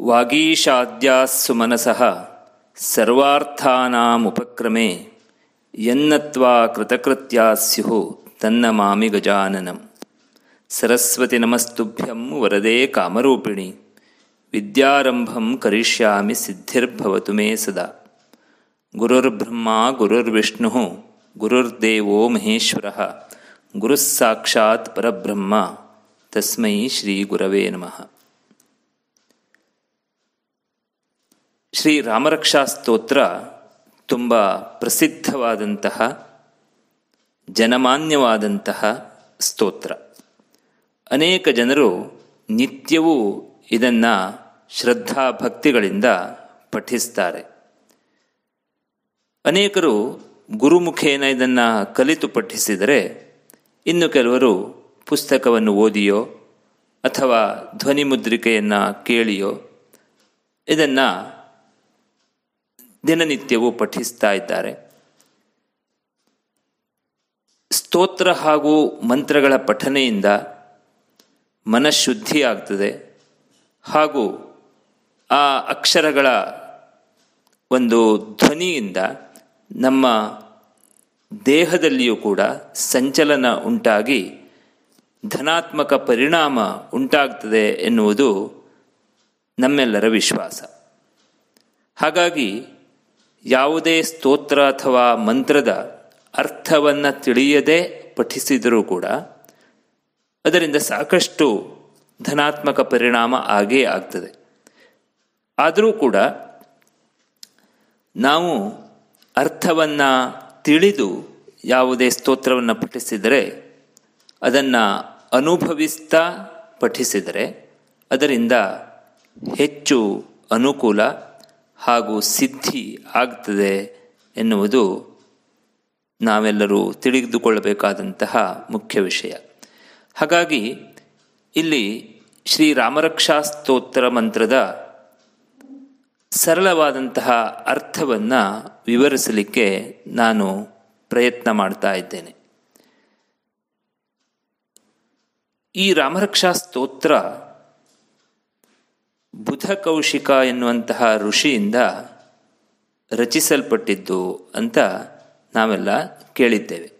वागीशाद्यासु मनसः सर्वार्थानामुपक्रमे यन्नत्वा कृतकृत्या स्युः तन्नमामि गजाननं सरस्वतिनमस्तुभ्यं वरदे कामरूपिणि। विद्यारम्भं करिष्यामि सिद्धिर्भवतु मे सदा। गुरुर्ब्रह्मा गुरुर्विष्णुः गुरुर्देवो महेश्वरः। गुरुः साक्षात् परब्रह्म। तस्मै श्रीगुरवे नमः। ಶ್ರೀ ರಾಮರಕ್ಷಾ ಸ್ತೋತ್ರ ತುಂಬ ಪ್ರಸಿದ್ಧವಾದಂತಹ, ಜನಮಾನ್ಯವಾದಂತಹ ಸ್ತೋತ್ರ. ಅನೇಕ ಜನರು ನಿತ್ಯವೂ ಇದನ್ನು ಶ್ರದ್ಧಾಭಕ್ತಿಗಳಿಂದ ಪಠಿಸ್ತಾರೆ. ಅನೇಕರು ಗುರುಮುಖೇನ ಇದನ್ನು ಕಲಿತು ಪಠಿಸಿದರೆ, ಇನ್ನು ಕೆಲವರು ಪುಸ್ತಕವನ್ನು ಓದಿಯೋ ಅಥವಾ ಧ್ವನಿಮುದ್ರಿಕೆಯನ್ನು ಕೇಳಿಯೋ, ಇದನ್ನು ದಿನನಿತ್ಯವೂ ಪಠಿಸ್ತಾ ಇದ್ದಾರೆ. ಸ್ತೋತ್ರ ಹಾಗೂ ಮಂತ್ರಗಳ ಪಠನೆಯಿಂದ ಮನಃಶುದ್ಧಿ ಆಗ್ತದೆ. ಹಾಗೂ ಆ ಅಕ್ಷರಗಳ ಒಂದು ಧ್ವನಿಯಿಂದ ನಮ್ಮ ದೇಹದಲ್ಲಿಯೂ ಕೂಡ ಸಂಚಲನ ಉಂಟಾಗಿ ಧನಾತ್ಮಕ ಪರಿಣಾಮ ಉಂಟಾಗ್ತದೆ ಎನ್ನುವುದು ನಮ್ಮೆಲ್ಲರ ವಿಶ್ವಾಸ. ಹಾಗಾಗಿ ಯಾವುದೇ ಸ್ತೋತ್ರ ಅಥವಾ ಮಂತ್ರದ ಅರ್ಥವನ್ನು ತಿಳಿಯದೆ ಪಠಿಸಿದರೂ ಕೂಡ ಅದರಿಂದ ಸಾಕಷ್ಟು ಧನಾತ್ಮಕ ಪರಿಣಾಮ ಆಗೇ ಆಗ್ತದೆ. ಆದರೂ ಕೂಡ ನಾವು ಅರ್ಥವನ್ನು ತಿಳಿದು ಯಾವುದೇ ಸ್ತೋತ್ರವನ್ನು ಪಠಿಸಿದರೆ ಅದನ್ನು ಅನುಭವಿಸ್ತಾ ಪಠಿಸಿದರೆ ಅದರಿಂದ ಹೆಚ್ಚು ಅನುಕೂಲ ಹಾಗೂ ಸಿದ್ಧಿ ಆಗ್ತದೆ ಎನ್ನುವುದು ನಾವೆಲ್ಲರೂ ತಿಳಿದುಕೊಳ್ಳಬೇಕಾದಂತಹ ಮುಖ್ಯ ವಿಷಯ. ಹಾಗಾಗಿ ಇಲ್ಲಿ ಶ್ರೀ ಸ್ತೋತ್ರ ಮಂತ್ರದ ಸರಳವಾದಂತಹ ಅರ್ಥವನ್ನು ವಿವರಿಸಲಿಕ್ಕೆ ನಾನು ಪ್ರಯತ್ನ ಮಾಡ್ತಾ ಇದ್ದೇನೆ. ಈ ರಾಮರಕ್ಷಾ ಸ್ತೋತ್ರ ಬುಧ ಕೌಶಿಕ ಎನ್ನುವಂತಹ ಋಷಿಯಿಂದ ರಚಿಸಲ್ಪಟ್ಟಿದ್ದು ಅಂತ ನಾವೆಲ್ಲ ಕೇಳಿದ್ದೇವೆ.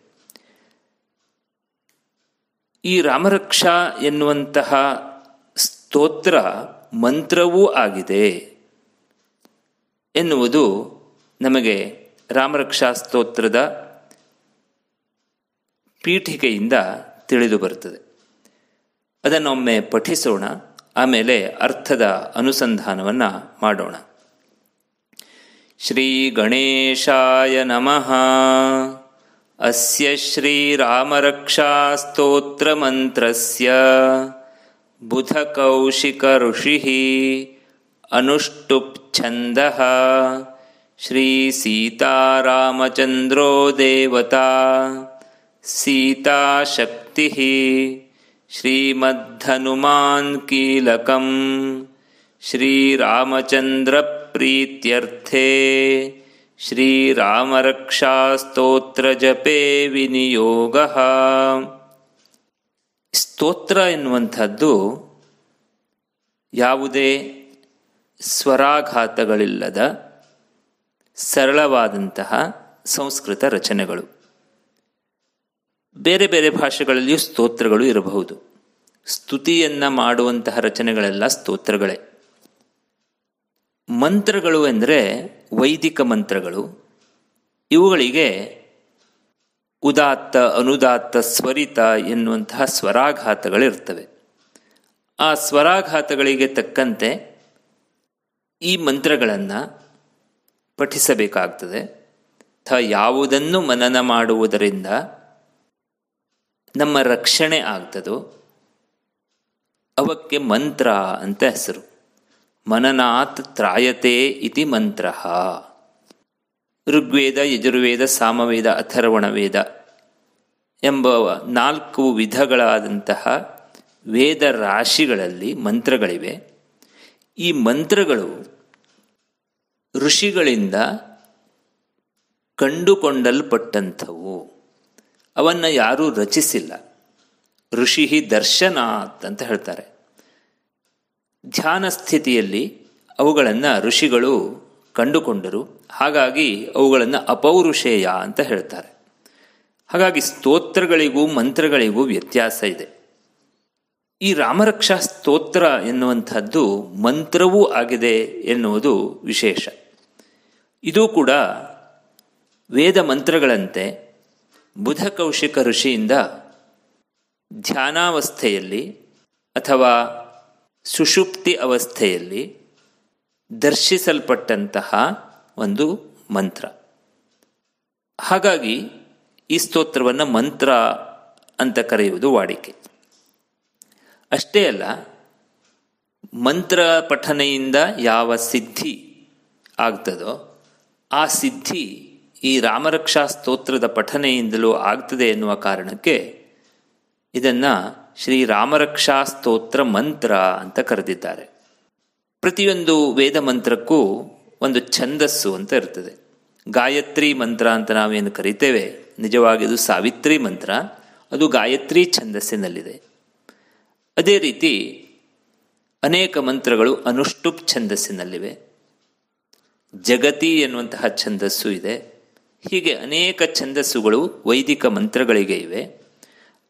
ಈ ರಾಮರಕ್ಷಾ ಎನ್ನುವಂತಹ ಸ್ತೋತ್ರ ಮಂತ್ರವೂ ಆಗಿದೆ ಎನ್ನುವುದು ನಮಗೆ ರಾಮರಕ್ಷಾ ಸ್ತೋತ್ರದ ಪೀಠಿಕೆಯಿಂದ ತಿಳಿದು ಬರುತ್ತದೆ. ಅದನ್ನೊಮ್ಮೆ ಪಠಿಸೋಣ. ಆಮೇಲೆ ಅರ್ಥದ ಅನುಸಂಧಾನವನ್ನು ಮಾಡೋಣ ಶ್ರೀ ಗಣೇಶಾಯ ನಮಃ ಅಸ್ಯ ಶ್ರೀರಾಮರಕ್ಷಾ ಸ್ತೋತ್ರಮಂತ್ರಸ್ಯ ಬುಧಕೌಶಿಕ ಋಷಿ ಅನುಷ್ಟುಪ್ ಛಂದಃ ಶ್ರೀ ಕೀಲಕಂ ಶ್ರೀರಾಮಚಂದ್ರ ಪ್ರೀತ್ಯರ್ಥೇ ಶ್ರೀಮದ್ಧನುಮಾನ್ ಕೀಲಕಂ ಶ್ರೀರಾಮಚಂದ್ರಪ್ರೀತ್ಯರ್ಥೇ ಶ್ರೀರಾಮರಕ್ಷಾಸ್ತೋತ್ರಜಪೇ ವಿನಿಯೋಗ ಸ್ತೋತ್ರ ಎನ್ನುವಂಥದ್ದು ಯಾವುದೇ ಸ್ವರಾಘಾತಗಳಿಲ್ಲದ ಸರಳವಾದಂತಹ ಸಂಸ್ಕೃತ ರಚನೆಗಳು. ಬೇರೆ ಬೇರೆ ಭಾಷೆಗಳಲ್ಲಿಯೂ ಸ್ತೋತ್ರಗಳು ಇರಬಹುದು. ಸ್ತುತಿಯನ್ನು ಮಾಡುವಂತಹ ರಚನೆಗಳೆಲ್ಲ ಸ್ತೋತ್ರಗಳೇ. ಮಂತ್ರಗಳು ಎಂದರೆ ವೈದಿಕ ಮಂತ್ರಗಳು. ಇವುಗಳಿಗೆ ಉದಾತ್ತ, ಅನುದಾತ್ತ, ಸ್ವರಿತ ಎನ್ನುವಂತಹ ಸ್ವರಾಘಾತಗಳಿರ್ತವೆ. ಆ ಸ್ವರಾಘಾತಗಳಿಗೆ ತಕ್ಕಂತೆ ಈ ಮಂತ್ರಗಳನ್ನು ಪಠಿಸಬೇಕಾಗ್ತದೆ. ಅಥವಾ ಯಾವುದನ್ನು ಮನನ ಮಾಡುವುದರಿಂದ ನಮ್ಮ ರಕ್ಷಣೆ ಆಗ್ತದೋ ಅವಕ್ಕೆ ಮಂತ್ರ ಅಂತ ಹೆಸರು. ಮನನಾತ್ ತ್ರಾಯತೆ ಇತಿ ಮಂತ್ರ. ಋಗ್ವೇದ, ಯಜುರ್ವೇದ, ಸಾಮವೇದ ಅಥರ್ವಣ ವೇದ ಎಂಬ ನಾಲ್ಕು ವಿಧಗಳಾದಂತಹ ವೇದ ರಾಶಿಗಳಲ್ಲಿ ಮಂತ್ರಗಳಿವೆ. ಈ ಮಂತ್ರಗಳು ಋಷಿಗಳಿಂದ ಕಂಡುಕೊಂಡಲ್ಪಟ್ಟಂಥವು. ಅವನ್ನು ಯಾರೂ ರಚಿಸಿಲ್ಲ. ಋಷಿ ದರ್ಶನಾತ್ ಅಂತ ಹೇಳ್ತಾರೆ. ಧ್ಯಾನ ಸ್ಥಿತಿಯಲ್ಲಿ ಅವುಗಳನ್ನು ಋಷಿಗಳು ಕಂಡುಕೊಂಡರು. ಹಾಗಾಗಿ ಅವುಗಳನ್ನು ಅಪೌರುಷೇಯ ಅಂತ ಹೇಳ್ತಾರೆ. ಹಾಗಾಗಿ ಸ್ತೋತ್ರಗಳಿಗೂ ಮಂತ್ರಗಳಿಗೂ ವ್ಯತ್ಯಾಸ ಇದೆ. ಈ ರಾಮರಕ್ಷಾ ಸ್ತೋತ್ರ ಎನ್ನುವಂಥದ್ದು ಮಂತ್ರವೂ ಆಗಿದೆ ಎನ್ನುವುದು ವಿಶೇಷ. ಇದು ಕೂಡ ವೇದ ಮಂತ್ರಗಳಂತೆ ಬುಧ ಕೌಶಿಕ ಋಷಿಯಿಂದ ಧ್ಯಾನಾವಸ್ಥೆಯಲ್ಲಿ ಅಥವಾ ಸುಷುಪ್ತಿ ಅವಸ್ಥೆಯಲ್ಲಿ ದರ್ಶಿಸಲ್ಪಟ್ಟಂತಹ ಒಂದು ಮಂತ್ರ. ಹಾಗಾಗಿ ಈ ಸ್ತೋತ್ರವನ್ನು ಮಂತ್ರ ಅಂತ ಕರೆಯುವುದು ವಾಡಿಕೆ. ಅಷ್ಟೇ ಅಲ್ಲ, ಮಂತ್ರ ಪಠನೆಯಿಂದ ಯಾವ ಸಿದ್ಧಿ ಆಗ್ತದೋ ಆ ಸಿದ್ಧಿ ಈ ರಾಮರಕ್ಷಾ ಸ್ತೋತ್ರದ ಪಠನೆಯಿಂದಲೂ ಆಗ್ತದೆ ಎನ್ನುವ ಕಾರಣಕ್ಕೆ ಇದನ್ನು ಶ್ರೀ ರಾಮರಕ್ಷಾ ಸ್ತೋತ್ರ ಮಂತ್ರ ಅಂತ ಕರೆದಿದ್ದಾರೆ. ಪ್ರತಿಯೊಂದು ವೇದ ಮಂತ್ರಕ್ಕೂ ಒಂದು ಛಂದಸ್ಸು ಅಂತ ಇರ್ತದೆ. ಗಾಯತ್ರಿ ಮಂತ್ರ ಅಂತ ನಾವೇನು ಕರಿತೇವೆ? ನಿಜವಾಗಿ ಅದು ಸಾವಿತ್ರಿ ಮಂತ್ರ. ಅದು ಗಾಯತ್ರಿ ಛಂದಸ್ಸಿನಲ್ಲಿದೆ. ಅದೇ ರೀತಿ ಅನೇಕ ಮಂತ್ರಗಳು ಅನುಷ್ಟುಪ್ ಛಂದಸ್ಸಿನಲ್ಲಿವೆ. ಜಗತಿ ಎನ್ನುವಂತಹ ಛಂದಸ್ಸು ಇದೆ. ಹೀಗೆ ಅನೇಕ ಛಂದಸ್ಸುಗಳು ವೈದಿಕ ಮಂತ್ರಗಳಿಗೆ ಇವೆ.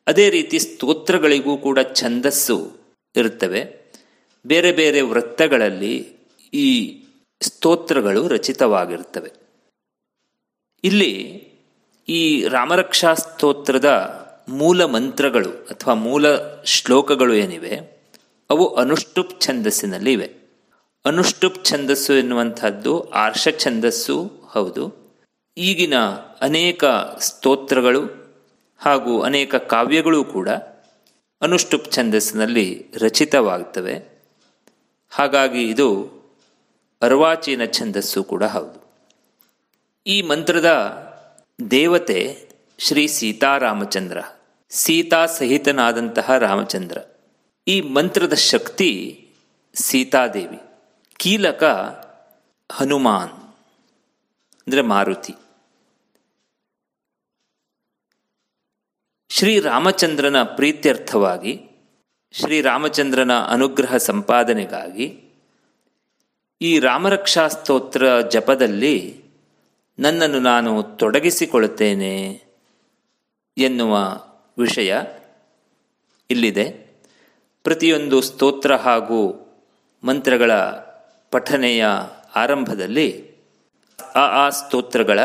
ಅದೇ ರೀತಿ ಸ್ತೋತ್ರಗಳಿಗೂ ಕೂಡ ಛಂದಸ್ಸು ಇರುತ್ತವೆ. ಬೇರೆ ಬೇರೆ ವೃತ್ತಗಳಲ್ಲಿ ಈ ಸ್ತೋತ್ರಗಳು ರಚಿತವಾಗಿರುತ್ತವೆ. ಇಲ್ಲಿ ಈ ರಾಮರಕ್ಷಾ ಸ್ತೋತ್ರದ ಮೂಲ ಮಂತ್ರಗಳು ಅಥವಾ ಮೂಲ ಶ್ಲೋಕಗಳು ಏನಿವೆ, ಅವು ಅನುಷ್ಠುಪ್ ಛಂದಸ್ಸಿನಲ್ಲಿ ಇವೆ. ಅನುಷ್ಠುಪ್ ಛಂದಸ್ಸು ಎನ್ನುವಂಥದ್ದು ಆರ್ಷ ಛಂದಸ್ಸು, ಹೌದು. ಈಗಿನ ಅನೇಕ ಸ್ತೋತ್ರಗಳು ಹಾಗೂ ಅನೇಕ ಕಾವ್ಯಗಳು ಕೂಡ ಅನುಷ್ಟುಪ್ ಛಂದಸ್ಸಿನಲ್ಲಿ ರಚಿತವಾಗ್ತವೆ. ಹಾಗಾಗಿ ಇದು ಅರ್ವಾಚೀನ ಛಂದಸ್ಸು ಕೂಡ ಹೌದು. ಈ ಮಂತ್ರದ ದೇವತೆ ಶ್ರೀ ಸೀತಾರಾಮಚಂದ್ರ, ಸೀತಾ ಸಹಿತನಾದಂತಹ ರಾಮಚಂದ್ರ, ಈ ಮಂತ್ರದ ಶಕ್ತಿ ಸೀತಾದೇವಿ, ಕೀಲಕ ಹನುಮಾನ್, ಅಂದರೆ ಮಾರುತಿ. ಶ್ರೀರಾಮಚಂದ್ರನ ಪ್ರೀತ್ಯರ್ಥವಾಗಿ ಶ್ರೀರಾಮಚಂದ್ರನ ಅನುಗ್ರಹ ಸಂಪಾದನೆಗಾಗಿ ಈ ರಾಮರಕ್ಷಾ ಸ್ತೋತ್ರ ಜಪದಲ್ಲಿ ನನ್ನನ್ನು ನಾನು ತೊಡಗಿಸಿಕೊಳ್ಳುತ್ತೇನೆ ಎನ್ನುವ ವಿಷಯ ಇಲ್ಲಿದೆ. ಪ್ರತಿಯೊಂದು ಸ್ತೋತ್ರ ಹಾಗೂ ಮಂತ್ರಗಳ ಪಠನೆಯ ಆರಂಭದಲ್ಲಿ ಆ ಆ ಸ್ತೋತ್ರಗಳ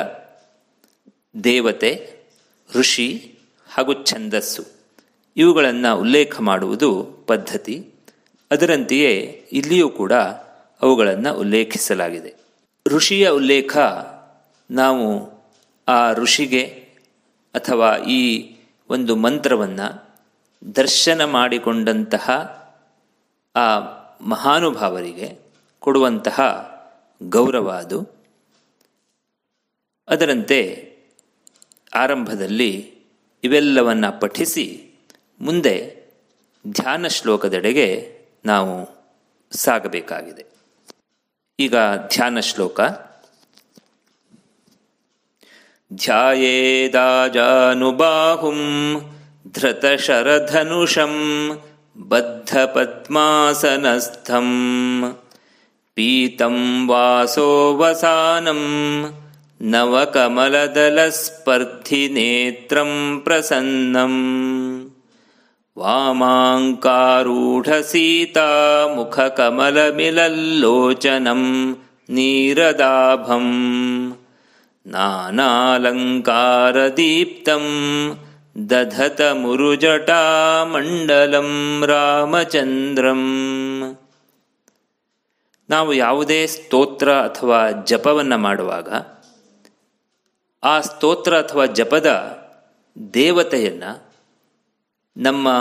ದೇವತೆ, ಋಷಿ ಹಾಗೂ ಛಂದಸ್ಸು. ಇವುಗಳನ್ನು ಉಲ್ಲೇಖ ಮಾಡುವುದು ಪದ್ಧತಿ. ಅದರಂತೆಯೇ ಇಲ್ಲಿಯೂ ಕೂಡ ಅವುಗಳನ್ನು ಉಲ್ಲೇಖಿಸಲಾಗಿದೆ. ಋಷಿಯ ಉಲ್ಲೇಖ, ನಾವು ಆ ಋಷಿಗೆ ಅಥವಾ ಈ ಒಂದು ಮಂತ್ರವನ್ನು ದರ್ಶನ ಮಾಡಿಕೊಂಡಂತಹ ಆ ಮಹಾನುಭಾವರಿಗೆ ಕೊಡುವಂತಹ ಗೌರವ ಅದು. ಅದರಂತೆ ಆರಂಭದಲ್ಲಿ ಇವೆಲ್ಲವನ್ನು ಪಠಿಸಿ ಮುಂದೆ ಧ್ಯಾನ ಶ್ಲೋಕದೆಡೆಗೆ ನಾವು ಸಾಗಬೇಕಾಗಿದೆ. ಈಗ ಧ್ಯಾನ ಶ್ಲೋಕ. ಧ್ಯಾಯೇದಾಜಾನುಬಾಹುಂ ಧೃತಶರಧನುಷಂ ಬದ್ಧಪದ್ಮಾಸನಸ್ಥಂ ಪೀತಂ ವಾಸೋವಸಾನಂ ನವಕಮಲದಲಸ್ಪರ್ಧಿನೇತ್ರಂ ಪ್ರಸನ್ನಂ ವಾಮಾಂಕಾರೂಢಸೀತಾ ಮುಖಕಮಲಮಿಲಲ್ಲೋಚನಂ ನೀರದಾಭಂ ನಾನಾಲಂಕಾರದೀಪ್ತಂ ದಧತಮುರುಜಟಾಮಂಡಲಂ ರಾಮಚಂದ್ರಂ ನಾವು ಯಾವುದೇ ಸ್ತೋತ್ರ ಅಥವಾ ಜಪವನ್ನು ಮಾಡುವಾಗ ಆ ಸ್ತೋತ್ರ ಅಥವಾ ಜಪದ ದೇವತೆಯನ್ನು ನಮ್ಮ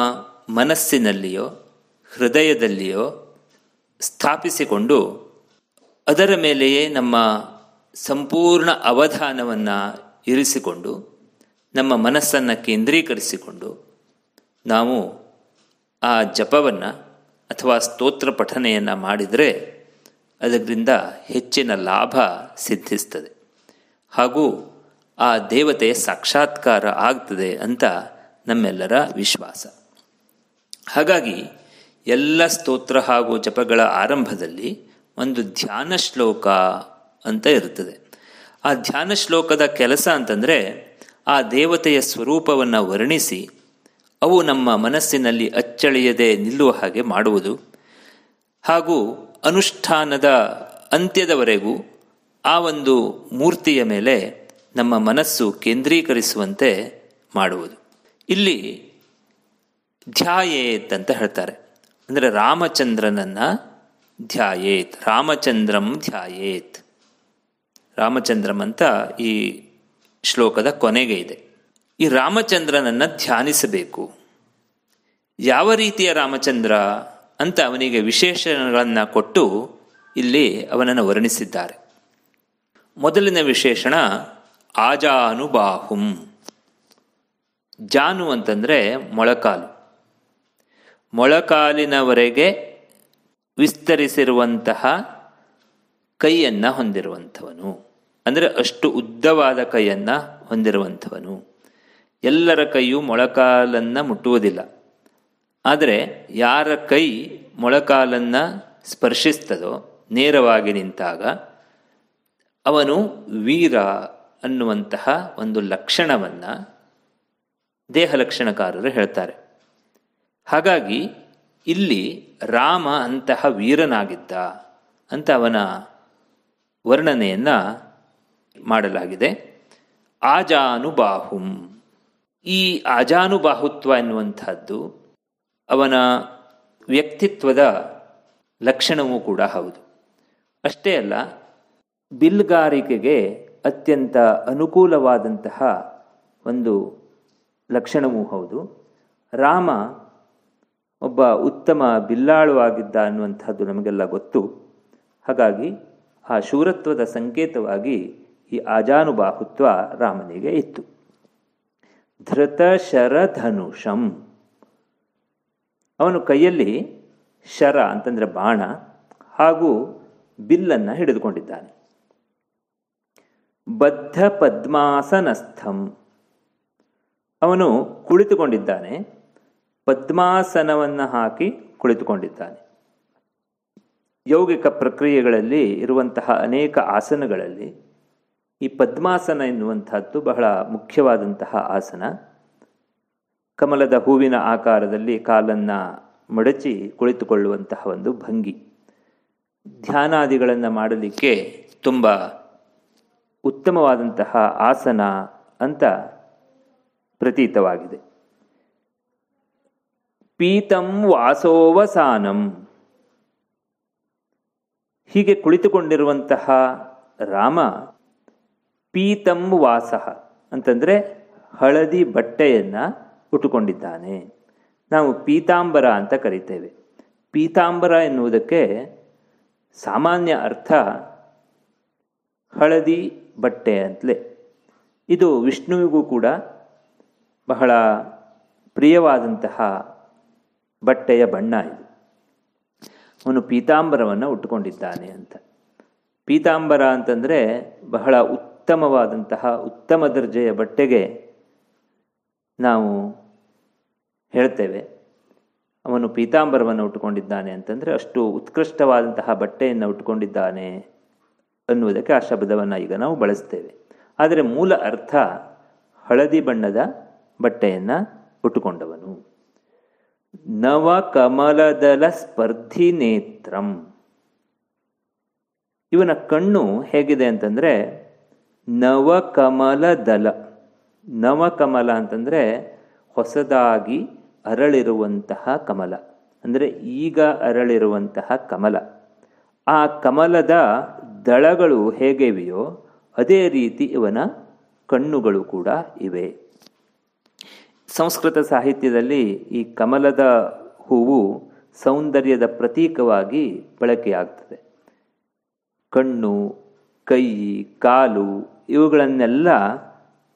ಮನಸ್ಸಿನಲ್ಲಿಯೋ, ಹೃದಯದಲ್ಲಿಯೋ ಸ್ಥಾಪಿಸಿಕೊಂಡು ಅದರ ಮೇಲೆಯೇ ನಮ್ಮ ಸಂಪೂರ್ಣ ಅವಧಾನವನ್ನು ಇರಿಸಿಕೊಂಡು, ನಮ್ಮ ಮನಸ್ಸನ್ನು ಕೇಂದ್ರೀಕರಿಸಿಕೊಂಡು ನಾವು ಆ ಜಪವನ್ನು ಅಥವಾ ಸ್ತೋತ್ರ ಪಠನೆಯನ್ನು ಮಾಡಿದರೆ ಅದರಿಂದ ಹೆಚ್ಚಿನ ಲಾಭ ಸಿದ್ಧಿಸ್ತದೆ. ಹಾಗೂ ಆ ದೇವತೆ ಸಾಕ್ಷಾತ್ಕಾರ ಆಗ್ತದೆ ಅಂತ ನಮ್ಮೆಲ್ಲರ ವಿಶ್ವಾಸ. ಹಾಗಾಗಿ ಎಲ್ಲ ಸ್ತೋತ್ರ ಹಾಗೂ ಜಪಗಳ ಆರಂಭದಲ್ಲಿ ಒಂದು ಧ್ಯಾನ ಶ್ಲೋಕ ಅಂತ ಇರ್ತದೆ ಆ ಧ್ಯಾನ ಶ್ಲೋಕದ ಕೆಲಸ ಅಂತಂದರೆ ಆ ದೇವತೆಯ ಸ್ವರೂಪವನ್ನು ವರ್ಣಿಸಿ ಅವು ನಮ್ಮ ಮನಸ್ಸಿನಲ್ಲಿ ಅಚ್ಚಳಿಯದೆ ನಿಲ್ಲುವ ಹಾಗೆ ಮಾಡುವುದು. ಹಾಗೂ ಅನುಷ್ಠಾನದ ಅಂತ್ಯದವರೆಗೂ ಆ ಒಂದು ಮೂರ್ತಿಯ ಮೇಲೆ ನಮ್ಮ ಮನಸ್ಸು ಕೇಂದ್ರೀಕರಿಸುವಂತೆ ಮಾಡುವುದು. ಇಲ್ಲಿ ಧ್ಯಾಯೇತ್ ಅಂತ ಹೇಳ್ತಾರೆ. ಅಂದರೆ ರಾಮಚಂದ್ರನನ್ನು ಧ್ಯಾಯೇತ್, ರಾಮಚಂದ್ರಂ ಧ್ಯಾಯೇತ್. ರಾಮಚಂದ್ರಂ ಅಂತ ಈ ಶ್ಲೋಕದ ಕೊನೆಗೆ ಇದೆ. ಈ ರಾಮಚಂದ್ರನನ್ನು ಧ್ಯಾನಿಸಬೇಕು. ಯಾವ ರೀತಿಯ ರಾಮಚಂದ್ರ ಅಂತ ಅವನಿಗೆ ವಿಶೇಷಣಗಳನ್ನು ಕೊಟ್ಟು ಇಲ್ಲಿ ಅವನನ್ನು ವರ್ಣಿಸಿದ್ದಾರೆ. ಮೊದಲಿನ ವಿಶೇಷಣ ಆಜಾನುಬಾಹುಂ. ಜಾನು ಅಂತಂದರೆ ಮೊಳಕಾಲು. ಮೊಳಕಾಲಿನವರೆಗೆ ವಿಸ್ತರಿಸಿರುವಂತಹ ಕೈಯನ್ನು ಹೊಂದಿರುವಂಥವನು. ಅಂದರೆ ಅಷ್ಟು ಉದ್ದವಾದ ಕೈಯನ್ನು ಹೊಂದಿರುವಂಥವನು. ಎಲ್ಲರ ಕೈಯು ಮೊಳಕಾಲನ್ನು ಮುಟ್ಟುವುದಿಲ್ಲ. ಆದರೆ ಯಾರ ಕೈ ಮೊಳಕಾಲನ್ನು ಸ್ಪರ್ಶಿಸ್ತದೋ, ನೇರವಾಗಿ ನಿಂತಾಗ, ಅವನು ವೀರ ಅನ್ನುವಂತಹ ಒಂದು ಲಕ್ಷಣವನ್ನು ದೇಹ ಲಕ್ಷಣಕಾರರು ಹೇಳ್ತಾರೆ. ಹಾಗಾಗಿ ಇಲ್ಲಿ ರಾಮ ಅಂತಹ ವೀರನಾಗಿದ್ದ ಅಂತ ಅವನ ವರ್ಣನೆಯನ್ನು ಮಾಡಲಾಗಿದೆ. ಆಜಾನುಬಾಹುಂ. ಈ ಆಜಾನುಬಾಹುತ್ವ ಎನ್ನುವಂಥದ್ದು ಅವನ ವ್ಯಕ್ತಿತ್ವದ ಲಕ್ಷಣವೂ ಕೂಡ ಹೌದು. ಅಷ್ಟೇ ಅಲ್ಲ, ಬಿಲ್ಗಾರಿಕೆಗೆ ಅತ್ಯಂತ ಅನುಕೂಲವಾದಂತಹ ಒಂದು ಲಕ್ಷಣವೂ ಹೌದು. ರಾಮ ಒಬ್ಬ ಉತ್ತಮ ಬಿಲ್ಲಾಳು ಆಗಿದ್ದ ಅನ್ನುವಂಥದ್ದು ನಮಗೆಲ್ಲ ಗೊತ್ತು. ಹಾಗಾಗಿ ಆ ಶೂರತ್ವದ ಸಂಕೇತವಾಗಿ ಈ ಆಜಾನುಬಾಹುತ್ವ ರಾಮನಿಗೆ ಇತ್ತು. ಧೃತ ಶರಧನುಷಂ. ಅವನು ಕೈಯಲ್ಲಿ ಶರ ಅಂತಂದರೆ ಬಾಣ ಹಾಗೂ ಬಿಲ್ಲನ್ನು ಹಿಡಿದುಕೊಂಡಿದ್ದಾನೆ. ಬದ್ಧ ಪದ್ಮಾಸನಸ್ಥಂ ಅವನು ಕುಳಿತುಕೊಂಡಿದ್ದಾನೆ, ಪದ್ಮಾಸನವನ್ನು ಹಾಕಿ ಕುಳಿತುಕೊಂಡಿದ್ದಾನೆ. ಯೌಗಿಕ ಪ್ರಕ್ರಿಯೆಗಳಲ್ಲಿ ಇರುವಂತಹ ಅನೇಕ ಆಸನಗಳಲ್ಲಿ ಈ ಪದ್ಮಾಸನ ಎನ್ನುವಂತಹದ್ದು ಬಹಳ ಮುಖ್ಯವಾದಂತಹ ಆಸನ. ಕಮಲದ ಹೂವಿನ ಆಕಾರದಲ್ಲಿ ಕಾಲನ್ನು ಮಡಚಿ ಕುಳಿತುಕೊಳ್ಳುವಂತಹ ಒಂದು ಭಂಗಿ. ಧ್ಯಾನಾದಿಗಳನ್ನು ಮಾಡಲಿಕ್ಕೆ ತುಂಬ ಉತ್ತಮವಾದಂತಹ ಆಸನ ಅಂತ ಪ್ರತೀತವಾಗಿದೆ. ಪೀತಂ ವಾಸೋವಸಾನಂ. ಹೀಗೆ ಕುಳಿತುಕೊಂಡಿರುವಂತಹ ರಾಮ ಪೀತಂ ವಾಸ ಅಂತಂದರೆ ಹಳದಿ ಬಟ್ಟೆಯನ್ನು ಉಟ್ಟುಕೊಂಡಿದ್ದಾನೆ. ನಾವು ಪೀತಾಂಬರ ಅಂತ ಕರಿತೇವೆ. ಪೀತಾಂಬರ ಎನ್ನುವುದಕ್ಕೆ ಸಾಮಾನ್ಯ ಅರ್ಥ ಹಳದಿ ಬಟ್ಟೆ ಅಂತಲೇ. ಇದು ವಿಷ್ಣುವಿಗೂ ಕೂಡ ಬಹಳ ಪ್ರಿಯವಾದಂತಹ ಬಟ್ಟೆಯ ಬಣ್ಣ ಇದು. ಅವನು ಪೀತಾಂಬರವನ್ನು ಉಟ್ಟುಕೊಂಡಿದ್ದಾನೆ ಅಂತ. ಪೀತಾಂಬರ ಅಂತಂದರೆ ಬಹಳ ಉತ್ತಮವಾದಂತಹ ಉತ್ತಮ ದರ್ಜೆಯ ಬಟ್ಟೆಗೆ ನಾವು ಹೇಳ್ತೇವೆ. ಅವನು ಪೀತಾಂಬರವನ್ನು ಉಟ್ಟುಕೊಂಡಿದ್ದಾನೆ ಅಂತಂದರೆ ಅಷ್ಟು ಉತ್ಕೃಷ್ಟವಾದಂತಹ ಬಟ್ಟೆಯನ್ನು ಉಟ್ಟುಕೊಂಡಿದ್ದಾನೆ ಅನ್ನುವುದಕ್ಕೆ ಆ ಶಬ್ದವನ್ನು ಈಗ ನಾವು ಬಳಸ್ತೇವೆ. ಆದರೆ ಮೂಲ ಅರ್ಥ ಹಳದಿ ಬಣ್ಣದ ಬಟ್ಟೆಯನ್ನು ಉಟ್ಟುಕೊಂಡವನು. ನವ ಕಮಲದಲ ಸ್ಪರ್ಧಿ ನೇತ್ರಂ. ಇವನ ಕಣ್ಣು ಹೇಗಿದೆ ಅಂತಂದರೆ ನವಕಮಲ ದಲ ನವಕಮಲ ಅಂತಂದರೆ ಹೊಸದಾಗಿ ಅರಳಿರುವಂತಹ ಕಮಲ. ಅಂದರೆ ಈಗ ಅರಳಿರುವಂತಹ ಕಮಲ. ಆ ಕಮಲದ ದಳಗಳು ಹೇಗಿವೆಯೋ ಅದೇ ರೀತಿ ಇವನ ಕಣ್ಣುಗಳು ಕೂಡ ಇವೆ. ಸಂಸ್ಕೃತ ಸಾಹಿತ್ಯದಲ್ಲಿ ಈ ಕಮಲದ ಹೂವು ಸೌಂದರ್ಯದ ಪ್ರತೀಕವಾಗಿ ಬಳಕೆಯಾಗ್ತದೆ. ಕಣ್ಣು, ಕೈ, ಕಾಲು ಇವುಗಳನ್ನೆಲ್ಲ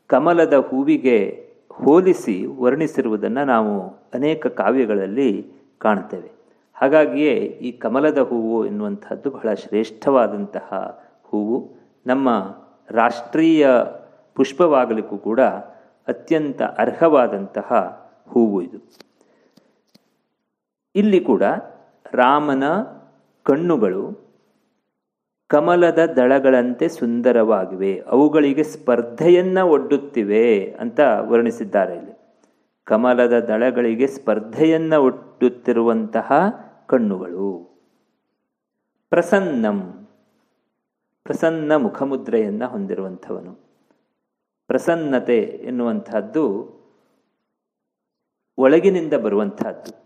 ಕಮಲದ ಹೂವಿಗೆ ಹೋಲಿಸಿ ವರ್ಣಿಸಿರುವುದನ್ನು ನಾವು ಅನೇಕ ಕಾವ್ಯಗಳಲ್ಲಿ ಕಾಣ್ತೇವೆ ಹಾಗಾಗಿಯೇ ಈ ಕಮಲದ ಹೂವು ಎನ್ನುವಂಥದ್ದು ಬಹಳ ಶ್ರೇಷ್ಠವಾದಂತಹ ಹೂವು. ನಮ್ಮ ರಾಷ್ಟ್ರೀಯ ಪುಷ್ಪವಾಗಲಿಕ್ಕೂ ಕೂಡ ಅತ್ಯಂತ ಅರ್ಹವಾದಂತಹ ಹೂವು ಇದು. ಇಲ್ಲಿ ಕೂಡ ರಾಮನ ಕಣ್ಣುಗಳು ಕಮಲದ ದಳಗಳಂತೆ ಸುಂದರವಾಗಿವೆ. ಅವುಗಳಿಗೆ ಸ್ಪರ್ಧೆಯನ್ನು ಒಡ್ಡುತ್ತಿವೆ ಅಂತ ವರ್ಣಿಸಿದ್ದಾರೆ ಇಲ್ಲಿ. ಕಮಲದ ದಳಗಳಿಗೆ ಸ್ಪರ್ಧೆಯನ್ನು ಒಡ್ಡುತ್ತಿರುವಂತಹ ಕಣ್ಣುಗಳು. ಪ್ರಸನ್ನಂ. ಪ್ರಸನ್ನ ಮುಖಮುದ್ರೆಯನ್ನು ಹೊಂದಿರುವಂಥವನು. ಪ್ರಸನ್ನತೆ ಎನ್ನುವಂತಹದ್ದು ಒಳಗಿನಿಂದ ಬರುವಂತಹದ್ದು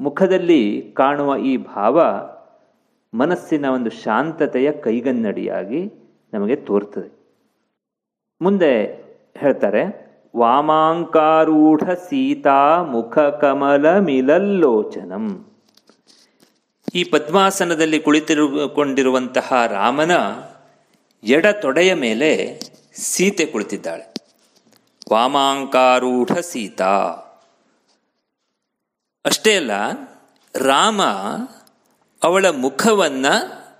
ಮುಖದಲ್ಲಿ ಕಾಣುವ ಈ ಭಾವ ಮನಸ್ಸಿನ ಒಂದು ಶಾಂತತೆಯ ಕೈಗನ್ನಡಿಯಾಗಿ ನಮಗೆ ತೋರ್ತದೆ. ಮುಂದೆ ಹೇಳ್ತಾರೆ, ವಾಮಾಂಕಾರೂಢ ಸೀತಾ ಮುಖ ಕಮಲ ಮಿಲಲ್ಲೋಚನಂ ಈ ಪದ್ಮಾಸನದಲ್ಲಿ ಕುಳಿತಿರುಕೊಂಡಿರುವಂತಹ ರಾಮನ ಎಡ ತೊಡೆಯ ಮೇಲೆ ಸೀತೆ ಕುಳಿತಿದ್ದಾಳೆ. ವಾಮಾಂಕಾರೂಢ ಸೀತಾ. ಅಷ್ಟೇ ಅಲ್ಲ, ರಾಮ ಅವಳ ಮುಖವನ್ನ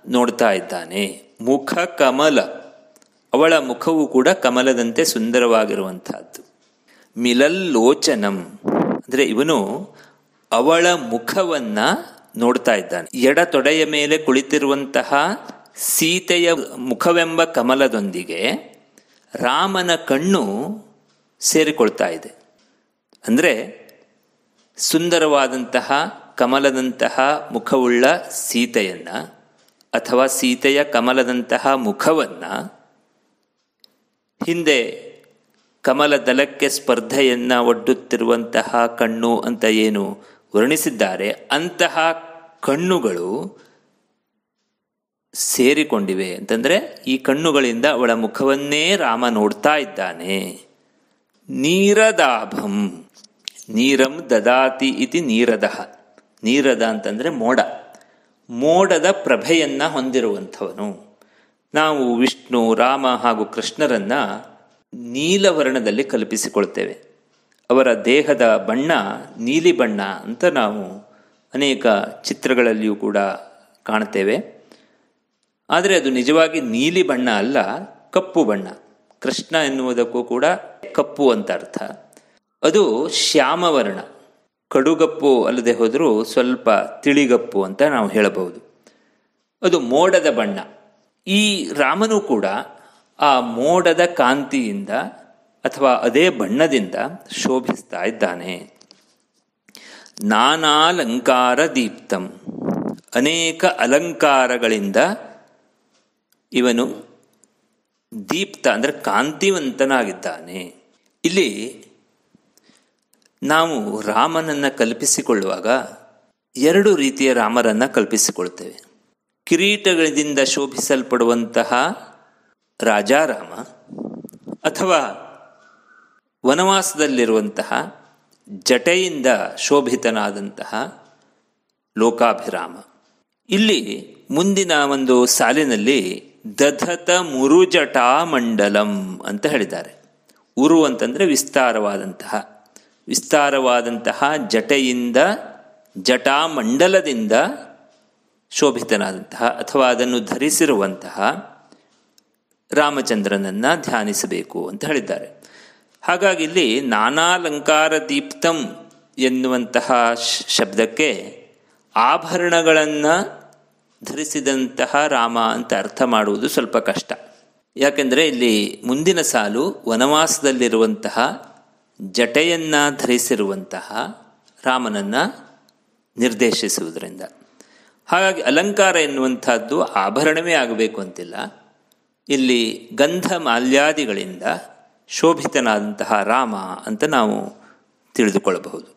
ನೋಡ್ತಾ ಇದ್ದಾನೆ. ಮುಖ ಕಮಲ. ಅವಳ ಮುಖವು ಕೂಡ ಕಮಲದಂತೆ ಸುಂದರವಾಗಿರುವಂತಹದ್ದು ಮಿಲಲ್ಲೋಚನಂ. ಅಂದ್ರೆ ಇವನು ಅವಳ ಮುಖವನ್ನ ನೋಡ್ತಾ ಇದ್ದಾನೆ. ಎಡ ತೊಡೆಯ ಮೇಲೆ ಕುಳಿತಿರುವಂತಹ ಸೀತೆಯ ಮುಖವೆಂಬ ಕಮಲದೊಂದಿಗೆ ರಾಮನ ಕಣ್ಣು ಸೇರಿಕೊಳ್ತಾ ಇದೆ. ಅಂದರೆ ಸುಂದರವಾದಂತಹ ಕಮಲದಂತಹ ಮುಖವುಳ್ಳ ಸೀತೆಯನ್ನ ಅಥವಾ ಸೀತೆಯ ಕಮಲದಂತಹ ಮುಖವನ್ನು ಹಿಂದೆ ಕಮಲದಲಕ್ಕೆ ಸ್ಪರ್ಧೆಯನ್ನು ಒಡ್ಡುತ್ತಿರುವಂತಹ ಕಣ್ಣು ಅಂತ ಏನು ವರ್ಣಿಸಿದ್ದಾರೆ. ಅಂತಹ ಕಣ್ಣುಗಳು ಸೇರಿಕೊಂಡಿವೆ. ಅಂತಂದ್ರೆ ಈ ಕಣ್ಣುಗಳಿಂದ ಅವಳ ಮುಖವನ್ನೇ ರಾಮ ನೋಡ್ತಾ ಇದ್ದಾನೆ. ನೀರದಾಭಂ, ನೀರಂ ದದಾತಿ ಇತಿ ನೀರದ. ನೀರದ ಅಂತಂದ್ರೆ ಮೋಡ. ಮೋಡದ ಪ್ರಭೆಯನ್ನ ಹೊಂದಿರುವಂಥವನು. ನಾವು ವಿಷ್ಣು, ರಾಮ ಹಾಗೂ ಕೃಷ್ಣರನ್ನ ನೀಲವರ್ಣದಲ್ಲಿ ಕಲ್ಪಿಸಿಕೊಳ್ತೇವೆ. ಅವರ ದೇಹದ ಬಣ್ಣ ನೀಲಿ ಬಣ್ಣ ಅಂತ ನಾವು ಅನೇಕ ಚಿತ್ರಗಳಲ್ಲಿಯೂ ಕೂಡ ಕಾಣ್ತೇವೆ ಆದರೆ ಅದು ನಿಜವಾಗಿ ನೀಲಿ ಬಣ್ಣ ಅಲ್ಲ, ಕಪ್ಪು ಬಣ್ಣ. ಕೃಷ್ಣ ಎನ್ನುವುದಕ್ಕೂ ಕೂಡ ಕಪ್ಪು ಅಂತ ಅರ್ಥ. ಅದು ಶ್ಯಾಮವರ್ಣ. ಕಡುಗಪ್ಪು ಅಲ್ಲದೆ ಹೋದರೂ ಸ್ವಲ್ಪ ತಿಳಿಗಪ್ಪು ಅಂತ ನಾವು ಹೇಳಬಹುದು. ಅದು ಮೋಡದ ಬಣ್ಣ. ಈ ರಾಮನು ಕೂಡ ಆ ಮೋಡದ ಕಾಂತಿಯಿಂದ ಅಥವಾ ಅದೇ ಬಣ್ಣದಿಂದ ಶೋಭಿಸ್ತಾ ಇದ್ದಾನೆ. ನಾನಾಲಂಕಾರ ದೀಪ್ತಂ ಅನೇಕ ಅಲಂಕಾರಗಳಿಂದ ಇವನು ದೀಪ್ತ, ಅಂದರೆ ಕಾಂತಿವಂತನಾಗಿದ್ದಾನೆ. ಇಲ್ಲಿ ನಾವು ರಾಮನನ್ನ ಕಲ್ಪಿಸಿಕೊಳ್ಳುವಾಗ ಎರಡು ರೀತಿಯ ರಾಮರನ್ನ ಕಲ್ಪಿಸಿಕೊಳ್ತೇವೆ. ಕಿರೀಟಗಳಿಂದ ಶೋಭಿಸಲ್ಪಡುವಂತಹ ರಾಜಾರಾಮ ಅಥವಾ ವನವಾಸದಲ್ಲಿರುವಂತಹ ಜಟೆಯಿಂದ ಶೋಭಿತನಾದಂತಹ ಲೋಕಾಭಿರಾಮ. ಇಲ್ಲಿ ಮುಂದಿನ ಒಂದು ಸಾಲಿನಲ್ಲಿ ದಧತ ಮುರುಜಟಾ ಮಂಡಲಂ ಅಂತ ಹೇಳಿದ್ದಾರೆ. ಉರು ಅಂತಂದರೆ ವಿಸ್ತಾರವಾದಂತಹ ವಿಸ್ತಾರವಾದಂತಹ ಜಟೆಯಿಂದ ಜಟಾಮಂಡಲದಿಂದ ಶೋಭಿತನಾದಂತಹ ಅಥವಾ ಅದನ್ನು ಧರಿಸಿರುವಂತಹ ರಾಮಚಂದ್ರನನ್ನು ಧ್ಯಾನಿಸಬೇಕು ಅಂತ ಹೇಳಿದ್ದಾರೆ. ಹಾಗಾಗಿ ಇಲ್ಲಿ ನಾನಾಲಂಕಾರ ದೀಪ್ತಂ ಎನ್ನುವಂತಹ ಶಬ್ದಕ್ಕೆ ಆಭರಣಗಳನ್ನು ಧರಿಸಿದಂತಹ ರಾಮ ಅಂತ ಅರ್ಥ ಮಾಡುವುದು ಸ್ವಲ್ಪ ಕಷ್ಟ. ಯಾಕೆಂದರೆ ಇಲ್ಲಿ ಮುಂದಿನ ಸಾಲು ವನವಾಸದಲ್ಲಿರುವಂತಹ ಜಟೆಯನ್ನು ಧರಿಸಿರುವಂತಹ ರಾಮನನ್ನು ನಿರ್ದೇಶಿಸುವುದರಿಂದ. ಹಾಗಾಗಿ ಅಲಂಕಾರ ಎನ್ನುವಂಥದ್ದು ಆಭರಣವೇ ಆಗಬೇಕು ಅಂತಿಲ್ಲ. ಇಲ್ಲಿ ಗಂಧ ಮಾಲ್ಯಾದಿಗಳಿಂದ ಶೋಭಿತನಾದಂತಹ ರಾಮ ಅಂತ ನಾವು ತಿಳಿದುಕೊಳ್ಳಬಹುದು.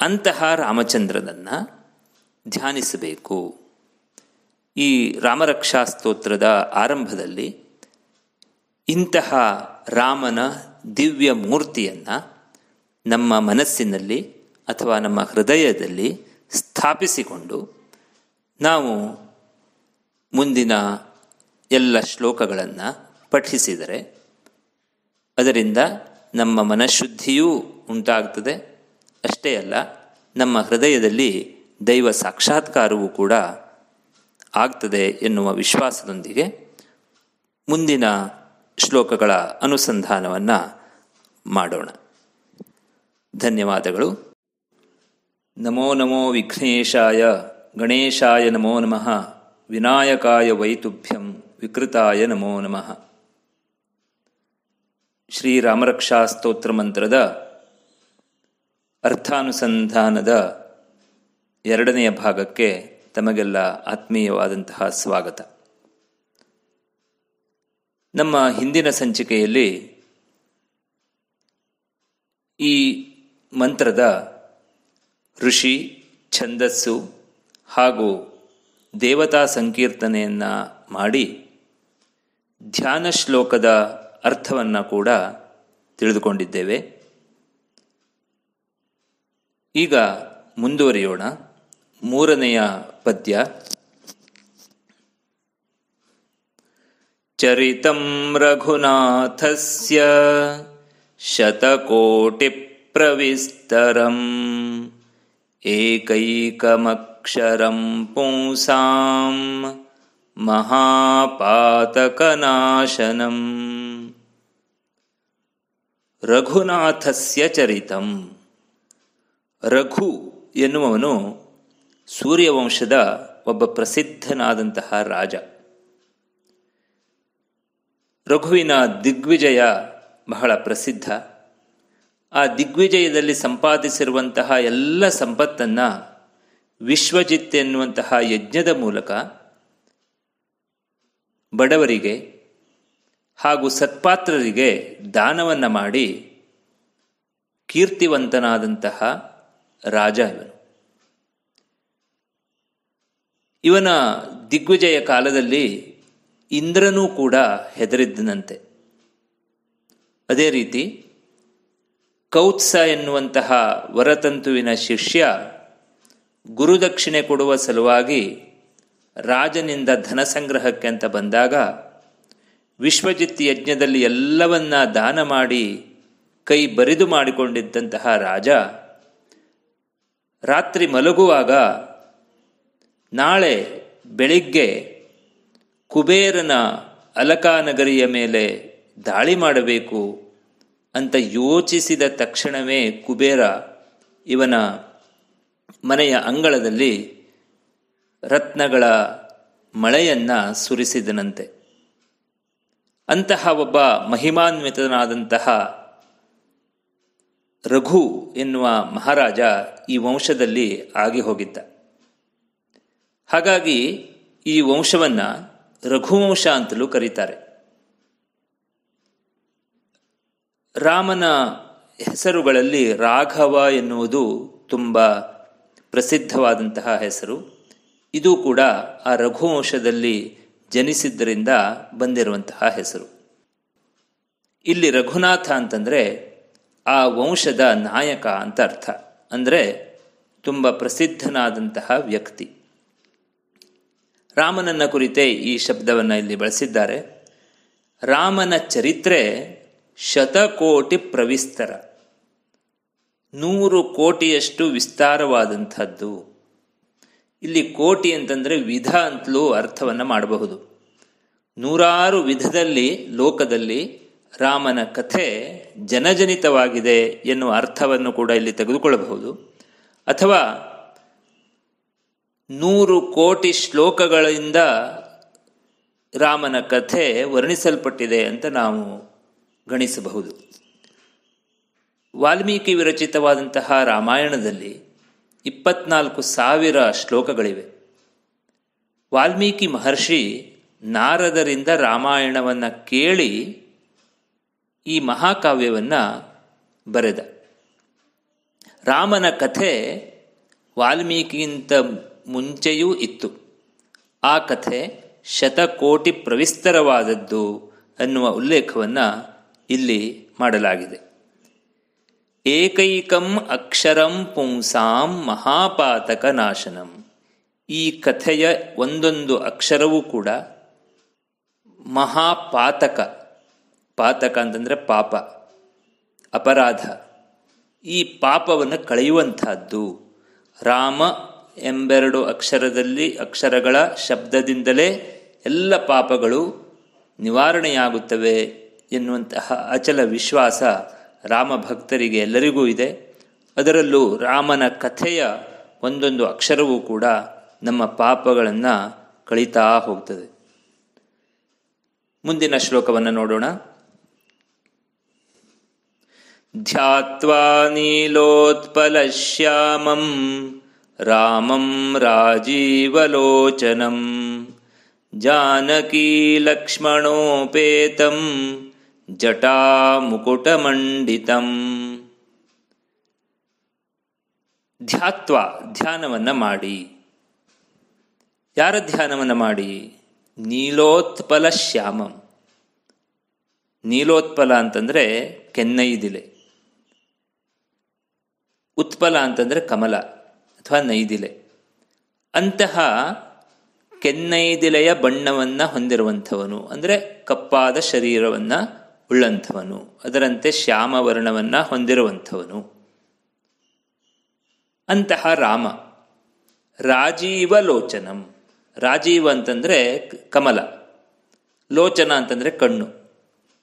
ಅಂತಹ ರಾಮಚಂದ್ರನನ್ನು ಧ್ಯಾನಿಸಬೇಕು. ಈ ರಾಮರಕ್ಷಾ ಸ್ತೋತ್ರದ ಆರಂಭದಲ್ಲಿ ಇಂತಹ ರಾಮನ ದಿವ್ಯ ಮೂರ್ತಿಯನ್ನು ನಮ್ಮ ಮನಸ್ಸಿನಲ್ಲಿ ಅಥವಾ ನಮ್ಮ ಹೃದಯದಲ್ಲಿ ಸ್ಥಾಪಿಸಿಕೊಂಡು ನಾವು ಮುಂದಿನ ಎಲ್ಲ ಶ್ಲೋಕಗಳನ್ನು ಪಠಿಸಿದರೆ ಅದರಿಂದ ನಮ್ಮ ಮನಃಶುದ್ಧಿಯೂ ಉಂಟಾಗ್ತದೆ. ಅಷ್ಟೇ ಅಲ್ಲ, ನಮ್ಮ ಹೃದಯದಲ್ಲಿ ದೈವ ಸಾಕ್ಷಾತ್ಕಾರವೂ ಕೂಡ ಆಗ್ತದೆ ಎನ್ನುವ ವಿಶ್ವಾಸದೊಂದಿಗೆ ಮುಂದಿನ ಶ್ಲೋಕಗಳ ಅನುಸಂಧಾನವನ್ನು ಮಾಡೋಣ. ಧನ್ಯವಾದಗಳು. ನಮೋ ನಮೋ ವಿಘ್ನೇಶಾಯ, ಗಣೇಶಾಯ ನಮೋ ನಮಃ, ವಿನಾಯಕಾಯ ವೈತುಭ್ಯಂ, ವಿಕೃತಾಯ ನಮೋ ನಮಃ. ಶ್ರೀರಾಮರಕ್ಷಾ ಸ್ತೋತ್ರ ಮಂತ್ರದ ಅರ್ಥಾನುಸಂಧಾನದ ಎರಡನೆಯ ಭಾಗಕ್ಕೆ ತಮಗೆಲ್ಲ ಆತ್ಮೀಯವಾದಂತಹ ಸ್ವಾಗತ. ನಮ್ಮ ಹಿಂದಿನ ಸಂಚಿಕೆಯಲ್ಲಿ ಈ ಮಂತ್ರದ ಋಷಿ, ಛಂದಸ್ಸು ಹಾಗೂ ದೇವತಾ ಸಂಕೀರ್ತನೆಯನ್ನು ಮಾಡಿ ಧ್ಯಾನ ಶ್ಲೋಕದ ಅರ್ಥವನ್ನು ಕೂಡ ತಿಳಿದುಕೊಂಡಿದ್ದೇವೆ. ಈಗ ಮುಂದುವರಿಯೋಣ. ಮೂರನೆಯ ಪದ್ಯ. ಚರಿತಂ ರಘುನಾಥಸ್ಯ ಶತಕೋಟಿ ಪ್ರವಿಸ್ತರಂ ಏಕೈಕಮಕ್ಷರಂ ಪುಂಸಾಂ ಮಹಾಪಾತಕನಾಶನಂ. ರಘುನಾಥಸ್ಯ ಚರಿತಂ. ರಘು ಎನ್ನುವವನು ಸೂರ್ಯವಂಶದ ಒಬ್ಬ ಪ್ರಸಿದ್ಧನಾದಂತಹ ರಾಜ. ರಘುವಿನ ದಿಗ್ವಿಜಯ ಬಹಳ ಪ್ರಸಿದ್ಧ. ಆ ದಿಗ್ವಿಜಯದಲ್ಲಿ ಸಂಪಾದಿಸಿರುವಂತಹ ಎಲ್ಲ ಸಂಪತ್ತನ್ನು ವಿಶ್ವಜಿತ್ ಎನ್ನುವಂತಹ ಯಜ್ಞದ ಮೂಲಕ ಬಡವರಿಗೆ ಹಾಗೂ ಸತ್ಪಾತ್ರರಿಗೆ ದಾನವನ್ನು ಮಾಡಿ ಕೀರ್ತಿವಂತನಾದಂತಹ ರಾಜ ಇವನು. ಇವನ ದಿಗ್ವಿಜಯ ಕಾಲದಲ್ಲಿ ಇಂದ್ರನೂ ಕೂಡ ಹೆದರಿದ್ದನಂತೆ. ಅದೇ ರೀತಿ ಕೌತ್ಸ ಎನ್ನುವಂತಹ ವರತಂತುವಿನ ಶಿಷ್ಯ ಗುರುದಕ್ಷಿಣೆ ಕೊಡುವ ಸಲುವಾಗಿ ರಾಜನಿಂದ ಧನ ಸಂಗ್ರಹಕ್ಕೆ ಅಂತ ಬಂದಾಗ ವಿಶ್ವಜಿತ್ ಯಜ್ಞದಲ್ಲಿ ಎಲ್ಲವನ್ನ ದಾನ ಮಾಡಿ ಕೈ ಬರಿದು ಮಾಡಿಕೊಂಡಿದ್ದಂತಹ ರಾಜ, ರಾತ್ರಿ ಮಲಗುವಾಗ ನಾಳೆ ಬೆಳಿಗ್ಗೆ ಕುಬೇರನ ಅಲಕಾನಗರಿಯ ಮೇಲೆ ದಾಳಿ ಮಾಡಬೇಕು ಅಂತ ಯೋಚಿಸಿದ ತಕ್ಷಣವೇ ಕುಬೇರ ಇವನ ಮನೆಯ ಅಂಗಳದಲ್ಲಿ ರತ್ನಗಳ ಮಳೆಯನ್ನು ಸುರಿಸಿದನಂತೆ. ಅಂತಹ ಒಬ್ಬ ಮಹಿಮಾನ್ವಿತನಾದಂತಹ ರಘು ಎನ್ನುವ ಮಹಾರಾಜ ಈ ವಂಶದಲ್ಲಿ ಆಗಿ ಹೋಗಿದ್ದ. ಹಾಗಾಗಿ ಈ ವಂಶವನ್ನು ರಘುವಂಶ ಅಂತಲೂ ಕರೀತಾರೆ. ರಾಮನ ಹೆಸರುಗಳಲ್ಲಿ ರಾಘವ ಎನ್ನುವುದು ತುಂಬ ಪ್ರಸಿದ್ಧವಾದಂತಹ ಹೆಸರು. ಇದು ಕೂಡ ಆ ರಘುವಂಶದಲ್ಲಿ ಜನಿಸಿದ್ದರಿಂದ ಬಂದಿರುವಂತಹ ಹೆಸರು. ಇಲ್ಲಿ ರಘುನಾಥ ಅಂತಂದರೆ ಆ ವಂಶದ ನಾಯಕ ಅಂತ ಅರ್ಥ. ಅಂದರೆ ತುಂಬ ಪ್ರಸಿದ್ಧನಾದಂತಹ ವ್ಯಕ್ತಿ. ರಾಮನನ್ನ ಕುರಿತೇ ಈ ಶಬ್ದವನ್ನು ಇಲ್ಲಿ ಬಳಸಿದ್ದಾರೆ. ರಾಮನ ಚರಿತ್ರೆ ಶತಕೋಟಿ ಪ್ರವಿಸ್ತರ. ನೂರು ಕೋಟಿಯಷ್ಟು ವಿಸ್ತಾರವಾದಂಥದ್ದು. ಇಲ್ಲಿ ಕೋಟಿ ಅಂತಂದರೆ ವಿಧ ಅಂತಲೂ ಅರ್ಥವನ್ನು ಮಾಡಬಹುದು. ನೂರಾರು ವಿಧದಲ್ಲಿ ಲೋಕದಲ್ಲಿ ರಾಮನ ಕಥೆ ಜನಜನಿತವಾಗಿದೆ ಎನ್ನುವ ಅರ್ಥವನ್ನು ಕೂಡ ಇಲ್ಲಿ ತೆಗೆದುಕೊಳ್ಳಬಹುದು. ಅಥವಾ ನೂರು ಕೋಟಿ ಶ್ಲೋಕಗಳಿಂದ ರಾಮನ ಕಥೆ ವರ್ಣಿಸಲ್ಪಟ್ಟಿದೆ ಅಂತ ನಾವು ಗಣಿಸಬಹುದು. ವಾಲ್ಮೀಕಿ ವಿರಚಿತವಾದಂತಹ ರಾಮಾಯಣದಲ್ಲಿ ಇಪ್ಪತ್ನಾಲ್ಕು ಸಾವಿರ ಶ್ಲೋಕಗಳಿವೆ. ವಾಲ್ಮೀಕಿ ಮಹರ್ಷಿ ನಾರದರಿಂದ ರಾಮಾಯಣವನ್ನು ಕೇಳಿ ಈ ಮಹಾಕಾವ್ಯವನ್ನು ಬರೆದ. ರಾಮನ ಕಥೆ ವಾಲ್ಮೀಕಿಗಿಂತ ಮುಂಚೆಯೂ ಇತ್ತು. ಆ ಕಥೆ ಶತಕೋಟಿ ಪ್ರವಿಸ್ತರವಾದದ್ದು ಅನ್ನುವ ಉಲ್ಲೇಖವನ್ನು ಇಲ್ಲಿ ಮಾಡಲಾಗಿದೆ. ಏಕೈಕಂ ಅಕ್ಷರಂ ಪುಂಸಾಂ ಮಹಾಪಾತಕ ನಾಶನಂ ಈ ಕಥೆಯ ಒಂದೊಂದು ಅಕ್ಷರವೂ ಕೂಡ ಮಹಾಪಾತಕ. ಪಾತಕ ಅಂತಂದರೆ ಪಾಪ, ಅಪರಾಧ. ಈ ಪಾಪವನ್ನು ಕಳೆಯುವಂತಹದ್ದು ರಾಮ ಎಂಬೆರಡು ಅಕ್ಷರದಲ್ಲಿ ಅಕ್ಷರಗಳ ಶಬ್ದದಿಂದಲೇ ಎಲ್ಲ ಪಾಪಗಳು ನಿವಾರಣೆಯಾಗುತ್ತವೆ ಎನ್ನುವಂತಹ ಅಚಲ ವಿಶ್ವಾಸ ರಾಮ ಭಕ್ತರಿಗೆ ಎಲ್ಲರಿಗೂ ಇದೆ. ಅದರಲ್ಲೂ ರಾಮನ ಕಥೆಯ ಒಂದೊಂದು ಅಕ್ಷರವೂ ಕೂಡ ನಮ್ಮ ಪಾಪಗಳನ್ನು ಕಳೀತಾ ಹೋಗ್ತದೆ. ಮುಂದಿನ ಶ್ಲೋಕವನ್ನು ನೋಡೋಣ. ಧ್ಯಾತ್ವಾ ನೀಲೋತ್ಪಲಶ್ಯಾಮಂ ರಾಮಂ ರಾಜೀವಲೋಚನಂ. ಜಾನಕೀ ಲಕ್ಷ್ಮಣೋಪೇತಂ ಜಟಾಮುಕುಟಮಂಡಿತಂ. ಧ್ಯಾತ್ವ, ಧ್ಯಾನವನ್ನು ಮಾಡಿ. ಯಾರ ಧ್ಯಾನವನ್ನು ಮಾಡಿ? ನೀಲೋತ್ಪಲ ಶ್ಯಾಮಂ. ನೀಲೋತ್ಪಲ ಅಂತಂದರೆ ಕೆನ್ನೈದಿಲೆ ಉತ್ಪಲ ಅಂತಂದರೆ ಕಮಲ ಅಥವಾ ನೈದಿಲೆ ಅಂತಹ ಕೆನ್ನೈದಿಲೆಯ ಬಣ್ಣವನ್ನು ಹೊಂದಿರುವಂಥವನು, ಅಂದರೆ ಕಪ್ಪಾದ ಶರೀರವನ್ನು ಉಳ್ಳಂಥವನು, ಅದರಂತೆ ಶ್ಯಾಮ ವರ್ಣವನ್ನು ಹೊಂದಿರುವಂಥವನು. ಅಂತಹ ರಾಮ ರಾಜೀವ ಲೋಚನಂ ರಾಜೀವ ಅಂತಂದರೆ ಕಮಲ. ಲೋಚನ ಅಂತಂದರೆ ಕಣ್ಣು.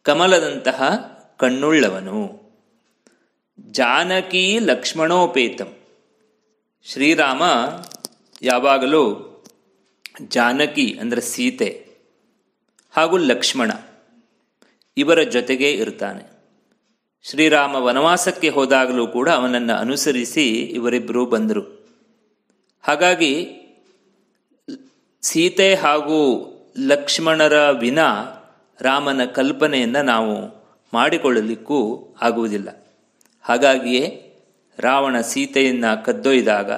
ಕಮಲದಂತಹ ಕಣ್ಣುಳ್ಳವನು. ಜಾನಕಿ ಲಕ್ಷ್ಮಣೋಪೇತಂ. ಶ್ರೀರಾಮ ಯಾವಾಗಲೂ ಜಾನಕಿ ಅಂದರೆ ಸೀತೆ, ಹಾಗೂ ಲಕ್ಷ್ಮಣ. ಇವರ ಜೊತೆಗೇ ಇರ್ತಾನೆ ಶ್ರೀರಾಮ ವನವಾಸಕ್ಕೆ ಹೋದಾಗಲೂ ಕೂಡ ಅವನನ್ನು ಅನುಸರಿಸಿ ಇವರಿಬ್ಬರೂ ಬಂದರು. ಹಾಗಾಗಿ ಸೀತೆ ಹಾಗೂ ಲಕ್ಷ್ಮಣರ ವಿನ ರಾಮನ ಕಲ್ಪನೆಯನ್ನು ನಾವು ಮಾಡಿಕೊಳ್ಳಲಿಕ್ಕೂ ಆಗುವುದಿಲ್ಲ. ಹಾಗಾಗಿಯೇ ರಾವಣ ಸೀತೆಯನ್ನು ಕದ್ದೊಯ್ದಾಗ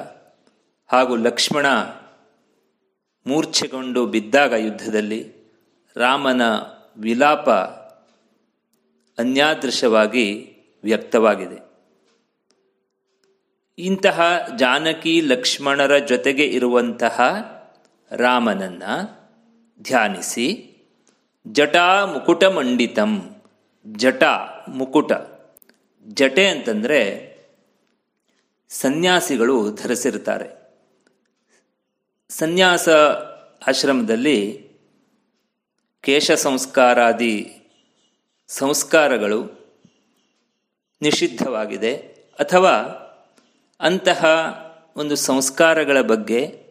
ಹಾಗೂ ಲಕ್ಷ್ಮಣ ಮೂರ್ಛೆಗೊಂಡು ಬಿದ್ದಾಗ ಯುದ್ಧದಲ್ಲಿ ರಾಮನ ವಿಲಾಪ ಅನ್ಯಾದೃಶವಾಗಿ ವ್ಯಕ್ತವಾಗಿದೆ. ಇಂತಹ ಜಾನಕಿ ಲಕ್ಷ್ಮಣರ ಜೊತೆಗೆ ಇರುವಂತಹ ರಾಮನನ್ನ ಧ್ಯಾನಿಸಿ, ಜಟಾ ಮುಕುಟ ಮಂಡಿತಂ ಜಟ ಮುಕುಟ. ಜಟೆ ಅಂತಂದರೆ ಸನ್ಯಾಸಿಗಳು ಧರಿಸಿರ್ತಾರೆ. ಸನ್ಯಾಸ ಆಶ್ರಮದಲ್ಲಿ ಕೇಶ ಸಂಸ್ಕಾರಾದಿ ಸಂಸ್ಕಾರಗಳು ನಿಷಿದ್ಧವಾಗಿದೆ ಅಥವಾ ಅಂತಹ ಒಂದು ಸಂಸ್ಕಾರಗಳ ಬಗ್ಗೆ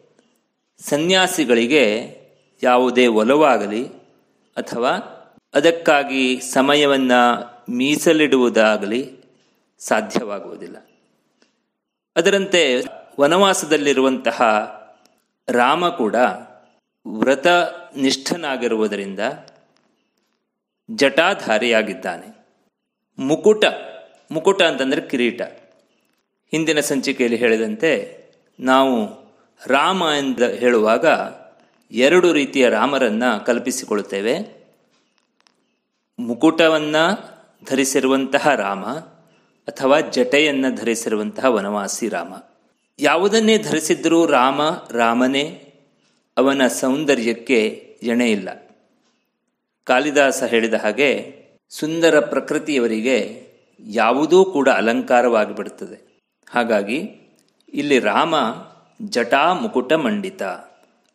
ಸನ್ಯಾಸಿಗಳಿಗೆ ಯಾವುದೇ ಒಲವಾಗಲಿ ಅಥವಾ ಅದಕ್ಕಾಗಿ ಸಮಯವನ್ನು ಮೀಸಲಿಡುವುದಾಗಲಿ ಸಾಧ್ಯವಾಗುವುದಿಲ್ಲ. ಅದರಂತೆ ವನವಾಸದಲ್ಲಿರುವಂತಹ ರಾಮ ಕೂಡ ವ್ರತ ನಿಷ್ಠನಾಗಿರುವುದರಿಂದ ಜಟಾಧಾರಿಯಾಗಿದ್ದಾನೆ. ಮುಕುಟ ಮುಕುಟ ಅಂತಂದರೆ ಕಿರೀಟ. ಹಿಂದಿನ ಸಂಚಿಕೆಯಲ್ಲಿ ಹೇಳಿದಂತೆ ನಾವು ರಾಮ ಎಂದು ಹೇಳುವಾಗ ಎರಡು ರೀತಿಯ ರಾಮರನ್ನು ಕಲ್ಪಿಸಿಕೊಳ್ಳುತ್ತೇವೆ. ಮುಕುಟವನ್ನು ಧರಿಸಿರುವಂತಹ ರಾಮ ಅಥವಾ ಜಟೆಯನ್ನು ಧರಿಸಿರುವಂತಹ ವನವಾಸಿ ರಾಮ. ಯಾವುದನ್ನೇ ಧರಿಸಿದ್ರೂ ರಾಮ ರಾಮನೇ, ಅವನ ಸೌಂದರ್ಯಕ್ಕೆ ಎಣೆಯಿಲ್ಲ. ಕಾಳಿದಾಸ ಹೇಳಿದ ಹಾಗೆ ಸುಂದರ ಪ್ರಕೃತಿಯವರಿಗೆ ಯಾವುದೂ ಕೂಡ ಅಲಂಕಾರವಾಗಿಬಿಡುತ್ತದೆ. ಹಾಗಾಗಿ ಇಲ್ಲಿ ರಾಮ ಜಟಾ ಮುಕುಟ ಮಂಡಿತ.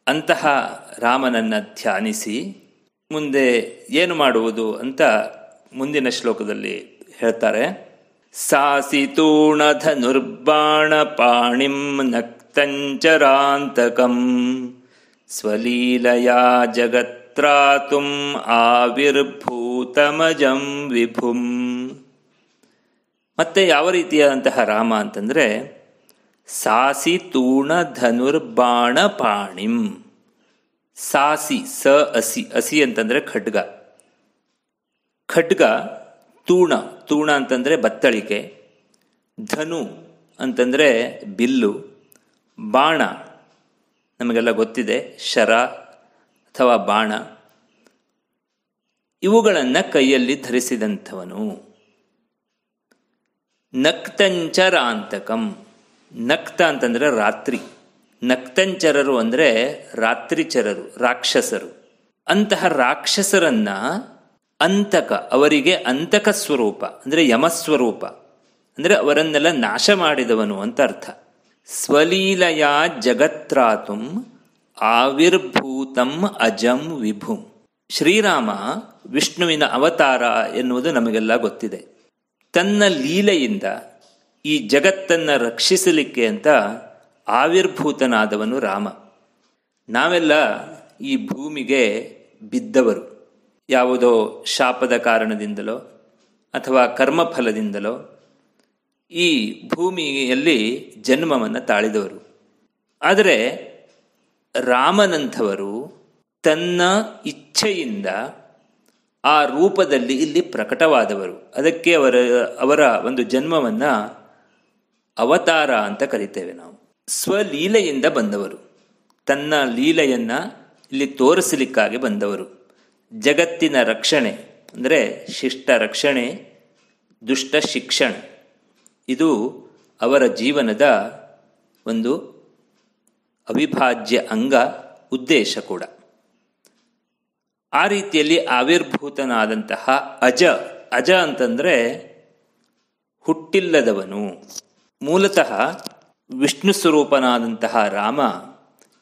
ಅಂತಹ ರಾಮನನ್ನು ಧ್ಯಾನಿಸಿ ಮುಂದೆ ಏನು ಮಾಡುವುದು ಅಂತ ಮುಂದಿನ ಶ್ಲೋಕದಲ್ಲಿ ಹೇಳ್ತಾರೆ. ಸಾಸಿತೂಣಧನುರ್ಬಾಣ ಪಾಣಿಂ ನಕ್ತಂಚರಾಂತಕಂ. ಸ್ವಲೀಲಯಾ ಜಗತ್ರಾತುಂ ಆವಿರ್ಭೂತಮಜಂ ವಿಭುಂ ಮತ್ತೆ ಯಾವ ರೀತಿಯಾದಂತಹ ರಾಮ ಅಂತಂದರೆ, ಸಾಸಿ ತೂಣ ಧನುರ್ಬಾಣ ಪಾಣಿಂ। ಸಾಸಿ, ಸ, ಅಸಿ ಅಸಿ ಅಂತಂದರೆ ಖಡ್ಗ। ಖಡ್ಗ ತೂಣ ತೂಣ ಅಂತಂದರೆ ಬತ್ತಳಿಕೆ। ಧನು ಅಂತಂದರೆ ಬಿಲ್ಲು। ಬಾಣ, ನಮಗೆಲ್ಲ ಗೊತ್ತಿದೆ, ಶರ ಅಥವಾ ಬಾಣ. ಇವುಗಳನ್ನು ಕೈಯಲ್ಲಿ ಧರಿಸಿದಂಥವನು. ನಕ್ತಂಚರಾಂತಕಂ. ನಕ್ತ ಅಂತಂದರೆ ರಾತ್ರಿ. ನಕ್ತಂಚರರು ಅಂದರೆ ರಾತ್ರಿಚರರು, ರಾಕ್ಷಸರು. ಅಂತಹ ರಾಕ್ಷಸರನ್ನ ಅಂತಕ, ಅವರಿಗೆ ಅಂತಕ ಸ್ವರೂಪ, ಅಂದರೆ ಯಮಸ್ವರೂಪ, ಅಂದರೆ ಅವರನ್ನೆಲ್ಲ ನಾಶ ಮಾಡಿದವನು ಅಂತ ಅರ್ಥ. ಸ್ವಲೀಲಯ ಜಗತ್ರಾತುಂ ಆವಿರ್ಭೂತಂ ಅಜಂ ವಿಭು. ಶ್ರೀರಾಮ ವಿಷ್ಣುವಿನ ಅವತಾರ ಎನ್ನುವುದು ನಮಗೆಲ್ಲ ಗೊತ್ತಿದೆ. ತನ್ನ ಲೀಲೆಯಿಂದ ಈ ಜಗತ್ತನ್ನು ರಕ್ಷಿಸಲಿಕ್ಕೆ ಅಂತ ಆವಿರ್ಭೂತನಾದವನು ರಾಮ. ನಾವೆಲ್ಲ ಈ ಭೂಮಿಗೆ ಬಿದ್ದವರು. ಯಾವುದೋ ಶಾಪದ ಕಾರಣದಿಂದಲೋ ಅಥವಾ ಕರ್ಮಫಲದಿಂದಲೋ ಈ ಭೂಮಿಯಲ್ಲಿ ಜನ್ಮವನ್ನು ತಾಳಿದವರು. ಆದರೆ ರಾಮನಂಥವರು ತನ್ನ ಇಚ್ಛೆಯಿಂದ ಆ ರೂಪದಲ್ಲಿ ಇಲ್ಲಿ ಪ್ರಕಟವಾದವರು. ಅದಕ್ಕೆ ಅವರ ಅವರ ಒಂದು ಜನ್ಮವನ್ನು ಅವತಾರ ಅಂತ ಕರಿತೇವೆ ನಾವು. ಸ್ವಲೀಲೆಯಿಂದ ಬಂದವರು. ತನ್ನ ಲೀಲೆಯನ್ನು ಇಲ್ಲಿ ತೋರಿಸಲಿಕ್ಕಾಗಿ ಬಂದವರು. ಜಗತ್ತಿನ ರಕ್ಷಣೆ, ಅಂದರೆ ಶಿಷ್ಟ ರಕ್ಷಣೆ, ದುಷ್ಟ ಶಿಕ್ಷಣ. ಇದು ಅವರ ಜೀವನದ ಒಂದು ಅವಿಭಾಜ್ಯ ಅಂಗ ಉದ್ದೇಶ ಕೂಡ. ಆ ರೀತಿಯಲ್ಲಿ ಆವಿರ್ಭೂತನಾದಂತಹ ಅಜ ಅಜ ಅಂತಂದರೆ ಹುಟ್ಟಿಲ್ಲದವನು. ಮೂಲತಃ ವಿಷ್ಣು ಸ್ವರೂಪನಾದಂತಹ ರಾಮ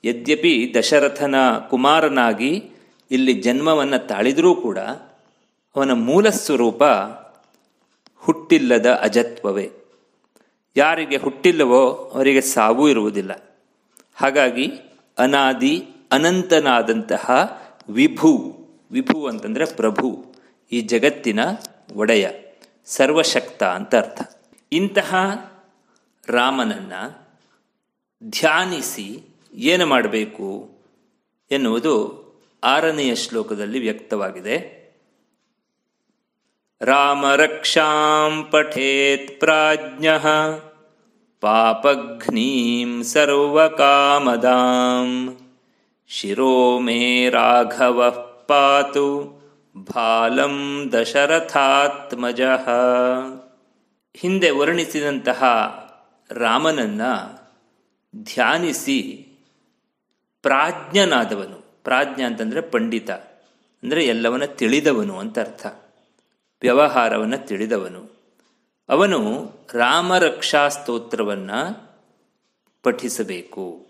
ಯದ್ಯಪಿ ದಶರಥನ ಕುಮಾರನಾಗಿ ಇಲ್ಲಿ ಜನ್ಮವನ್ನು ತಾಳಿದರೂ ಕೂಡ ಅವನ ಮೂಲ ಸ್ವರೂಪ ಹುಟ್ಟಿಲ್ಲದ ಅಜತ್ವವೇ. ಯಾರಿಗೆ ಹುಟ್ಟಿಲ್ಲವೋ ಅವರಿಗೆ ಸಾವು ಇರುವುದಿಲ್ಲ. ಹಾಗಾಗಿ ಅನಾದಿ ಅನಂತನಾದಂತಹ ವಿಭು ವಿಭು ಅಂತಂದರೆ ಪ್ರಭು, ಈ ಜಗತ್ತಿನ ಒಡೆಯ, ಸರ್ವಶಕ್ತ ಅಂತ ಅರ್ಥ. ಇಂತಹ ರಾಮನನ್ನು ಧ್ಯಾನಿಸಿ ಏನು ಮಾಡಬೇಕು ಎನ್ನುವುದು ಆರನೆಯ ಶ್ಲೋಕದಲ್ಲಿ ವ್ಯಕ್ತವಾಗಿದೆ. ರಾಮರಕ್ಷಾಂ ಪಠೇತ್ ಪ್ರಾಜ್ಞ. ಪಾಪಘ್ನೀಂ ಸರ್ವಕಾಮದಾಂ ಶಿರೋ ಮೇ ರಾಘವ ಪಾತು ಭಾಲಂ ದಶರಥಾತ್ಮಜ ಹಿಂದೆ ವರ್ಣಿಸಿದಂತಹ ರಾಮನನ್ನ ಧ್ಯಾನಿಸಿ ಪ್ರಾಜ್ಞನಾದವನು. ಪ್ರಾಜ್ಞ ಅಂತಂದರೆ ಪಂಡಿತ. ಅಂದರೆ ಎಲ್ಲವನ್ನ ತಿಳಿದವನು ಅಂತ ಅರ್ಥ. ವ್ಯವಹಾರವನ್ನು ತಿಳಿದವನು. ಅವನು ರಾಮರಕ್ಷಾ ಸ್ತೋತ್ರವನ್ನು ಪಠಿಸಬೇಕು.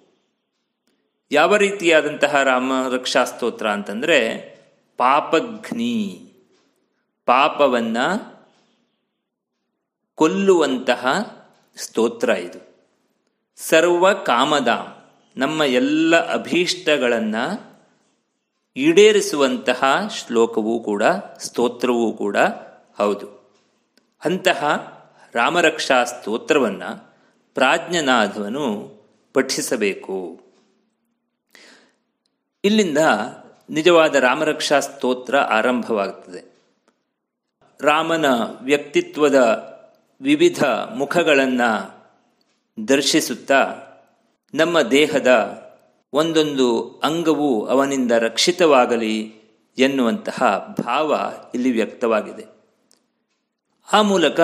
ಯಾವ ರೀತಿಯಾದಂತಹ ರಾಮರಕ್ಷಾ ಸ್ತೋತ್ರ ಅಂತಂದರೆ ಪಾಪಘ್ನಿ, ಪಾಪವನ್ನು ಕೊಲ್ಲುವಂತಹ ಸ್ತೋತ್ರ ಇದು. ಸರ್ವ ಕಾಮದಾಂ ನಮ್ಮ ಎಲ್ಲ ಅಭೀಷ್ಟಗಳನ್ನು ಈಡೇರಿಸುವಂತಹ ಶ್ಲೋಕವೂ ಕೂಡ, ಸ್ತೋತ್ರವೂ ಕೂಡ ಹೌದು. ಅಂತಹ ರಾಮರಕ್ಷಾ ಸ್ತೋತ್ರವನ್ನು ಪ್ರಾಜ್ಞನಾದವನು ಪಠಿಸಬೇಕು. ಇಲ್ಲಿಂದ ನಿಜವಾದ ರಾಮರಕ್ಷಾ ಸ್ತೋತ್ರ ಆರಂಭವಾಗುತ್ತದೆ ರಾಮನ ವ್ಯಕ್ತಿತ್ವದ ವಿವಿಧ ಮುಖಗಳನ್ನು ದರ್ಶಿಸುತ್ತಾ ನಮ್ಮ ದೇಹದ ಒಂದೊಂದು ಅಂಗವು ಅವನಿಂದ ರಕ್ಷಿತವಾಗಲಿ ಎನ್ನುವಂತಹ ಭಾವ ಇಲ್ಲಿ ವ್ಯಕ್ತವಾಗಿದೆ. ಆ ಮೂಲಕ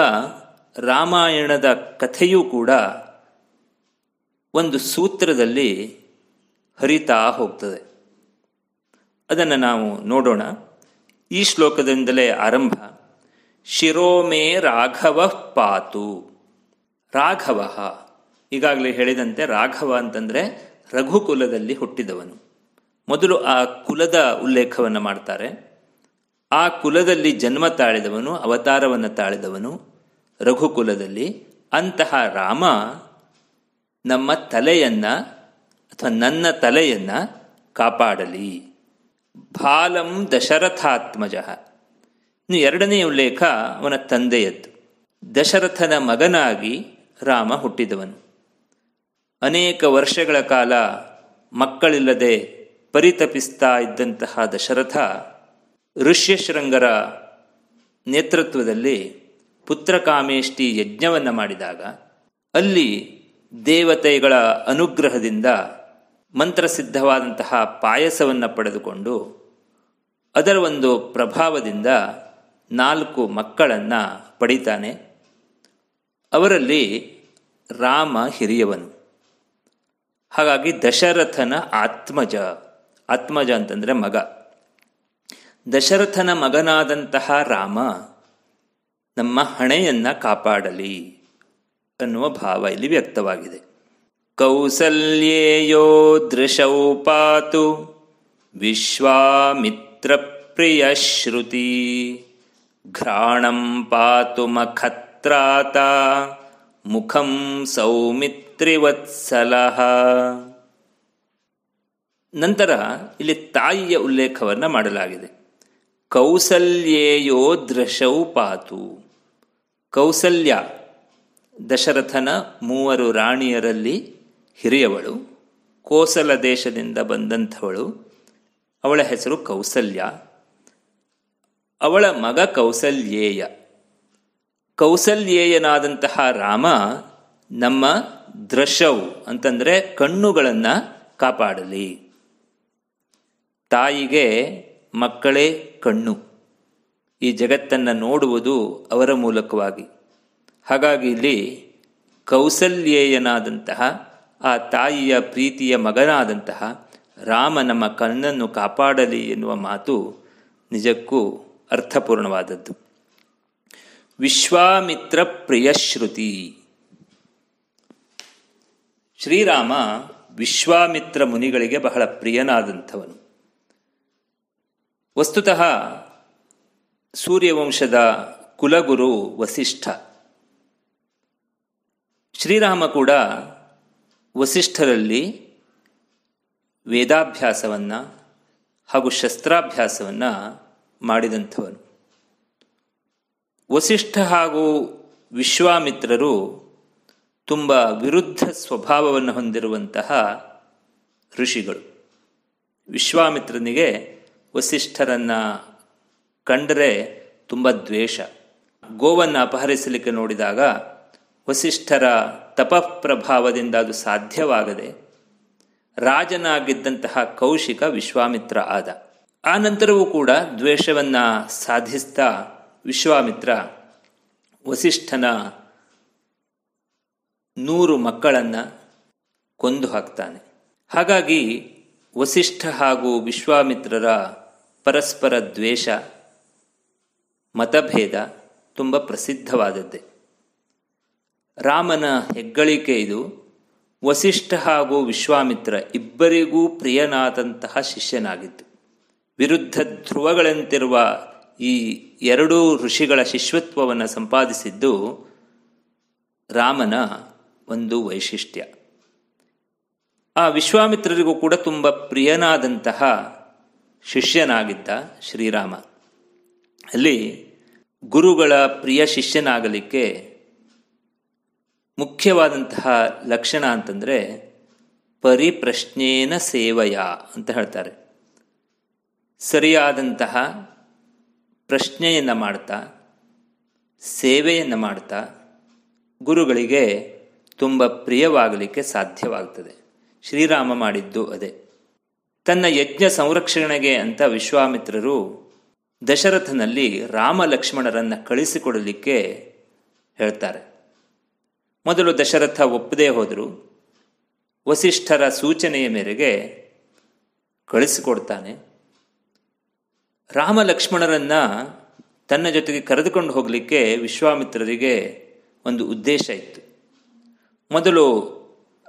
ರಾಮಾಯಣದ ಕಥೆಯೂ ಕೂಡ ಒಂದು ಸೂತ್ರದಲ್ಲಿ ಹರಿತಾ ಹೋಗ್ತದೆ. ಅದನ್ನು ನಾವು ನೋಡೋಣ. ಈ ಶ್ಲೋಕದಿಂದಲೇ ಆರಂಭ. ಶಿರೋಮೇ ರಾಘವ ಪಾತು. ರಾಘವ. ಈಗಾಗಲೇ ಹೇಳಿದಂತೆ ರಾಘವ ಅಂತಂದರೆ ರಘುಕುಲದಲ್ಲಿ ಹುಟ್ಟಿದವನು. ಮೊದಲು ಆ ಕುಲದ ಉಲ್ಲೇಖವನ್ನು ಮಾಡ್ತಾರೆ. ಆ ಕುಲದಲ್ಲಿ ಜನ್ಮ ತಾಳಿದವನು, ಅವತಾರವನ್ನು ತಾಳಿದವನು, ರಘುಕುಲದಲ್ಲಿ ಅಂತಹ ರಾಮ ನಮ್ಮ ತಲೆಯನ್ನ ಅಥವಾ ನನ್ನ ತಲೆಯನ್ನ ಕಾಪಾಡಲಿ. ಬಾಲಂ ದಶರಥಾತ್ಮಜ. ಇನ್ನು ಎರಡನೇ ಉಲ್ಲೇಖ ಅವನ ತಂದೆಯದ್ದು. ದಶರಥನ ಮಗನಾಗಿ ರಾಮ ಹುಟ್ಟಿದವನು. ಅನೇಕ ವರ್ಷಗಳ ಕಾಲ ಮಕ್ಕಳಿಲ್ಲದೆ ಪರಿತಪಿಸ್ತಾ ಇದ್ದಂತಹ ದಶರಥ ಋಷ್ಯಶೃಂಗರ ನೇತೃತ್ವದಲ್ಲಿ ಪುತ್ರಕಾಮೇಷ್ಟಿ ಯಜ್ಞವನ್ನು ಮಾಡಿದಾಗ ಅಲ್ಲಿ ದೇವತೆಗಳ ಅನುಗ್ರಹದಿಂದ ಮಂತ್ರಸಿದ್ಧವಾದಂತಹ ಪಾಯಸವನ್ನು ಪಡೆದುಕೊಂಡು ಅದರ ಒಂದು ಪ್ರಭಾವದಿಂದ ನಾಲ್ಕು ಮಕ್ಕಳನ್ನು ಪಡಿತಾನೆ. ಅವರಲ್ಲಿ ರಾಮ ಹಿರಿಯವನು. ಹಾಗಾಗಿ ದಶರಥನ ಆತ್ಮಜ. ಆತ್ಮಜ ಅಂತಂದರೆ ಮಗ. ದಶರಥನ ಮಗನಾದಂತಹ ರಾಮ ನಮ್ಮ ಹಣೆಯನ್ನು ಕಾಪಾಡಲಿ ಅನ್ನುವ ಭಾವ ಇಲ್ಲಿ ವ್ಯಕ್ತವಾಗಿದೆ. ಕೌಸಲ್ಯೇಯೋ ದೃಶೌ ಪಾತು ವಿಶ್ವಾಮಿತ್ರ ಪ್ರಿಯ ಶ್ರುತಿ ಘ್ರಾಣಂ ಪಾತು ಮಖತ್ರಾತ ಮುಖಂ ಸೌಮಿತ್ರಿವತ್ಸಲ. ನಂತರ ಇಲ್ಲಿ ತಾಯಿಯ ಉಲ್ಲೇಖವನ್ನು ಮಾಡಲಾಗಿದೆ. ಕೌಸಲ್ಯೇಯೋ ದೃಶೌ ಪಾತು ಕೌಸಲ್ಯ, ದಶರಥನ ಮೂವರು ರಾಣಿಯರಲ್ಲಿ ಹಿರಿಯವಳು, ಕೋಸಲ ದೇಶದಿಂದ ಬಂದಂಥವಳು. ಅವಳ ಹೆಸರು ಕೌಸಲ್ಯ. ಅವಳ ಮಗ ಕೌಸಲ್ಯೇಯ. ಕೌಸಲ್ಯೇಯನಾದಂತಹ ರಾಮ ನಮ್ಮ ದೃಶೌ ಅಂತಂದರೆ ಕಣ್ಣುಗಳನ್ನು ಕಾಪಾಡಲಿ. ತಾಯಿಗೆ ಮಕ್ಕಳೇ ಕಣ್ಣು. ಈ ಜಗತ್ತನ್ನು ನೋಡುವುದು ಅವರ ಮೂಲಕವಾಗಿ. ಹಾಗಾಗಿ ಇಲ್ಲಿ ಕೌಸಲ್ಯೇಯನಾದಂತಹ, ಆ ತಾಯಿಯ ಪ್ರೀತಿಯ ಮಗನಾದಂತಹ ರಾಮ ನಮ್ಮ ಕಣ್ಣನ್ನು ಕಾಪಾಡಲಿ ಎನ್ನುವ ಮಾತು ನಿಜಕ್ಕೂ ಅರ್ಥಪೂರ್ಣವಾದದ್ದು. ವಿಶ್ವಾಮಿತ್ರ ಪ್ರಿಯಶ್ರುತಿ ಶ್ರೀರಾಮ ವಿಶ್ವಾಮಿತ್ರ ಮುನಿಗಳಿಗೆ ಬಹಳ ಪ್ರಿಯನಾದಂಥವನು. ವಸ್ತುತಃ ಸೂರ್ಯವಂಶದ ಕುಲಗುರು ವಸಿಷ್ಠ. ಶ್ರೀರಾಮ ಕೂಡ ವಸಿಷ್ಠರಲ್ಲಿ ವೇದಾಭ್ಯಾಸವನ್ನು ಹಾಗೂ ಶಸ್ತ್ರಾಭ್ಯಾಸವನ್ನು ಮಾಡಿದಂಥವನು. ವಸಿಷ್ಠ ಹಾಗೂ ವಿಶ್ವಾಮಿತ್ರರು ತುಂಬ ವಿರುದ್ಧ ಸ್ವಭಾವವನ್ನು ಹೊಂದಿರುವಂತಹ ಋಷಿಗಳು. ವಿಶ್ವಾಮಿತ್ರನಿಗೆ ವಸಿಷ್ಠರನ್ನು ಕಂಡರೆ ತುಂಬ ದ್ವೇಷ. ಗೋವನ್ನು ಅಪಹರಿಸಲಿಕ್ಕೆ ನೋಡಿದಾಗ ವಸಿಷ್ಠರ ತಪಃಪ್ರಭಾವದಿಂದ ಅದು ಸಾಧ್ಯವಾಗದೆ ರಾಜನಾಗಿದ್ದಂತಹ ಕೌಶಿಕ ವಿಶ್ವಾಮಿತ್ರ ಆದ. ಆ ನಂತರವೂ ಕೂಡ ದ್ವೇಷವನ್ನು ಸಾಧಿಸ್ತಾ ವಿಶ್ವಾಮಿತ್ರ ವಸಿಷ್ಠನ ನೂರು ಮಕ್ಕಳನ್ನು ಕೊಂದು ಹಾಕ್ತಾನೆ. ಹಾಗಾಗಿ ವಸಿಷ್ಠ ಹಾಗೂ ವಿಶ್ವಾಮಿತ್ರರ ಪರಸ್ಪರ ದ್ವೇಷ, ಮತಭೇದ ತುಂಬ ಪ್ರಸಿದ್ಧವಾದದ್ದೇ. ರಾಮನ ಹೆಗ್ಗಳಿಕೆ ಇದು. ವಸಿಷ್ಠ ಹಾಗೂ ವಿಶ್ವಾಮಿತ್ರ ಇಬ್ಬರಿಗೂ ಪ್ರಿಯನಾದಂತಹ ಶಿಷ್ಯನಾಗಿದ್ದು. ವಿರುದ್ಧ ಧ್ರುವಗಳಂತಿರುವ ಈ ಎರಡೂ ಋಷಿಗಳ ಶಿಷ್ಯತ್ವವನ್ನು ಸಂಪಾದಿಸಿದ್ದು ರಾಮನ ಒಂದು ವೈಶಿಷ್ಟ್ಯ. ಆ ವಿಶ್ವಾಮಿತ್ರರಿಗೂ ಕೂಡ ತುಂಬ ಪ್ರಿಯನಾದಂತಹ ಶಿಷ್ಯನಾಗಿದ್ದ ಶ್ರೀರಾಮ. ಅಲ್ಲಿ ಗುರುಗಳ ಪ್ರಿಯ ಶಿಷ್ಯನಾಗಲಿಕ್ಕೆ ಮುಖ್ಯವಾದಂತಹ ಲಕ್ಷಣ ಅಂತಂದರೆ ಪರಿಪ್ರಶ್ನೇನ ಸೇವಯ ಅಂತ ಹೇಳ್ತಾರೆ. ಸರಿಯಾದಂತಹ ಪ್ರಶ್ನೆಯನ್ನು ಮಾಡ್ತಾ, ಸೇವೆಯನ್ನು ಮಾಡ್ತಾ ಗುರುಗಳಿಗೆ ತುಂಬ ಪ್ರಿಯವಾಗಲಿಕ್ಕೆ ಸಾಧ್ಯವಾಗ್ತದೆ. ಶ್ರೀರಾಮ ಮಾಡಿದ್ದು ಅದೇ. ತನ್ನ ಯಜ್ಞ ಸಂರಕ್ಷಣೆಗೆ ಅಂತ ವಿಶ್ವಾಮಿತ್ರರು ದಶರಥನಲ್ಲಿ ರಾಮ ಲಕ್ಷ್ಮಣರನ್ನು ಕಳಿಸಿಕೊಡಲಿಕ್ಕೆ ಹೇಳ್ತಾರೆ. ಮೊದಲು ದಶರಥ ಒಪ್ಪದೇ ಹೋದರು. ವಸಿಷ್ಠರ ಸೂಚನೆಯ ಮೇರೆಗೆ ಕಳಿಸಿಕೊಡ್ತಾನೆ. ರಾಮ ಲಕ್ಷ್ಮಣರನ್ನು ತನ್ನ ಜೊತೆಗೆ ಕರೆದುಕೊಂಡು ಹೋಗಲಿಕ್ಕೆ ವಿಶ್ವಾಮಿತ್ರರಿಗೆ ಒಂದು ಉದ್ದೇಶ ಇತ್ತು. ಮೊದಲು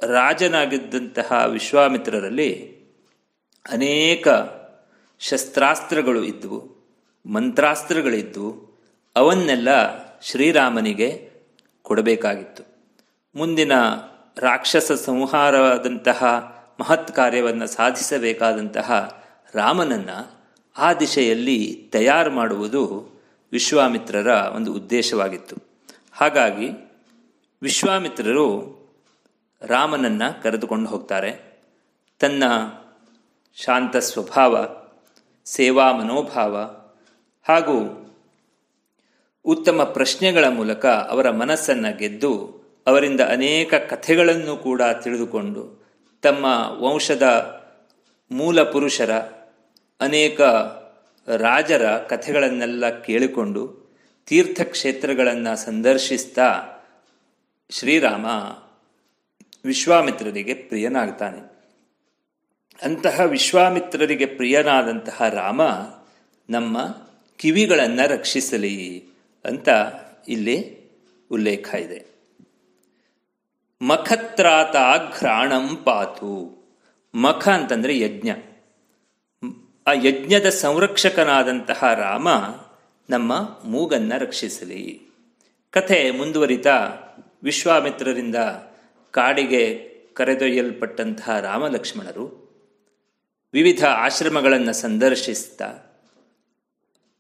ರಾಜನಾಗಿದ್ದಂತಹ ವಿಶ್ವಾಮಿತ್ರರಲ್ಲಿ ಅನೇಕ ಶಸ್ತ್ರಾಸ್ತ್ರಗಳು ಇದ್ದವು ಮಂತ್ರಾಸ್ತ್ರಗಳಿದ್ದವು ಅವನ್ನೆಲ್ಲ ಶ್ರೀರಾಮನಿಗೆ ಕೊಡಬೇಕಾಗಿತ್ತು. ಮುಂದಿನ ರಾಕ್ಷಸ ಸಂಹಾರವಾದಂತಹ ಮಹತ್ ಕಾರ್ಯವನ್ನು ಸಾಧಿಸಬೇಕಾದಂತಹ ರಾಮನನ್ನು ಆ ದಿಶೆಯಲ್ಲಿ ತಯಾರು ಮಾಡುವುದು ವಿಶ್ವಾಮಿತ್ರರ ಒಂದು ಉದ್ದೇಶವಾಗಿತ್ತು. ಹಾಗಾಗಿ ವಿಶ್ವಾಮಿತ್ರರು ರಾಮನನ್ನು ಕರೆದುಕೊಂಡು ಹೋಗ್ತಾರೆ. ತನ್ನ ಶಾಂತ ಸ್ವಭಾವ, ಸೇವಾ ಮನೋಭಾವ ಹಾಗೂ ಉತ್ತಮ ಪ್ರಶ್ನೆಗಳ ಮೂಲಕ ಅವರ ಮನಸ್ಸನ್ನು ಗೆದ್ದು ಅವರಿಂದ ಅನೇಕ ಕಥೆಗಳನ್ನು ಕೂಡ ತಿಳಿದುಕೊಂಡು ತಮ್ಮ ವಂಶದ ಮೂಲ ಪುರುಷರ, ಅನೇಕ ರಾಜರ ಕಥೆಗಳನ್ನೆಲ್ಲ ಕೇಳಿಕೊಂಡು ತೀರ್ಥಕ್ಷೇತ್ರಗಳನ್ನು ಸಂದರ್ಶಿಸ್ತಾ ಶ್ರೀರಾಮ ವಿಶ್ವಾಮಿತ್ರರಿಗೆ ಪ್ರಿಯನಾಗ್ತಾನೆ. ಅಂತಹ ವಿಶ್ವಾಮಿತ್ರರಿಗೆ ಪ್ರಿಯನಾದಂತಹ ರಾಮ, ನಮ್ಮ ಕಿವಿಗಳನ್ನು ರಕ್ಷಿಸಲಿ ಅಂತ ಇಲ್ಲಿ ಉಲ್ಲೇಖ ಇದೆ. ಮಖತ್ರಾತಾಘ್ರಾಣಂ ಪಾತು ಮಖ ಅಂತಂದರೆ ಯಜ್ಞ. ಆ ಯಜ್ಞದ ಸಂರಕ್ಷಕನಾದಂತಹ ರಾಮ, ನಮ್ಮ ಮೂಗನ್ನು ರಕ್ಷಿಸಲಿ ಕಥೆ ಮುಂದುವರಿತಾ ವಿಶ್ವಾಮಿತ್ರರಿಂದ ಕಾಡಿಗೆ ಕರೆದೊಯ್ಯಲ್ಪಟ್ಟಂತಹ ರಾಮಲಕ್ಷ್ಮಣರು ವಿವಿಧ ಆಶ್ರಮಗಳನ್ನು ಸಂದರ್ಶಿಸ್ತಾ.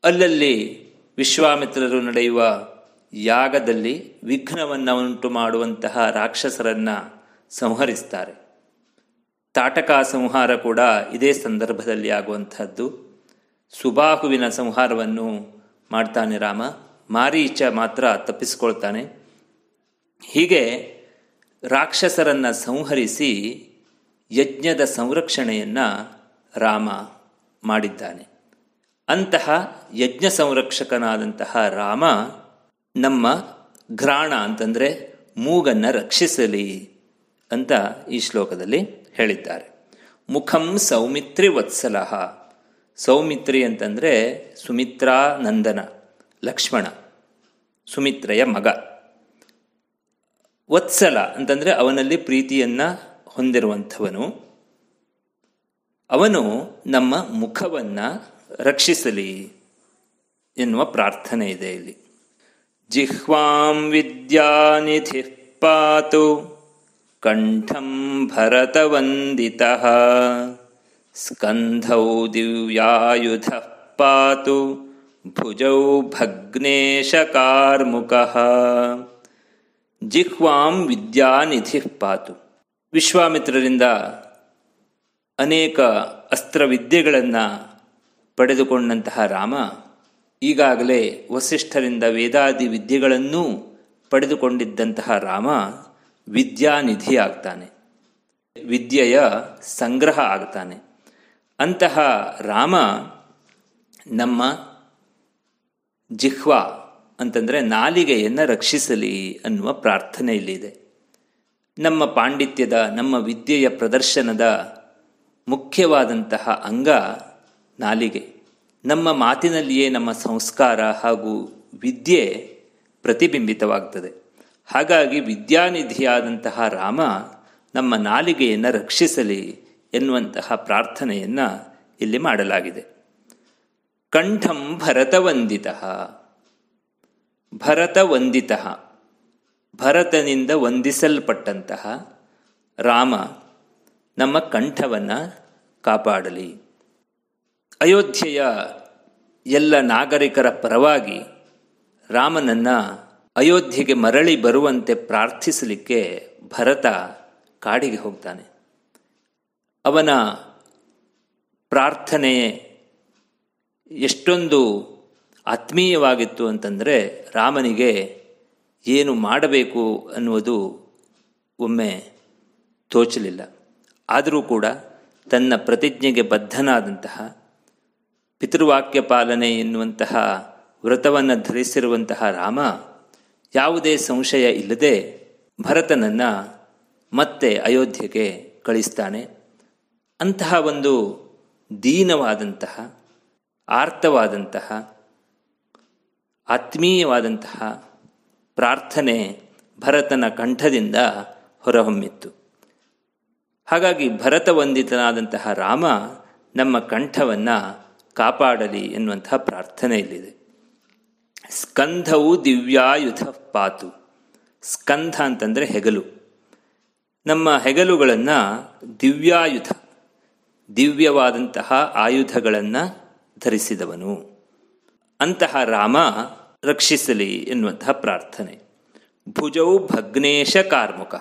ಅಲ್ಲಲ್ಲಿ ವಿಶ್ವಾಮಿತ್ರರು ನಡೆಯುವ ಯಾಗದಲ್ಲಿ ವಿಘ್ನವನ್ನು ಉಂಟು ಮಾಡುವಂತಹ ರಾಕ್ಷಸರನ್ನು ಸಂಹರಿಸ್ತಾರೆ. ತಾಟಕ ಸಂಹಾರ ಕೂಡ ಇದೇ ಸಂದರ್ಭದಲ್ಲಿ ಆಗುವಂಥದ್ದು. ಸುಬಾಹುವಿನ ಸಂಹಾರವನ್ನು ಮಾಡ್ತಾನೆ ರಾಮ ಮಾರೀಚ ಮಾತ್ರ ತಪ್ಪಿಸಿಕೊಳ್ತಾನೆ. ಹೀಗೆ ರಾಕ್ಷಸರನ್ನು ಸಂಹರಿಸಿ ಯಜ್ಞದ ಸಂರಕ್ಷಣೆಯನ್ನು ರಾಮ ಮಾಡಿದ್ದಾನೆ. ಅಂತಹ ಯಜ್ಞ ಸಂರಕ್ಷಕನಾದಂತಹ ರಾಮ ನಮ್ಮ ಘ್ರಾಣ ಅಂತಂದರೆ ಮೂಗನ್ನು ರಕ್ಷಿಸಲಿ ಅಂತ ಈ ಶ್ಲೋಕದಲ್ಲಿ ಹೇಳಿದ್ದಾರೆ. ಮುಖಂ ಸೌಮಿತ್ರಿ ವತ್ಸಲ ಸೌಮಿತ್ರಿ ಅಂತಂದರೆ ಸುಮಿತ್ರಾನಂದನ ಲಕ್ಷ್ಮಣ, ಸುಮಿತ್ರೆಯ ಮಗ. ವತ್ಸಲ ಅಂತಂದರೆ ಅವನಲ್ಲಿ ಪ್ರೀತಿಯನ್ನು ಹೊಂದಿರುವಂಥವನು. ಅವನು ನಮ್ಮ ಮುಖವನ್ನು ರಕ್ಷಿಸಲಿ ಎನ್ನುವ ಪ್ರಾರ್ಥನೆ ಇದೆ ಇಲ್ಲಿ. ಜಿಹ್ವಾಂ ವಿದ್ಯಾನಿಧಿ ಪಾತು ಕಂಠಂ ಭರತವಂದಿತ ಸ್ಕಂಧೌ ದಿವ್ಯಾಯುಧ ಪಾತು ಭುಜೌ ಭಗ್ನೇಶಕಾರ್ಮುಕ. ಜಿಹ್ವಾಂ ವಿದ್ಯಾನಿಧಿ ಪಾತು. ವಿಶ್ವಾಮಿತ್ರರಿಂದ ಅನೇಕ ಅಸ್ತ್ರವಿದ್ಯೆಗಳನ್ನು ಪಡೆದುಕೊಂಡಂತಹ ರಾಮ ಈಗಾಗಲೇ ವಸಿಷ್ಠರಿಂದ ವೇದಾದಿ ವಿದ್ಯೆಗಳನ್ನೂ ಪಡೆದುಕೊಂಡಿದ್ದಂತಹ ರಾಮ ವಿದ್ಯಾನಿಧಿ ಆಗ್ತಾನೆ ವಿದ್ಯೆಯ ಸಂಗ್ರಹ ಆಗ್ತಾನೆ. ಅಂತಹ ರಾಮ ನಮ್ಮ ಜಿಹ್ವಾ ಅಂತಂದರೆ ನಾಲಿಗೆಯನ್ನು ರಕ್ಷಿಸಲಿ ಅನ್ನುವ ಪ್ರಾರ್ಥನೆ ಇಲ್ಲಿದೆ ನಮ್ಮ ಪಾಂಡಿತ್ಯದ, ನಮ್ಮ ವಿದ್ಯೆಯ ಪ್ರದರ್ಶನದ ಮುಖ್ಯವಾದಂತಹ ಅಂಗ ನಾಲಿಗೆ. ನಮ್ಮ ಮಾತಿನಲ್ಲಿಯೇ ನಮ್ಮ ಸಂಸ್ಕಾರ ಹಾಗೂ ವಿದ್ಯೆ ಪ್ರತಿಬಿಂಬಿತವಾಗ್ತದೆ. ಹಾಗಾಗಿ ವಿದ್ಯಾನಿಧಿಯಾದಂತಹ ರಾಮ ನಮ್ಮ ನಾಲಿಗೆಯನ್ನು ರಕ್ಷಿಸಲಿ ಎನ್ನುವಂತಹ ಪ್ರಾರ್ಥನೆಯನ್ನು ಇಲ್ಲಿ ಮಾಡಲಾಗಿದೆ. ಕಂಠಂ ಭರತವಂದಿತ ಭರತವಂದಿತ, ಭರತನಿಂದ ವಂದಿಸಲ್ಪಟ್ಟಂತಹ ರಾಮ ನಮ್ಮ ಕಂಠವನ್ನು ಕಾಪಾಡಲಿ. ಅಯೋಧ್ಯೆಯ ಎಲ್ಲ ನಾಗರಿಕರ ಪರವಾಗಿ ರಾಮನನ್ನು ಅಯೋಧ್ಯೆಗೆ ಮರಳಿ ಬರುವಂತೆ ಪ್ರಾರ್ಥಿಸಲಿಕ್ಕೆ ಭರತ ಕಾಡಿಗೆ ಹೋಗ್ತಾನೆ. ಅವನ ಪ್ರಾರ್ಥನೆ ಎಷ್ಟೊಂದು ಆತ್ಮೀಯವಾಗಿತ್ತು ಅಂತಂದರೆ ರಾಮನಿಗೆ ಏನು ಮಾಡಬೇಕು ಅನ್ನುವುದು ಒಮ್ಮೆ ತೋಚಲಿಲ್ಲ. ಆದರೂ ಕೂಡ ತನ್ನ ಪ್ರತಿಜ್ಞೆಗೆ ಬದ್ಧನಾದಂತಹ ಪಿತೃವಾಕ್ಯ ಪಾಲನೆ ಎನ್ನುವಂತಹ ವ್ರತವನ್ನು ಧರಿಸಿರುವಂತಹ ರಾಮ ಯಾವುದೇ ಸಂಶಯ ಇಲ್ಲದೆ ಭರತನನ್ನು ಮತ್ತೆ ಅಯೋಧ್ಯೆಗೆ ಕಳಿಸ್ತಾನೆ. ಅಂತಹ ಒಂದು ದೀನವಾದಂತಹ ಆರ್ತವಾದಂತಹ ಆತ್ಮೀಯವಾದಂತಹ ಪ್ರಾರ್ಥನೆ ಭರತನ ಕಂಠದಿಂದ ಹೊರಹೊಮ್ಮಿತ್ತು. ಹಾಗಾಗಿ ಭರತವಂದಿತನಾದಂತಹ ರಾಮ ನಮ್ಮ ಕಂಠವನ್ನು ಕಾಪಾಡಲಿ ಎನ್ನುವಂತಹ ಪ್ರಾರ್ಥನೆ ಇಲ್ಲಿದೆ ಸ್ಕಂಧವು ದಿವ್ಯಾಯುಧ ಪಾತು. ಸ್ಕಂಧ ಅಂತಂದರೆ ಹೆಗಲು. ನಮ್ಮ ಹೆಗಲುಗಳನ್ನು ದಿವ್ಯಾಯುಧ, ದಿವ್ಯವಾದಂತಹ ಆಯುಧಗಳನ್ನು ಧರಿಸಿದವನು. ಅಂತಹ ರಾಮ ರಕ್ಷಿಸಲಿ ಎನ್ನುವಂತಹ ಪ್ರಾರ್ಥನೆ. ಭುಜವು ಭಗ್ನೇಶ ಕಾರ್ಮುಕ.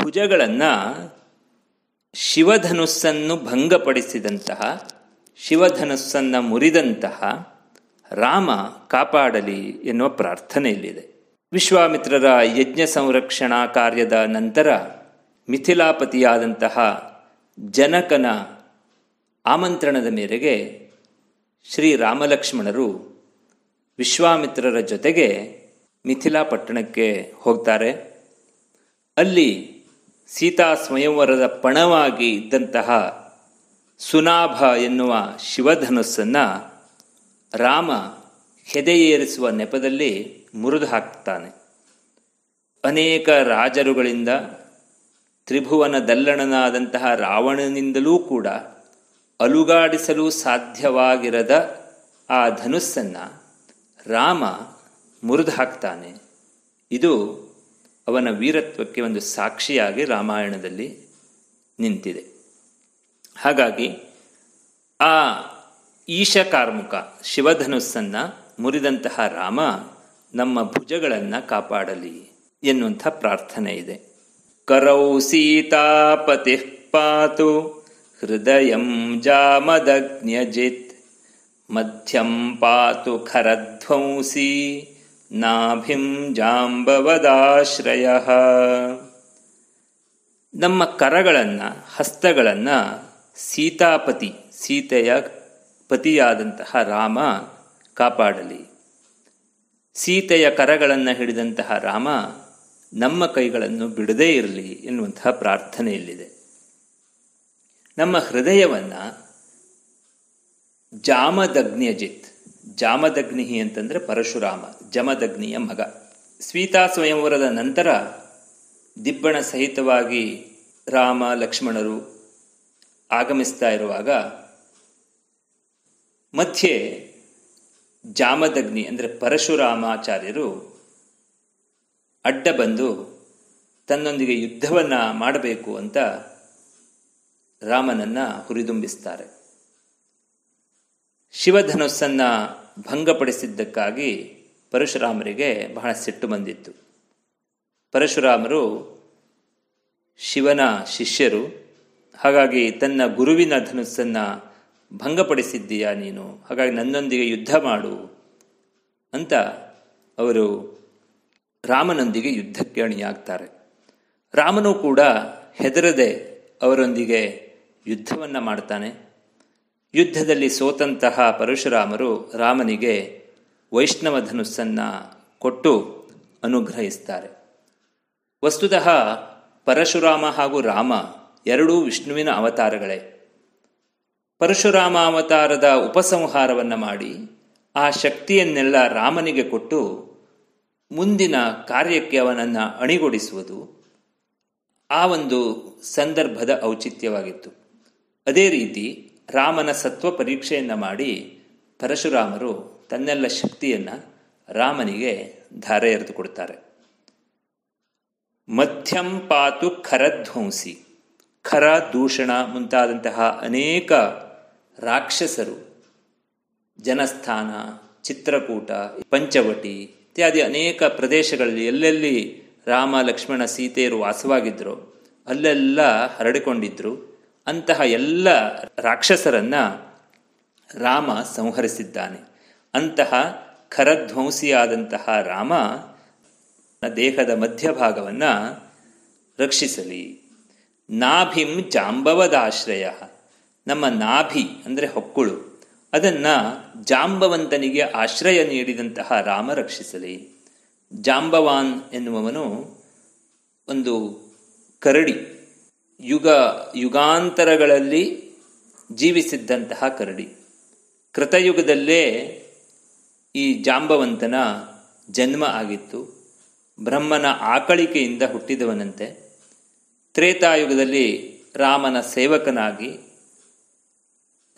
ಭುಜಗಳನ್ನು ಶಿವಧನುಸ್ಸನ್ನು ಭಂಗಪಡಿಸಿದಂತಹ, ಶಿವಧನುಸ್ಸನ್ನು ಮುರಿದಂತಹ ರಾಮ ಕಾಪಾಡಲಿ ಎನ್ನುವ ಪ್ರಾರ್ಥನೆಯಲ್ಲಿದೆ. ವಿಶ್ವಾಮಿತ್ರರ ಯಜ್ಞ ಸಂರಕ್ಷಣಾ ಕಾರ್ಯದ ನಂತರ ಮಿಥಿಲಾಪತಿಯಾದಂತಹ ಜನಕನ ಆಮಂತ್ರಣದ ಮೇರೆಗೆ ಶ್ರೀ ರಾಮಲಕ್ಷ್ಮಣರು ವಿಶ್ವಾಮಿತ್ರರ ಜೊತೆಗೆ ಮಿಥಿಲಾ ಪಟ್ಟಣಕ್ಕೆ ಹೋಗ್ತಾರೆ. ಅಲ್ಲಿ ಸೀತಾ ಸ್ವಯಂವರದ ಪಣವಾಗಿ ಇದ್ದಂತಹ ಸುನಾಭ ಎನ್ನುವ ಶಿವಧನುಸ್ಸನ್ನು ರಾಮ ಹೆದೆಯೇರಿಸುವ ನೆಪದಲ್ಲಿ ಮುರಿದು ಹಾಕ್ತಾನೆ ಅನೇಕ ರಾಜರುಗಳಿಂದ ತ್ರಿಭುವನ ದಲ್ಲಣನಾದಂತಹ ರಾವಣನಿಂದಲೂ ಕೂಡ ಅಲುಗಾಡಿಸಲು ಸಾಧ್ಯವಾಗಿರದ ಆ ಧನುಸ್ಸನ್ನು ರಾಮ ಮುರಿದು ಹಾಕ್ತಾನೆ ಇದು ಅವನ ವೀರತ್ವಕ್ಕೆ ಒಂದು ಸಾಕ್ಷಿಯಾಗಿ ರಾಮಾಯಣದಲ್ಲಿ ನಿಂತಿದೆ. ಹಾಗಾಗಿ ಆ ಈಶಕಾರ್ಮುಕ ಶಿವಧನುಸ್ಸನ್ನು ಮುರಿದಂತಹ ರಾಮ ನಮ್ಮ ಭುಜಗಳನ್ನು ಕಾಪಾಡಲಿ ಎನ್ನುವಂಥ ಪ್ರಾರ್ಥನೆ ಇದೆ. ಕರೌ ಸೀತಾಪತಿ ಪಾತು ಹೃದಯ ಜಾಮದಗ್ನ್ಯಜಿತ್ ಮಧ್ಯಂ ಪಾತು ಖರಧ್ವಂಸಿ ನಾಭಿಂ ಜಾಂಬವದಾಶ್ರಯ. ನಮ್ಮ ಕರಗಳನ್ನು, ಹಸ್ತಗಳನ್ನು ಸೀತಾಪತಿ, ಸೀತೆಯ ಪತಿಯಾದಂತಹ ರಾಮ ಕಾಪಾಡಲಿ. ಸೀತೆಯ ಕರಗಳನ್ನು ಹಿಡಿದಂತಹ ರಾಮ ನಮ್ಮ ಕೈಗಳನ್ನು ಬಿಡದೇ ಇರಲಿ ಎನ್ನುವಂತಹ ಪ್ರಾರ್ಥನೆಯಲ್ಲಿದೆ. ನಮ್ಮ ಹೃದಯವನ್ನು ಜಾಮದಗ್ನ್ಯಜಿತ್ ಜಾಮದಗ್ನಿ ಅಂತಂದರೆ ಪರಶುರಾಮ, ಜಮದಗ್ನಿಯ ಮಗ. ಸ್ವೀತಾ ಸ್ವಯಂವರದ ನಂತರ ದಿಬ್ಬಣ ಸಹಿತವಾಗಿ ರಾಮ, ಲಕ್ಷ್ಮಣರು ಆಗಮಿಸ್ತಾ ಇರುವಾಗ ಮಧ್ಯೆ ಜಾಮದಗ್ನಿ ಅಂದರೆ ಪರಶುರಾಮಾಚಾರ್ಯರು ಅಡ್ಡ ಬಂದು ತನ್ನೊಂದಿಗೆ ಯುದ್ಧವನ್ನು ಮಾಡಬೇಕು ಅಂತ ರಾಮನನ್ನು ಹುರಿದುಂಬಿಸ್ತಾರೆ. ಶಿವಧನುಸ್ಸನ್ನು ಭಂಗಪಡಿಸಿದ್ದಕ್ಕಾಗಿ ಪರಶುರಾಮರಿಗೆ ಬಹಳ ಸಿಟ್ಟು ಬಂದಿತ್ತು. ಪರಶುರಾಮರು ಶಿವನ ಶಿಷ್ಯರು, ಹಾಗಾಗಿ ತನ್ನ ಗುರುವಿನ ಧನುಸ್ಸನ್ನು ಭಂಗಪಡಿಸಿದ್ದೀಯಾ ನೀನು? ಹಾಗಾಗಿ ನನ್ನೊಂದಿಗೆ ಯುದ್ಧ ಮಾಡು ಅಂತ ಅವರು ರಾಮನೊಂದಿಗೆ ಯುದ್ಧಕ್ಕೆ ಅಣಿಯಾಗ್ತಾರೆ. ರಾಮನು ಕೂಡ ಹೆದರದೆ ಅವರೊಂದಿಗೆ ಯುದ್ಧವನ್ನು ಮಾಡ್ತಾನೆ. ಯುದ್ಧದಲ್ಲಿ ಸೋತಂತಹ ಪರಶುರಾಮರು ರಾಮನಿಗೆ ವೈಷ್ಣವ ಧನುಸ್ಸನ್ನು ಕೊಟ್ಟು ಅನುಗ್ರಹಿಸ್ತಾರೆ. ವಸ್ತುತಃ ಪರಶುರಾಮ ಹಾಗೂ ರಾಮ ಎರಡೂ ವಿಷ್ಣುವಿನ ಅವತಾರಗಳೇ. ಪರಶುರಾಮ ಅವತಾರದ ಉಪಸಂಹಾರವನ್ನು ಮಾಡಿ ಆ ಶಕ್ತಿಯನ್ನೆಲ್ಲ ರಾಮನಿಗೆ ಕೊಟ್ಟು ಮುಂದಿನ ಕಾರ್ಯಕ್ಕೆ ಅವನನ್ನು ಅಣಿಗೊಳಿಸುವುದು ಆ ಒಂದು ಸಂದರ್ಭದ ಔಚಿತ್ಯವಾಗಿತ್ತು. ಅದೇ ರೀತಿ ರಾಮನ ಸತ್ವ ಪರೀಕ್ಷೆಯನ್ನು ಮಾಡಿ ಪರಶುರಾಮರು ತನ್ನೆಲ್ಲ ಶಕ್ತಿಯನ್ನು ರಾಮನಿಗೆ ಧಾರೆ ಎರೆದು ಕೊಡ್ತಾರೆ. ಮಧ್ಯಂ ಪಾತು ಖರಧ್ವಂಸಿ. ಖರ ದೂಷಣ ಮುಂತಾದಂತಹ ಅನೇಕ ರಾಕ್ಷಸರು, ಜನಸ್ಥಾನ, ಚಿತ್ರಕೂಟ, ಪಂಚವಟಿ ಇತ್ಯಾದಿ ಅನೇಕ ಪ್ರದೇಶಗಳಲ್ಲಿ ಎಲ್ಲೆಲ್ಲಿ ರಾಮ, ಲಕ್ಷ್ಮಣ, ಸೀತೆಯರು ವಾಸವಾಗಿದ್ದರು ಅಲ್ಲೆಲ್ಲ ಹರಡಿಕೊಂಡಿದ್ದರು ಅಂತಹ ಎಲ್ಲ ರಾಕ್ಷಸರನ್ನ ರಾಮ ಸಂಹರಿಸಿದ್ದಾನೆ. ಅಂತಹ ಖರಧ್ವಂಸಿಯಾದಂತಹ ರಾಮ ದೇಹದ ಮಧ್ಯಭಾಗವನ್ನು ರಕ್ಷಿಸಲಿ. ನಾಭಿಂ ಜಾಂಬವದಾಶ್ರಯ. ನಮ್ಮ ನಾಭಿ ಅಂದರೆ ಹೊಕ್ಕುಳು. ಅದನ್ನು ಜಾಂಬವಂತನಿಗೆ ಆಶ್ರಯ ನೀಡಿದಂತಹ ರಾಮ ರಕ್ಷಿಸಲಿ. ಜಾಂಬವಾನ್ ಎನ್ನುವವನು ಒಂದು ಕರಡಿ. ಯುಗ ಯುಗಾಂತರಗಳಲ್ಲಿ ಜೀವಿಸಿದ್ದಂತಹ ಕರಡಿ. ಕೃತಯುಗದಲ್ಲೇ ಈ ಜಾಂಬವಂತನ ಜನ್ಮ ಆಗಿತ್ತು. ಬ್ರಹ್ಮನ ಆಕಳಿಕೆಯಿಂದ ಹುಟ್ಟಿದವನಂತೆ. ತ್ರೇತಾಯುಗದಲ್ಲಿ ರಾಮನ ಸೇವಕನಾಗಿ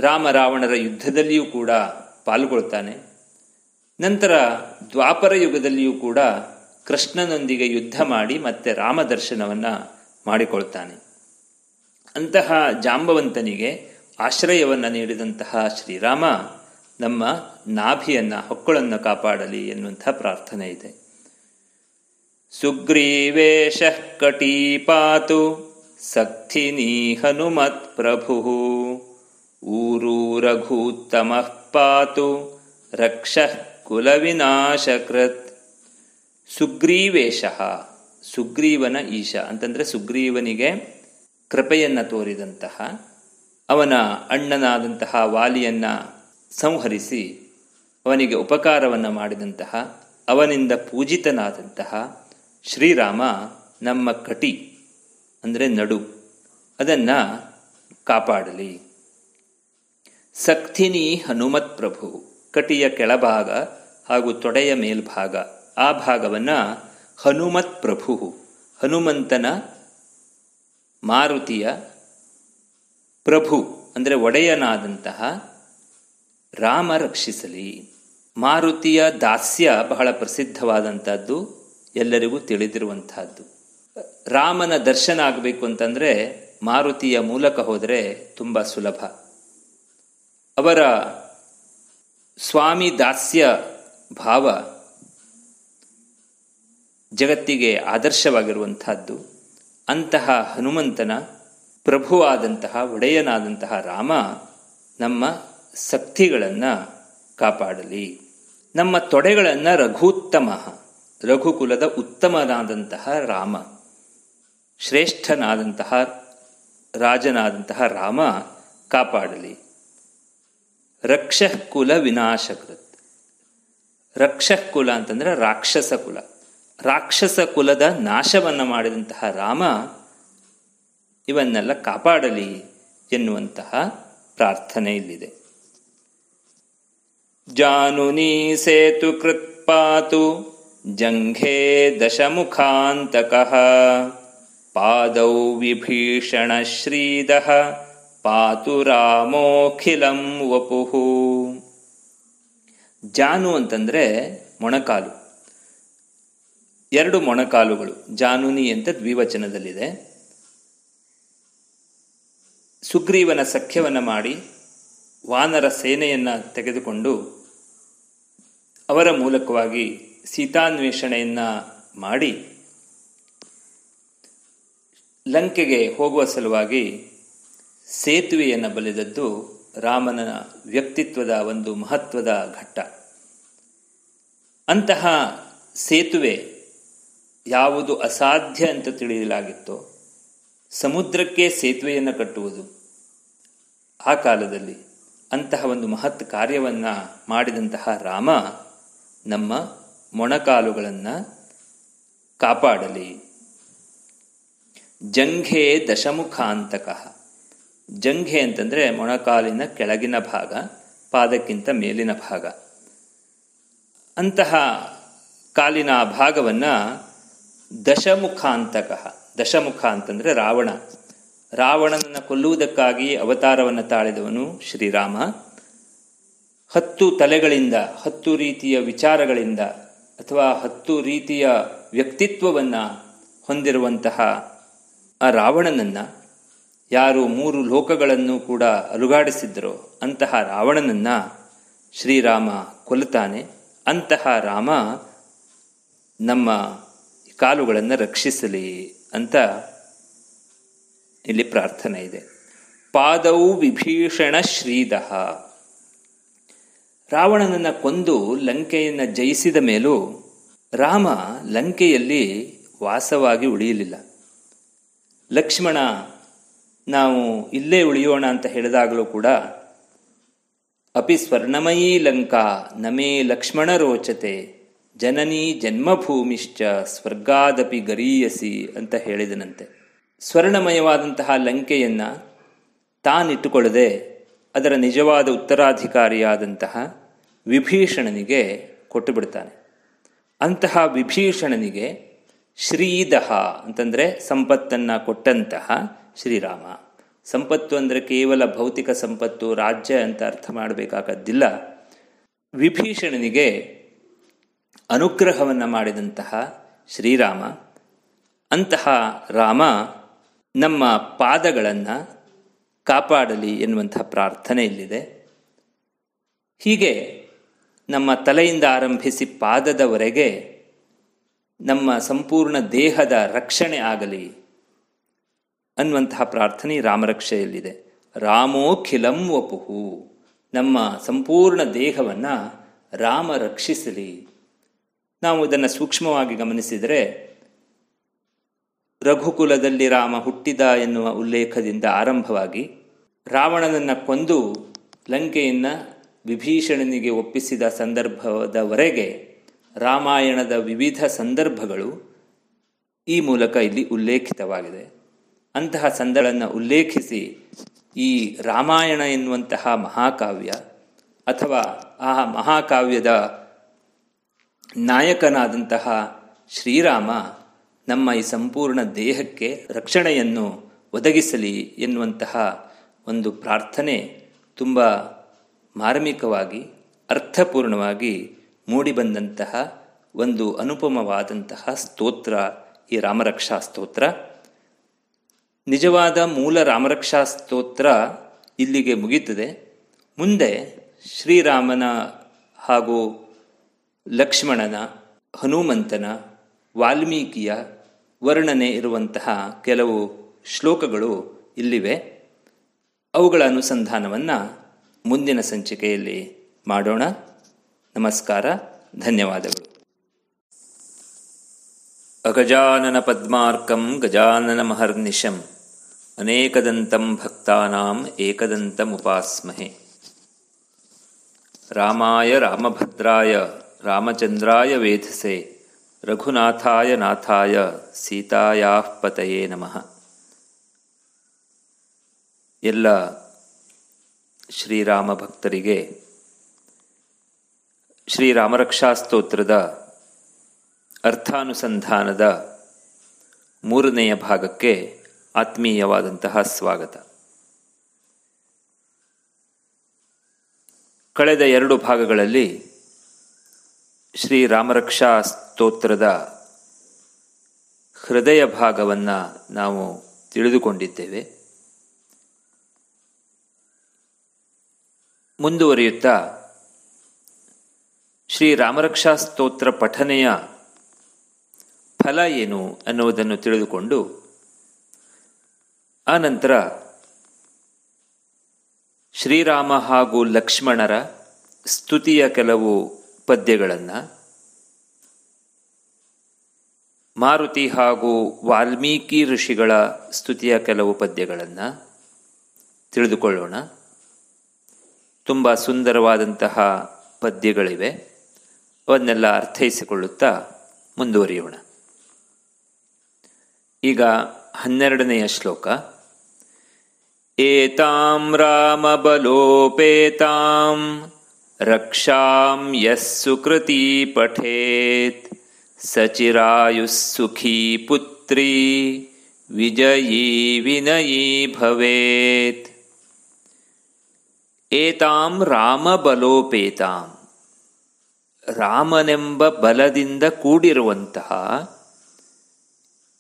ರಾಮ ರಾವಣರ ಯುದ್ಧದಲ್ಲಿಯೂ ಕೂಡ ಪಾಲ್ಗೊಳ್ತಾನೆ. ನಂತರ ದ್ವಾಪರ ಯುಗದಲ್ಲಿಯೂ ಕೂಡ ಕೃಷ್ಣನೊಂದಿಗೆ ಯುದ್ಧ ಮಾಡಿ ಮತ್ತೆ ರಾಮ ದರ್ಶನವನ್ನು ಮಾಡಿಕೊಳ್ತಾನೆ. ಅಂತಹ ಜಾಂಬವಂತನಿಗೆ ಆಶ್ರಯವನ್ನು ನೀಡಿದಂತಹ ಶ್ರೀರಾಮ ನಮ್ಮ ನಾಭಿಯನ್ನು, ಹೊಕ್ಕಳನ್ನು ಕಾಪಾಡಲಿ ಎನ್ನುವಂಥ ಪ್ರಾರ್ಥನೆ ಇದೆ. ಸುಗ್ರೀವೇಶ ಕಟೀಪಾತು, ಸಕ್ತಿ ಹನುಮತ್ ಪ್ರಭು, ಊರು ರಘೂತ್ತಮ ಪಾತು, ರಕ್ಷ ಕುಲವಿನಾಶಕೃತ್. ಸುಗ್ರೀವೇಶ, ಸುಗ್ರೀವನ ಈಶ, ಅಂತಂದರೆ ಸುಗ್ರೀವನಿಗೆ ಕೃಪೆಯನ್ನು ತೋರಿದಂತಹ, ಅವನ ಅಣ್ಣನಾದಂತಹ ವಾಲಿಯನ್ನು ಸಂಹರಿಸಿ, ಅವನಿಗೆ ಉಪಕಾರವನ್ನು ಮಾಡಿದಂತಹ, ಅವನಿಂದ ಪೂಜಿತನಾದಂತಹ ಶ್ರೀರಾಮ ನಮ್ಮ ಕಟಿ, ಅಂದರೆ ನಡು, ಅದನ್ನು ಕಾಪಾಡಲಿ. ಸಕ್ತಿನಿ ಹನುಮತ್ ಪ್ರಭು, ಕಟಿಯ ಕೆಳಭಾಗ ಹಾಗೂ ತೊಡೆಯ ಮೇಲ್ಭಾಗ, ಆ ಭಾಗವನ್ನು ಹನುಮತ್ ಪ್ರಭು, ಹನುಮಂತನ ಮಾರುತಿಯ ಪ್ರಭು, ಅಂದರೆ ಒಡೆಯನಾದಂತಹ ರಾಮ ರಕ್ಷಿಸಲಿ. ಮಾರುತಿಯ ದಾಸ್ಯ ಬಹಳ ಪ್ರಸಿದ್ಧವಾದಂಥದ್ದು, ಎಲ್ಲರಿಗೂ ತಿಳಿದಿರುವಂತಹದ್ದು ರಾಮನ ದರ್ಶನ ಆಗಬೇಕು ಅಂತಂದರೆ ಮಾರುತಿಯ ಮೂಲಕ ಹೋದರೆ ತುಂಬ ಸುಲಭ. ಅವರ ಸ್ವಾಮಿ ದಾಸ್ಯ ಭಾವ ಜಗತ್ತಿಗೆ ಆದರ್ಶವಾಗಿರುವಂತಹದ್ದು ಅಂತಹ ಹನುಮಂತನ ಪ್ರಭುವಾದಂತಹ, ಒಡೆಯನಾದಂತಹ ರಾಮ ನಮ್ಮ ಶಕ್ತಿಗಳನ್ನು ಕಾಪಾಡಲಿ. ನಮ್ಮ ತೊಡೆಗಳನ್ನು ರಘುತ್ತಮ, ರಘುಕುಲದ ಉತ್ತಮನಾದಂತಹ ರಾಮ, ಶ್ರೇಷ್ಠನಾದಂತಹ ರಾಜನಾದಂತಹ ರಾಮ ಕಾಪಾಡಲಿ. ರಕ್ಷಃ ಕುಲ ವಿನಾಶಕೃತ್. ರಕ್ಷಃ ಕುಲ ಅಂತಂದ್ರೆ ರಾಕ್ಷಸ ಕುಲ ರಾಕ್ಷಸ ಕುಲದ ನಾಶವನ್ನು ಮಾಡಿದಂತಹ ರಾಮ ಇವನ್ನೆಲ್ಲ ಕಾಪಾಡಲಿ ಎನ್ನುವಂತಹ ಪ್ರಾರ್ಥನೆ ಇಲ್ಲಿದೆ. ಜಾನುನಿ ಸೇತು ಕೃತ್ಪಾತು ಜಂಘೆ ದಶಮುಖಾಂತಕ. ಪಾದೌ ವಿಭೀಷಣ ಶ್ರೀದಃ ಪಾತು ರಾಮೋಖಿಲಂ ವಪುಹು. ಜಾನು ಅಂತಂದ್ರೆ ಮೊಣಕಾಲು. ಎರಡು ಮೊಣಕಾಲುಗಳು, ಜಾನುನಿ ಅಂತ ದ್ವಿವಚನದಲ್ಲಿದೆ. ಸುಗ್ರೀವನ ಸಖ್ಯವನ್ನು ಮಾಡಿ ವಾನರ ಸೇನೆಯನ್ನು ತೆಗೆದುಕೊಂಡು ಅವರ ಮೂಲಕವಾಗಿ ಸೀತಾನ್ವೇಷಣೆಯನ್ನು ಮಾಡಿ ಲಂಕೆಗೆ ಹೋಗುವ ಸಲುವಾಗಿ ಸೇತುವೆಯನ್ನು ಬಲಿದದ್ದು ರಾಮನ ವ್ಯಕ್ತಿತ್ವದ ಒಂದು ಮಹತ್ವದ ಘಟ್ಟ. ಅಂತಹ ಸೇತುವೆ ಯಾವುದು ಅಸಾಧ್ಯ ಅಂತ ತಿಳಿಯಲಾಗಿತ್ತೋ ಸಮುದ್ರಕ್ಕೆ ಸೇತುವೆಯನ್ನು ಕಟ್ಟುವುದು. ಆ ಕಾಲದಲ್ಲಿ ಅಂತಹ ಒಂದು ಮಹತ್ ಕಾರ್ಯವನ್ನು ಮಾಡಿದಂತಹ ರಾಮ ನಮ್ಮ ಮೊಣಕಾಲುಗಳನ್ನು ಕಾಪಾಡಲಿ. ಜಂಘೆ ದಶಮುಖಾಂತಕ. ಜಂಘೆ ಅಂತಂದರೆ ಮೊಣಕಾಲಿನ ಕೆಳಗಿನ ಭಾಗ, ಪಾದಕ್ಕಿಂತ ಮೇಲಿನ ಭಾಗ. ಅಂತಹ ಕಾಲಿನ ಭಾಗವನ್ನು ದಶಮುಖಾಂತಕ. ದಶಮುಖ ಅಂತಂದರೆ ರಾವಣ. ರಾವಣನನ್ನು ಕೊಲ್ಲುವುದಕ್ಕಾಗಿ ಅವತಾರವನ್ನು ತಾಳಿದವನು ಶ್ರೀರಾಮ. ಹತ್ತು ತಲೆಗಳಿಂದ, ಹತ್ತು ರೀತಿಯ ವಿಚಾರಗಳಿಂದ ಅಥವಾ ಹತ್ತು ರೀತಿಯ ವ್ಯಕ್ತಿತ್ವವನ್ನು ಹೊಂದಿರುವಂತಹ ಆ ರಾವಣನನ್ನು ಯಾರು ಮೂರು ಲೋಕಗಳನ್ನು ಕೂಡ ಅಲುಗಾಡಿಸಿದ್ರೋ ಅಂತಹ ರಾವಣನನ್ನು ಶ್ರೀರಾಮ ಕೊಲ್ಲುತ್ತಾನೆ. ಅಂತಹ ರಾಮ ನಮ್ಮ ಕಾಲುಗಳನ್ನು ರಕ್ಷಿಸಲಿ ಅಂತ ಇಲ್ಲಿ ಪ್ರಾರ್ಥನೆ ಇದೆ. ಪಾದೌ ವಿಭೀಷಣ ಶ್ರೀದಃ. ರಾವಣನನ್ನು ಕೊಂದು ಲಂಕೆಯನ್ನು ಜಯಿಸಿದ ಮೇಲೂ ರಾಮ ಲಂಕೆಯಲ್ಲಿ ವಾಸವಾಗಿ ಉಳಿಯಲಿಲ್ಲ. ಲಕ್ಷ್ಮಣ, ನಾವು ಇಲ್ಲೇ ಉಳಿಯೋಣ ಅಂತ ಹೇಳಿದಾಗಲೂ ಕೂಡ ಅಪಿ ಸ್ವರ್ಣಮಯೀ ಲಂಕಾ ನಮೇ ಲಕ್ಷ್ಮಣ ರೋಚತೆ. ಜನನೀ ಜನ್ಮಭೂಮಿಶ್ಚ ಸ್ವರ್ಗಾದಪಿ ಗರೀಯಸಿ ಅಂತ ಹೇಳಿದನಂತೆ. ಸ್ವರ್ಣಮಯವಾದಂತಹ ಲಂಕೆಯನ್ನು ತಾನಿಟ್ಟುಕೊಳ್ಳದೆ ಅದರ ನಿಜವಾದ ಉತ್ತರಾಧಿಕಾರಿಯಾದಂತಹ ವಿಭೀಷಣನಿಗೆ ಕೊಟ್ಟು ಬಿಡ್ತಾನೆ ಅಂತಹ ವಿಭೀಷಣನಿಗೆ ಶ್ರೀದಹ ಅಂತಂದರೆ ಸಂಪತ್ತನ್ನು ಕೊಟ್ಟಂತಹ ಶ್ರೀರಾಮ. ಸಂಪತ್ತು ಅಂದರೆ ಕೇವಲ ಭೌತಿಕ ಸಂಪತ್ತು, ರಾಜ್ಯ ಅಂತ ಅರ್ಥ ಮಾಡಬೇಕಾಗದ್ದಿಲ್ಲ ವಿಭೀಷಣನಿಗೆ ಅನುಗ್ರಹವನ್ನು ಮಾಡಿದಂತಹ ಶ್ರೀರಾಮ, ಅಂತಹ ರಾಮ ನಮ್ಮ ಪಾದಗಳನ್ನು ಕಾಪಾಡಲಿ ಎನ್ನುವಂತಹ ಪ್ರಾರ್ಥನೆ ಇಲ್ಲಿದೆ. ಹೀಗೆ ನಮ್ಮ ತಲೆಯಿಂದ ಆರಂಭಿಸಿ ಪಾದದವರೆಗೆ ನಮ್ಮ ಸಂಪೂರ್ಣ ದೇಹದ ರಕ್ಷಣೆ ಆಗಲಿ ಅನ್ನುವಂತಹ ಪ್ರಾರ್ಥನೆ ರಾಮರಕ್ಷೆಯಲ್ಲಿದೆ. ರಾಮೋಖಿಲಂ ವಪುಹು. ನಮ್ಮ ಸಂಪೂರ್ಣ ದೇಹವನ್ನು ರಾಮ ರಕ್ಷಿಸಲಿ. ನಾವು ಇದನ್ನು ಸೂಕ್ಷ್ಮವಾಗಿ ಗಮನಿಸಿದರೆ, ರಘುಕುಲದಲ್ಲಿ ರಾಮ ಹುಟ್ಟಿದ ಎನ್ನುವ ಉಲ್ಲೇಖದಿಂದ ಆರಂಭವಾಗಿ ರಾವಣನನ್ನು ಕೊಂದು ಲಂಕೆಯನ್ನು ವಿಭೀಷಣನಿಗೆ ಒಪ್ಪಿಸಿದ ಸಂದರ್ಭದವರೆಗೆ ರಾಮಾಯಣದ ವಿವಿಧ ಸಂದರ್ಭಗಳು ಈ ಮೂಲಕ ಇಲ್ಲಿ ಉಲ್ಲೇಖಿತವಾಗಿದೆ. ಅಂತಹ ಸಂದಗಳನ್ನು ಉಲ್ಲೇಖಿಸಿ ಈ ರಾಮಾಯಣ ಎನ್ನುವಂತಹ ಮಹಾಕಾವ್ಯ ಅಥವಾ ಆ ಮಹಾಕಾವ್ಯದ ನಾಯಕನಾದಂತಹ ಶ್ರೀರಾಮ ನಮ್ಮ ಈ ಸಂಪೂರ್ಣ ದೇಹಕ್ಕೆ ರಕ್ಷಣೆಯನ್ನು ಒದಗಿಸಲಿ ಎನ್ನುವಂತಹ ಒಂದು ಪ್ರಾರ್ಥನೆ ತುಂಬ ಮಾರ್ಮಿಕವಾಗಿ, ಅರ್ಥಪೂರ್ಣವಾಗಿ ಮೂಡಿಬಂದಂತಹ ಒಂದು ಅನುಪಮವಾದಂತಹ ಸ್ತೋತ್ರ ಈ ರಾಮರಕ್ಷಾ ಸ್ತೋತ್ರ. ನಿಜವಾದ ಮೂಲ ರಾಮರಕ್ಷಾ ಸ್ತೋತ್ರ ಇಲ್ಲಿಗೆ ಮುಗೀತದೆ ಮುಂದೆ ಶ್ರೀರಾಮನ ಹಾಗೂ ಲಕ್ಷ್ಮಣನ, ಹನುಮಂತನ, ವಾಲ್ಮೀಕಿಯ ವರ್ಣನೆ ಇರುವಂತಹ ಕೆಲವು ಶ್ಲೋಕಗಳು ಇಲ್ಲಿವೆ. ಅವುಗಳ ಅನುಸಂಧಾನವನ್ನು ಮುಂದಿನ ಸಂಚಿಕೆಯಲ್ಲಿ ಮಾಡೋಣ. ನಮಸ್ಕಾರ, ಧನ್ಯವಾದಗಳು. ಅಗಜಾನನ ಪದ್ಮಾರ್ಕಂ ಗಜಾನನ ಮಹರ್ನಿಶಂ, ಅನೇಕದಂತಂ ಭಕ್ತಾನಾಂ ಏಕದಂತಮುಪಾಸ್ಮಹೆ ರಾಮಾಯ ರಾಮಭದ್ರಾಯ ರಾಮಚಂದ್ರಾಯ ವೇಧಸೆ, ರಘುನಾಥಾಯ ನಾಥಾಯ, ಸೀತಾಯಾ ಪತಯೇ ನಮಃ. ಎಲ್ಲ ಶ್ರೀರಾಮ ಭಕ್ತರಿಗೆ ಶ್ರೀರಾಮರಕ್ಷಾಸ್ತೋತ್ರದ ಅರ್ಥಾನುಸಂಧಾನದ ಮೂರನೆಯ ಭಾಗಕ್ಕೆ ಆತ್ಮೀಯವಾದಂತಹ ಸ್ವಾಗತ. ಕಳೆದ ಎರಡು ಭಾಗಗಳಲ್ಲಿ ಶ್ರೀರಾಮರಕ್ಷಾ ಸ್ತೋತ್ರದ ಹೃದಯ ಭಾಗವನ್ನು ನಾವು ತಿಳಿದುಕೊಂಡಿದ್ದೇವೆ. ಮುಂದುವರಿಯುತ್ತಾ ಶ್ರೀರಾಮರಕ್ಷಾ ಸ್ತೋತ್ರ ಪಠನೆಯ ಫಲ ಏನು ಅನ್ನುವುದನ್ನು ತಿಳಿದುಕೊಂಡು ಆನಂತರ ಶ್ರೀರಾಮ ಹಾಗೂ ಲಕ್ಷ್ಮಣರ ಸ್ತುತಿಯ ಕೆಲವು ಪದ್ಯಗಳನ್ನು ಮಾರುತಿ ಹಾಗೂ ವಾಲ್ಮೀಕಿ ಋಷಿಗಳ ಸ್ತುತಿಯ ಕೆಲವು ಪದ್ಯಗಳನ್ನು ತಿಳಿದುಕೊಳ್ಳೋಣ. ತುಂಬ ಸುಂದರವಾದಂತಹ ಪದ್ಯಗಳಿವೆ. ಅವನ್ನೆಲ್ಲ ಅರ್ಥೈಸಿಕೊಳ್ಳುತ್ತಾ ಮುಂದುವರಿಯೋಣ. ಈಗ ಹನ್ನೆರಡನೆಯ ಶ್ಲೋಕ. ಏತಾಂ ರಾಮಬಲೋಪೇತಾಂ ರಕ್ಷಾಂ ಯಸ್ಸುಕೃತಿ ಪಠೇತ್ ಸಚಿರಾಯುಸ್ಸುಖೀ ಪುತ್ರಿ ವಿಜಯೀ ವಿನಯೀ ಭವೇತ್ ಏತಾಂ ರಾಮಬಲೋಪೇತಾಂ ರಾಮನೆಂಬ ಬಲದಿಂದ ಕೂಡಿರುವಂತಹ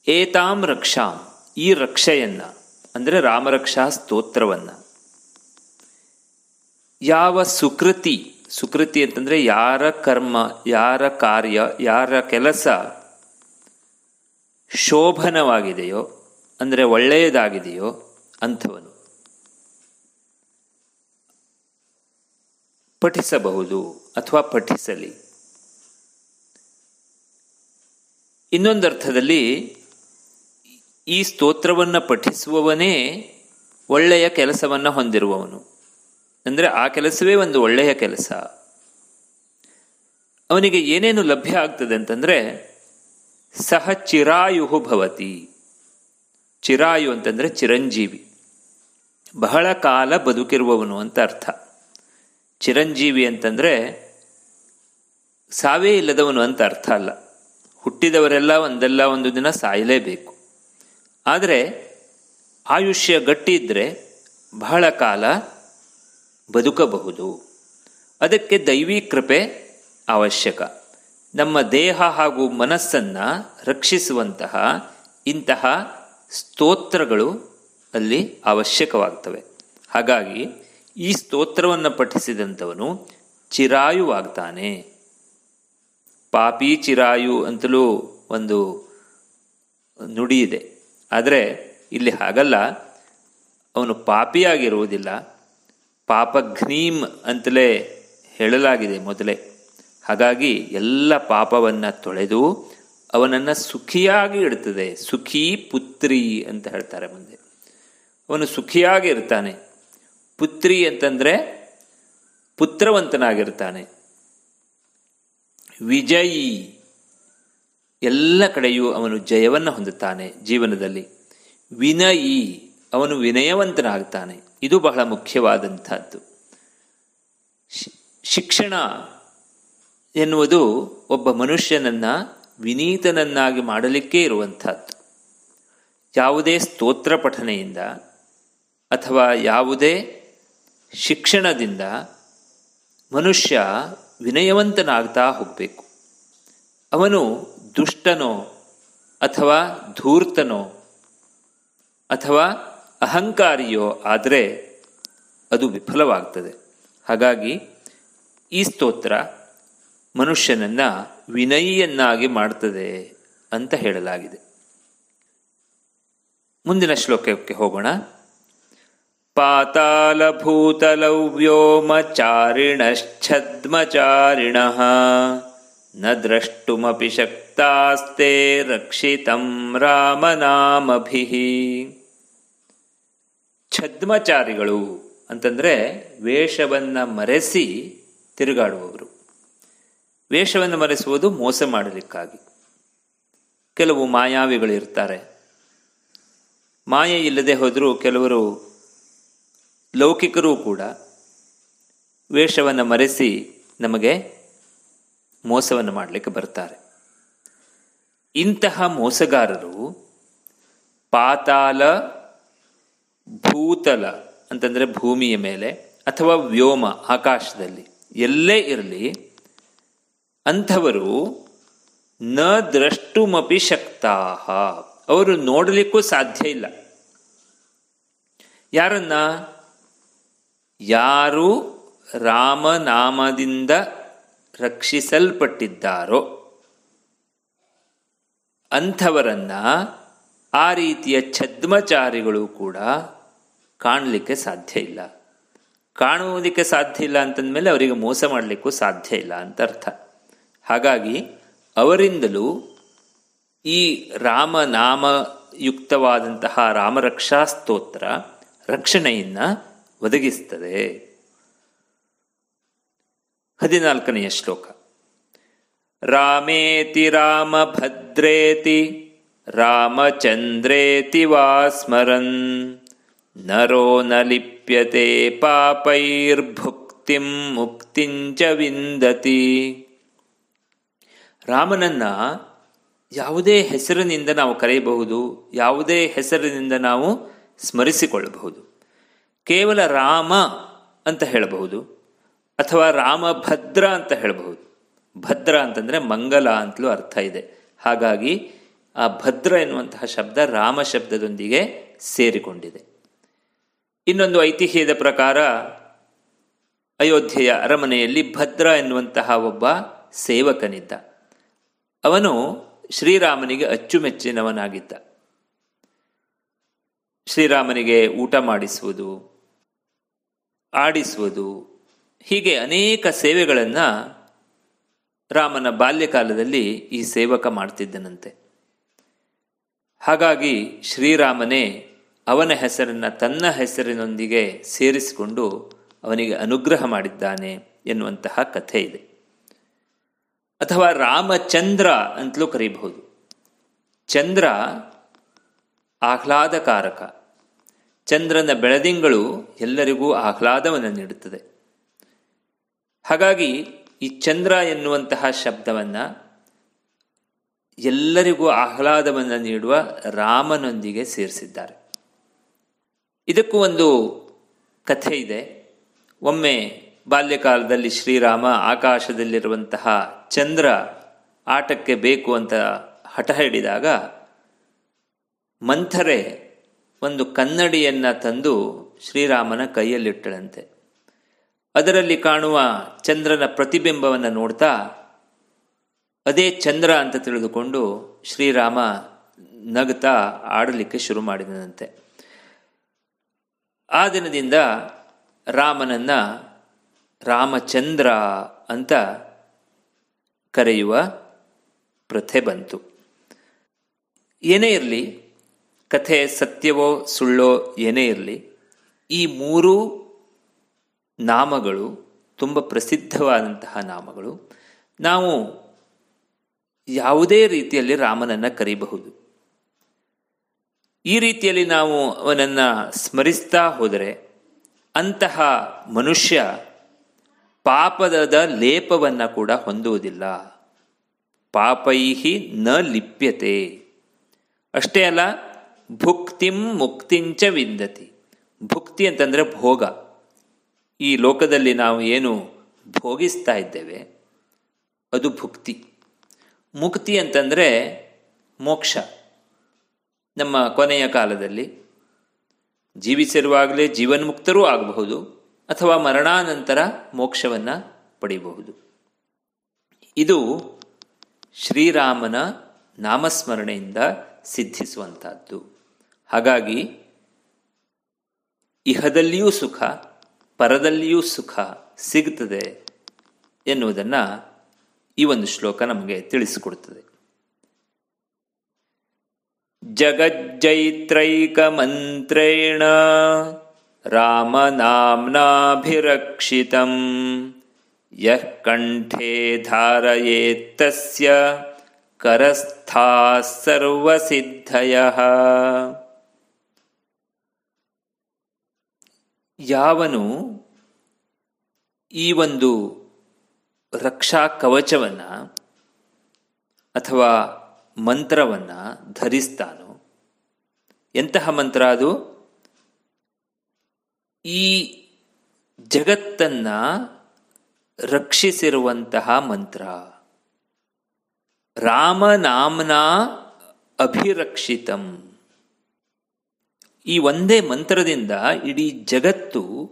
ಏತಾಂ ರಕ್ಷಾಂ ಈ ರಕ್ಷೆಯನ್ನ ಅಂದರೆ ರಾಮರಕ್ಷಾ ಸ್ತೋತ್ರವನ್ನ ಯಾವ ಸುಕೃತಿ ಸುಕೃತಿ ಅಂತಂದ್ರೆ ಯಾರ ಕರ್ಮ, ಯಾರ ಕಾರ್ಯ, ಯಾರ ಕೆಲಸ ಶೋಭನವಾಗಿದೆಯೋ, ಅಂದರೆ ಒಳ್ಳೆಯದಾಗಿದೆಯೋ ಅಂಥವನು ಪಠಿಸಬಹುದು ಅಥವಾ ಪಠಿಸಲಿ. ಇನ್ನೊಂದರ್ಥದಲ್ಲಿ ಈ ಸ್ತೋತ್ರವನ್ನು ಪಠಿಸುವವನೇ ಒಳ್ಳೆಯ ಕೆಲಸವನ್ನು ಹೊಂದಿರುವವನು. ಅಂದರೆ ಆ ಕೆಲಸವೇ ಒಂದು ಒಳ್ಳೆಯ ಕೆಲಸ. ಅವನಿಗೆ ಏನೇನು ಲಭ್ಯ ಆಗ್ತದೆ ಅಂತಂದರೆ ಸಹ ಚಿರಾಯು ಭವತಿ. ಚಿರಾಯು ಅಂತಂದರೆ ಚಿರಂಜೀವಿ. ಬಹಳ ಕಾಲ ಬದುಕಿರುವವನು ಅಂತ ಅರ್ಥ. ಚಿರಂಜೀವಿ ಅಂತಂದರೆ ಸಾವೇ ಇಲ್ಲದವನು ಅಂತ ಅರ್ಥ ಅಲ್ಲ. ಹುಟ್ಟಿದವರೆಲ್ಲ ಒಂದಲ್ಲ ಒಂದು ದಿನ ಸಾಯಲೇಬೇಕು. ಆದರೆ ಆಯುಷ್ಯ ಗಟ್ಟಿ ಇದ್ದರೆ ಬಹಳ ಕಾಲ ಬದುಕಬಹುದು. ಅದಕ್ಕೆ ದೈವಿ ಕೃಪೆ ಅವಶ್ಯಕ. ನಮ್ಮ ದೇಹ ಹಾಗೂ ಮನಸ್ಸನ್ನು ರಕ್ಷಿಸುವಂತಹ ಇಂತಹ ಸ್ತೋತ್ರಗಳು ಅಲ್ಲಿ ಅವಶ್ಯಕವಾಗ್ತವೆ. ಹಾಗಾಗಿ ಈ ಸ್ತೋತ್ರವನ್ನು ಪಠಿಸಿದಂಥವನು ಚಿರಾಯುವಾಗ್ತಾನೆ. ಪಾಪಿ ಚಿರಾಯು ಅಂತಲೂ ಒಂದು ನುಡಿ ಇದೆ. ಆದರೆ ಇಲ್ಲಿ ಹಾಗಲ್ಲ. ಅವನು ಪಾಪಿಯಾಗಿರುವುದಿಲ್ಲ. ಪಾಪಘ್ನೀಮ್ ಅಂತಲೇ ಹೇಳಲಾಗಿದೆ ಮೊದಲೇ. ಹಾಗಾಗಿ ಎಲ್ಲ ಪಾಪವನ್ನು ತೊಳೆದು ಅವನನ್ನು ಸುಖಿಯಾಗಿ ಇಡ್ತದೆ. ಸುಖಿ ಪುತ್ರಿ ಅಂತ ಹೇಳ್ತಾರೆ ಮುಂದೆ. ಅವನು ಸುಖಿಯಾಗಿ ಇರ್ತಾನೆ. ಪುತ್ರಿ ಅಂತಂದ್ರೆ ಪುತ್ರವಂತನಾಗಿರ್ತಾನೆ. ವಿಜಯಿ ಎಲ್ಲ ಕಡೆಯೂ ಅವನು ಜಯವನ್ನು ಹೊಂದುತ್ತಾನೆ ಜೀವನದಲ್ಲಿ. ವಿನಯಿ ಅವನು ವಿನಯವಂತನಾಗ್ತಾನೆ. ಇದು ಬಹಳ ಮುಖ್ಯವಾದಂಥದ್ದು. ಶಿಕ್ಷಣ ಎನ್ನುವುದು ಒಬ್ಬ ಮನುಷ್ಯನನ್ನ ವಿನೀತನನ್ನಾಗಿ ಮಾಡಲಿಕ್ಕೆ ಇರುವಂಥದ್ದು. ಯಾವುದೇ ಸ್ತೋತ್ರ ಪಠನೆಯಿಂದ ಅಥವಾ ಯಾವುದೇ ಶಿಕ್ಷಣದಿಂದ ಮನುಷ್ಯ ವಿನಯವಂತನಾಗ್ತಾ ಹೋಗಬೇಕು. ಅವನು ದುಷ್ಟನೋ ಅಥವಾ ಧೂರ್ತನೋ ಅಥವಾ ಅಹಂಕಾರಿಯೋ ಆದರೆ ಅದು ವಿಫಲವಾಗ್ತದೆ. ಹಾಗಾಗಿ ಈ ಸ್ತೋತ್ರ ಮನುಷ್ಯನನ್ನ ವಿನಯಿಯನ್ನಾಗಿ ಮಾಡ್ತದೆ ಅಂತ ಹೇಳಲಾಗಿದೆ. ಮುಂದಿನ ಶ್ಲೋಕಕ್ಕೆ ಹೋಗೋಣ. ಪಾತಾಲ ಭೂತಲೌ ವ್ಯೋಮಚಾರಿಣಶ್ಛದ್ಮಚಾರಿಣ ನ ದ್ರಷ್ಟುಮಪಿ ಶಕ್ತಾಸ್ತೆ ರಕ್ಷಿತಂ ರಾಮನಾಮಭಿ. ಛದ್ಮಚಾರಿಗಳು ಅಂತಂದ್ರೆ ವೇಷವನ್ನು ಮರೆಸಿ ತಿರುಗಾಡುವವರು. ವೇಷವನ್ನು ಮರೆಸುವುದು ಮೋಸ ಮಾಡಲಿಕ್ಕಾಗಿ. ಕೆಲವು ಮಾಯಾವಿಗಳು ಇರ್ತಾರೆ. ಮಾಯೆ ಇಲ್ಲದೆ ಹೋದರೂ ಕೆಲವರು ಲೌಕಿಕರೂ ಕೂಡ ವೇಷವನ್ನು ಮರೆಸಿ ನಮಗೆ ಮೋಸವನ್ನು ಮಾಡಲಿಕ್ಕೆ ಬರ್ತಾರೆ. ಇಂತಹ ಮೋಸಗಾರರು ಪಾತಾಲ ಭೂತಲ ಅಂತಂದರೆ ಭೂಮಿಯ ಮೇಲೆ ಅಥವಾ ವ್ಯೋಮ ಆಕಾಶದಲ್ಲಿ, ಎಲ್ಲೇ ಇರಲಿ, ಅಂಥವರು ನ ದ್ರಷ್ಟುಮಪಿ ಶಕ್ತಾಹ. ಅವರು ನೋಡಲಿಕ್ಕೂ ಸಾಧ್ಯ ಇಲ್ಲ. ಯಾರನ್ನ? ಯಾರು ರಾಮನಾಮದಿಂದ ರಕ್ಷಿಸಲ್ಪಟ್ಟಿದ್ದಾರೋ, ಅಂಥವರನ್ನ ಆ ರೀತಿಯ ಛದ್ಮಚಾರಿಗಳು ಕೂಡ ಕಾಣಲಿಕ್ಕೆ ಸಾಧ್ಯ ಇಲ್ಲ. ಕಾಣುವುದಕ್ಕೆ ಸಾಧ್ಯ ಇಲ್ಲ ಅಂತಂದಮೇಲೆ ಅವರಿಗೆ ಮೋಸ ಮಾಡಲಿಕ್ಕೂ ಸಾಧ್ಯ ಇಲ್ಲ ಅಂತ ಅರ್ಥ. ಹಾಗಾಗಿ ಅವರಿಂದಲೂ ಈ ರಾಮನಾಮಯುಕ್ತವಾದಂತಹ ರಾಮರಕ್ಷಾ ಸ್ತೋತ್ರ ರಕ್ಷಣೆಯನ್ನ ಒದಗಿಸ್ತದೆ. ಹದಿನಾಲ್ಕನೆಯ ಶ್ಲೋಕ. ರಾಮೇತಿ ರಾಮಭದ್ರೇತಿ ರಾಮಚಂದ್ರೇತಿ ವಾ ಸ್ಮರನ್ ನರೋ ನ ಲಿಪ್ಯತೆ ಪಾಪೈರ್ಭುಕ್ತಿಂ ಮುಕ್ತಿಂಚ ವಿಂದತಿ ರಾಮನನ್ನ ಯಾವುದೇ ಹೆಸರಿನಿಂದ ನಾವು ಕರೆಯಬಹುದು, ಯಾವುದೇ ಹೆಸರಿನಿಂದ ನಾವು ಸ್ಮರಿಸಿಕೊಳ್ಳಬಹುದು. ಕೇವಲ ರಾಮ ಅಂತ ಹೇಳಬಹುದು, ಅಥವಾ ರಾಮಭದ್ರ ಅಂತ ಹೇಳಬಹುದು. ಭದ್ರ ಅಂತಂದ್ರೆ ಮಂಗಲ ಅಂತಲೂ ಅರ್ಥ ಇದೆ. ಹಾಗಾಗಿ ಆ ಭದ್ರ ಎನ್ನುವಂತಹ ಶಬ್ದ ರಾಮ ಶಬ್ದದೊಂದಿಗೆ ಸೇರಿಕೊಂಡಿದೆ. ಇನ್ನೊಂದು ಐತಿಹ್ಯದ ಪ್ರಕಾರ, ಅಯೋಧ್ಯೆಯ ಅರಮನೆಯಲ್ಲಿ ಭದ್ರ ಎನ್ನುವಂತಹ ಒಬ್ಬ ಸೇವಕನಿದ್ದ. ಅವನು ಶ್ರೀರಾಮನಿಗೆ ಅಚ್ಚುಮೆಚ್ಚಿನವನಾಗಿದ್ದ. ಶ್ರೀರಾಮನಿಗೆ ಊಟ ಮಾಡಿಸುವುದು, ಆಡಿಸುವುದು, ಹೀಗೆ ಅನೇಕ ಸೇವೆಗಳನ್ನು ರಾಮನ ಬಾಲ್ಯಕಾಲದಲ್ಲಿ ಈ ಸೇವಕ ಮಾಡ್ತಿದ್ದನಂತೆ. ಹಾಗಾಗಿ ಶ್ರೀರಾಮನೇ ಅವನ ಹೆಸರನ್ನು ತನ್ನ ಹೆಸರಿನೊಂದಿಗೆ ಸೇರಿಸಿಕೊಂಡು ಅವನಿಗೆ ಅನುಗ್ರಹ ಮಾಡಿದ್ದಾನೆ ಎನ್ನುವಂತಹ ಕಥೆ ಇದೆ. ಅಥವಾ ರಾಮಚಂದ್ರ ಅಂತಲೂ ಕರೀಬಹುದು. ಚಂದ್ರ ಆಹ್ಲಾದಕಾರಕ. ಚಂದ್ರನ ಬೆಳದಿಂಗಳು ಎಲ್ಲರಿಗೂ ಆಹ್ಲಾದವನ್ನು ನೀಡುತ್ತದೆ. ಹಾಗಾಗಿ ಈ ಚಂದ್ರ ಎನ್ನುವಂತಹ ಶಬ್ದವನ್ನು ಎಲ್ಲರಿಗೂ ಆಹ್ಲಾದವನ್ನು ನೀಡುವ ರಾಮನೊಂದಿಗೆ ಸೇರಿಸಿದ್ದಾರೆ. ಇದಕ್ಕೂ ಒಂದು ಕಥೆ ಇದೆ. ಒಮ್ಮೆ ಬಾಲ್ಯಕಾಲದಲ್ಲಿ ಶ್ರೀರಾಮ ಆಕಾಶದಲ್ಲಿರುವಂತಹ ಚಂದ್ರ ಆಟಕ್ಕೆ ಬೇಕು ಅಂತ ಹಠ ಹಿಡಿದಾಗ ಮಂಥರೆ ಒಂದು ಕನ್ನಡಿಯನ್ನು ತಂದು ಶ್ರೀರಾಮನ ಕೈಯಲ್ಲಿಟ್ಟಳಂತೆ. ಅದರಲ್ಲಿ ಕಾಣುವ ಚಂದ್ರನ ಪ್ರತಿಬಿಂಬವನ್ನು ನೋಡ್ತಾ ಅದೇ ಚಂದ್ರ ಅಂತ ತಿಳಿದುಕೊಂಡು ಶ್ರೀರಾಮ ನಗ್ತಾ ಆಡಲಿಕ್ಕೆ ಶುರು ಮಾಡಿದನಂತೆ. ಆ ದಿನದಿಂದ ರಾಮನನ್ನ ರಾಮಚಂದ್ರ ಅಂತ ಕರೆಯುವ ಪ್ರಥೆ ಬಂತು. ಏನೇ ಇರಲಿ, ಕಥೆ ಸತ್ಯವೋ ಸುಳ್ಳೋ ಏನೇ ಇರಲಿ, ಈ ಮೂರು ನಾಮಗಳು ತುಂಬ ಪ್ರಸಿದ್ಧವಾದಂತಹ ನಾಮಗಳು. ನಾವು ಯಾವುದೇ ರೀತಿಯಲ್ಲಿ ರಾಮನನ್ನು ಕರೀಬಹುದು. ಈ ರೀತಿಯಲ್ಲಿ ನಾವು ಅವನನ್ನು ಸ್ಮರಿಸ್ತಾ ಹೋದರೆ ಅಂತಹ ಮನುಷ್ಯ ಪಾಪದ ಲೇಪವನ್ನು ಕೂಡ ಹೊಂದುವುದಿಲ್ಲ. ಪಾಪೈಹಿ ನ ಲಿಪ್ಯತೆ. ಅಷ್ಟೇ ಅಲ್ಲ, ಭುಕ್ತಿಂ ಮುಕ್ತಿಂಚ ವಿಂದತಿ. ಭುಕ್ತಿ ಅಂತಂದರೆ ಭೋಗ. ಈ ಲೋಕದಲ್ಲಿ ನಾವು ಏನು ಭೋಗಿಸ್ತಾ ಇದ್ದೇವೆ, ಅದು ಭುಕ್ತಿ. ಮುಕ್ತಿ ಅಂತಂದರೆ ಮೋಕ್ಷ. ನಮ್ಮ ಕೊನೆಯ ಕಾಲದಲ್ಲಿ ಜೀವಿಸಿರುವಾಗಲೇ ಜೀವನ್ಮುಕ್ತರೂ ಆಗಬಹುದು ಅಥವಾ ಮರಣಾನಂತರ ಮೋಕ್ಷವನ್ನು ಪಡೆಯಬಹುದು ಇದು ಶ್ರೀರಾಮನ ನಾಮಸ್ಮರಣೆಯಿಂದ ಸಿದ್ಧಿಸುವಂತಹದ್ದು. ಹಾಗಾಗಿ ಇಹದಲ್ಲಿಯೂ ಸುಖ, ಪರದಲ್ಲಿಯೂ ಸುಖ ಸಿಗುತ್ತದೆ ಎನ್ನುವುದನ್ನು ಈ ಒಂದು ಶ್ಲೋಕ ನಮಗೆ ತಿಳಿಸಿಕೊಡುತ್ತದೆ. ಜಗಜ್ಜೈತ್ರೈಕಮಂತ್ರೇಣ ರಾಮನಾಮ್ನಾಭಿರಕ್ಷಿತಂ ಯಃ ಕಂಠೇ ಧಾರಯೇತ್ತಸ್ಯ ಕರಸ್ಥಾ ಸರ್ವಸಿದ್ಧಯಃ ಯಾವನು ಈ ಒಂದು ರಕ್ಷಾ ಕವಚವನ್ನು ಅಥವಾ ಮಂತ್ರವನ್ನು ಧರಿಸ್ತಾನೋ? ಎಂತಹ ಮಂತ್ರ ಅದು? ಈ ಜಗತ್ತನ್ನ ರಕ್ಷಿಸಿರುವಂತಹ ಮಂತ್ರ. ರಾಮನಾಮ್ನ ಅಭಿರಕ್ಷಿತಂ. ಈ ಒಂದೇ ಮಂತ್ರದಿಂದ ಇಡೀ ಜಗತ್ತು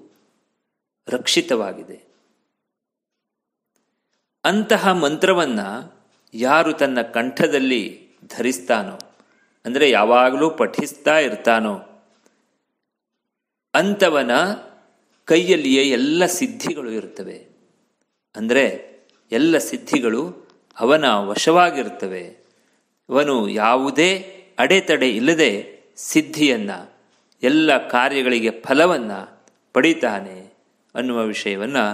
ರಕ್ಷಿತವಾಗಿದೆ. ಅಂತಹ ಮಂತ್ರವನ್ನ ಯಾರು ತನ್ನ ಕಂಠದಲ್ಲಿ ಧರಿಸ್ತಾನೋ, ಅಂದರೆ ಯಾವಾಗಲೂ ಪಠಿಸ್ತಾ ಇರ್ತಾನೋ, ಅಂಥವನ ಕೈಯಲ್ಲಿಯೇ ಎಲ್ಲ ಸಿದ್ಧಿಗಳು ಇರುತ್ತವೆ. ಅಂದರೆ ಎಲ್ಲ ಸಿದ್ಧಿಗಳು ಅವನ ವಶವಾಗಿರುತ್ತವೆ. ಅವನು ಯಾವುದೇ ಅಡೆತಡೆ ಇಲ್ಲದೆ ಸಿದ್ಧಿಯನ್ನು, ಎಲ್ಲ ಕಾರ್ಯಗಳಿಗೆ ಫಲವನ್ನು ಪಡಿತಾನೆ ಅನ್ನುವ ವಿಷಯವನ್ನು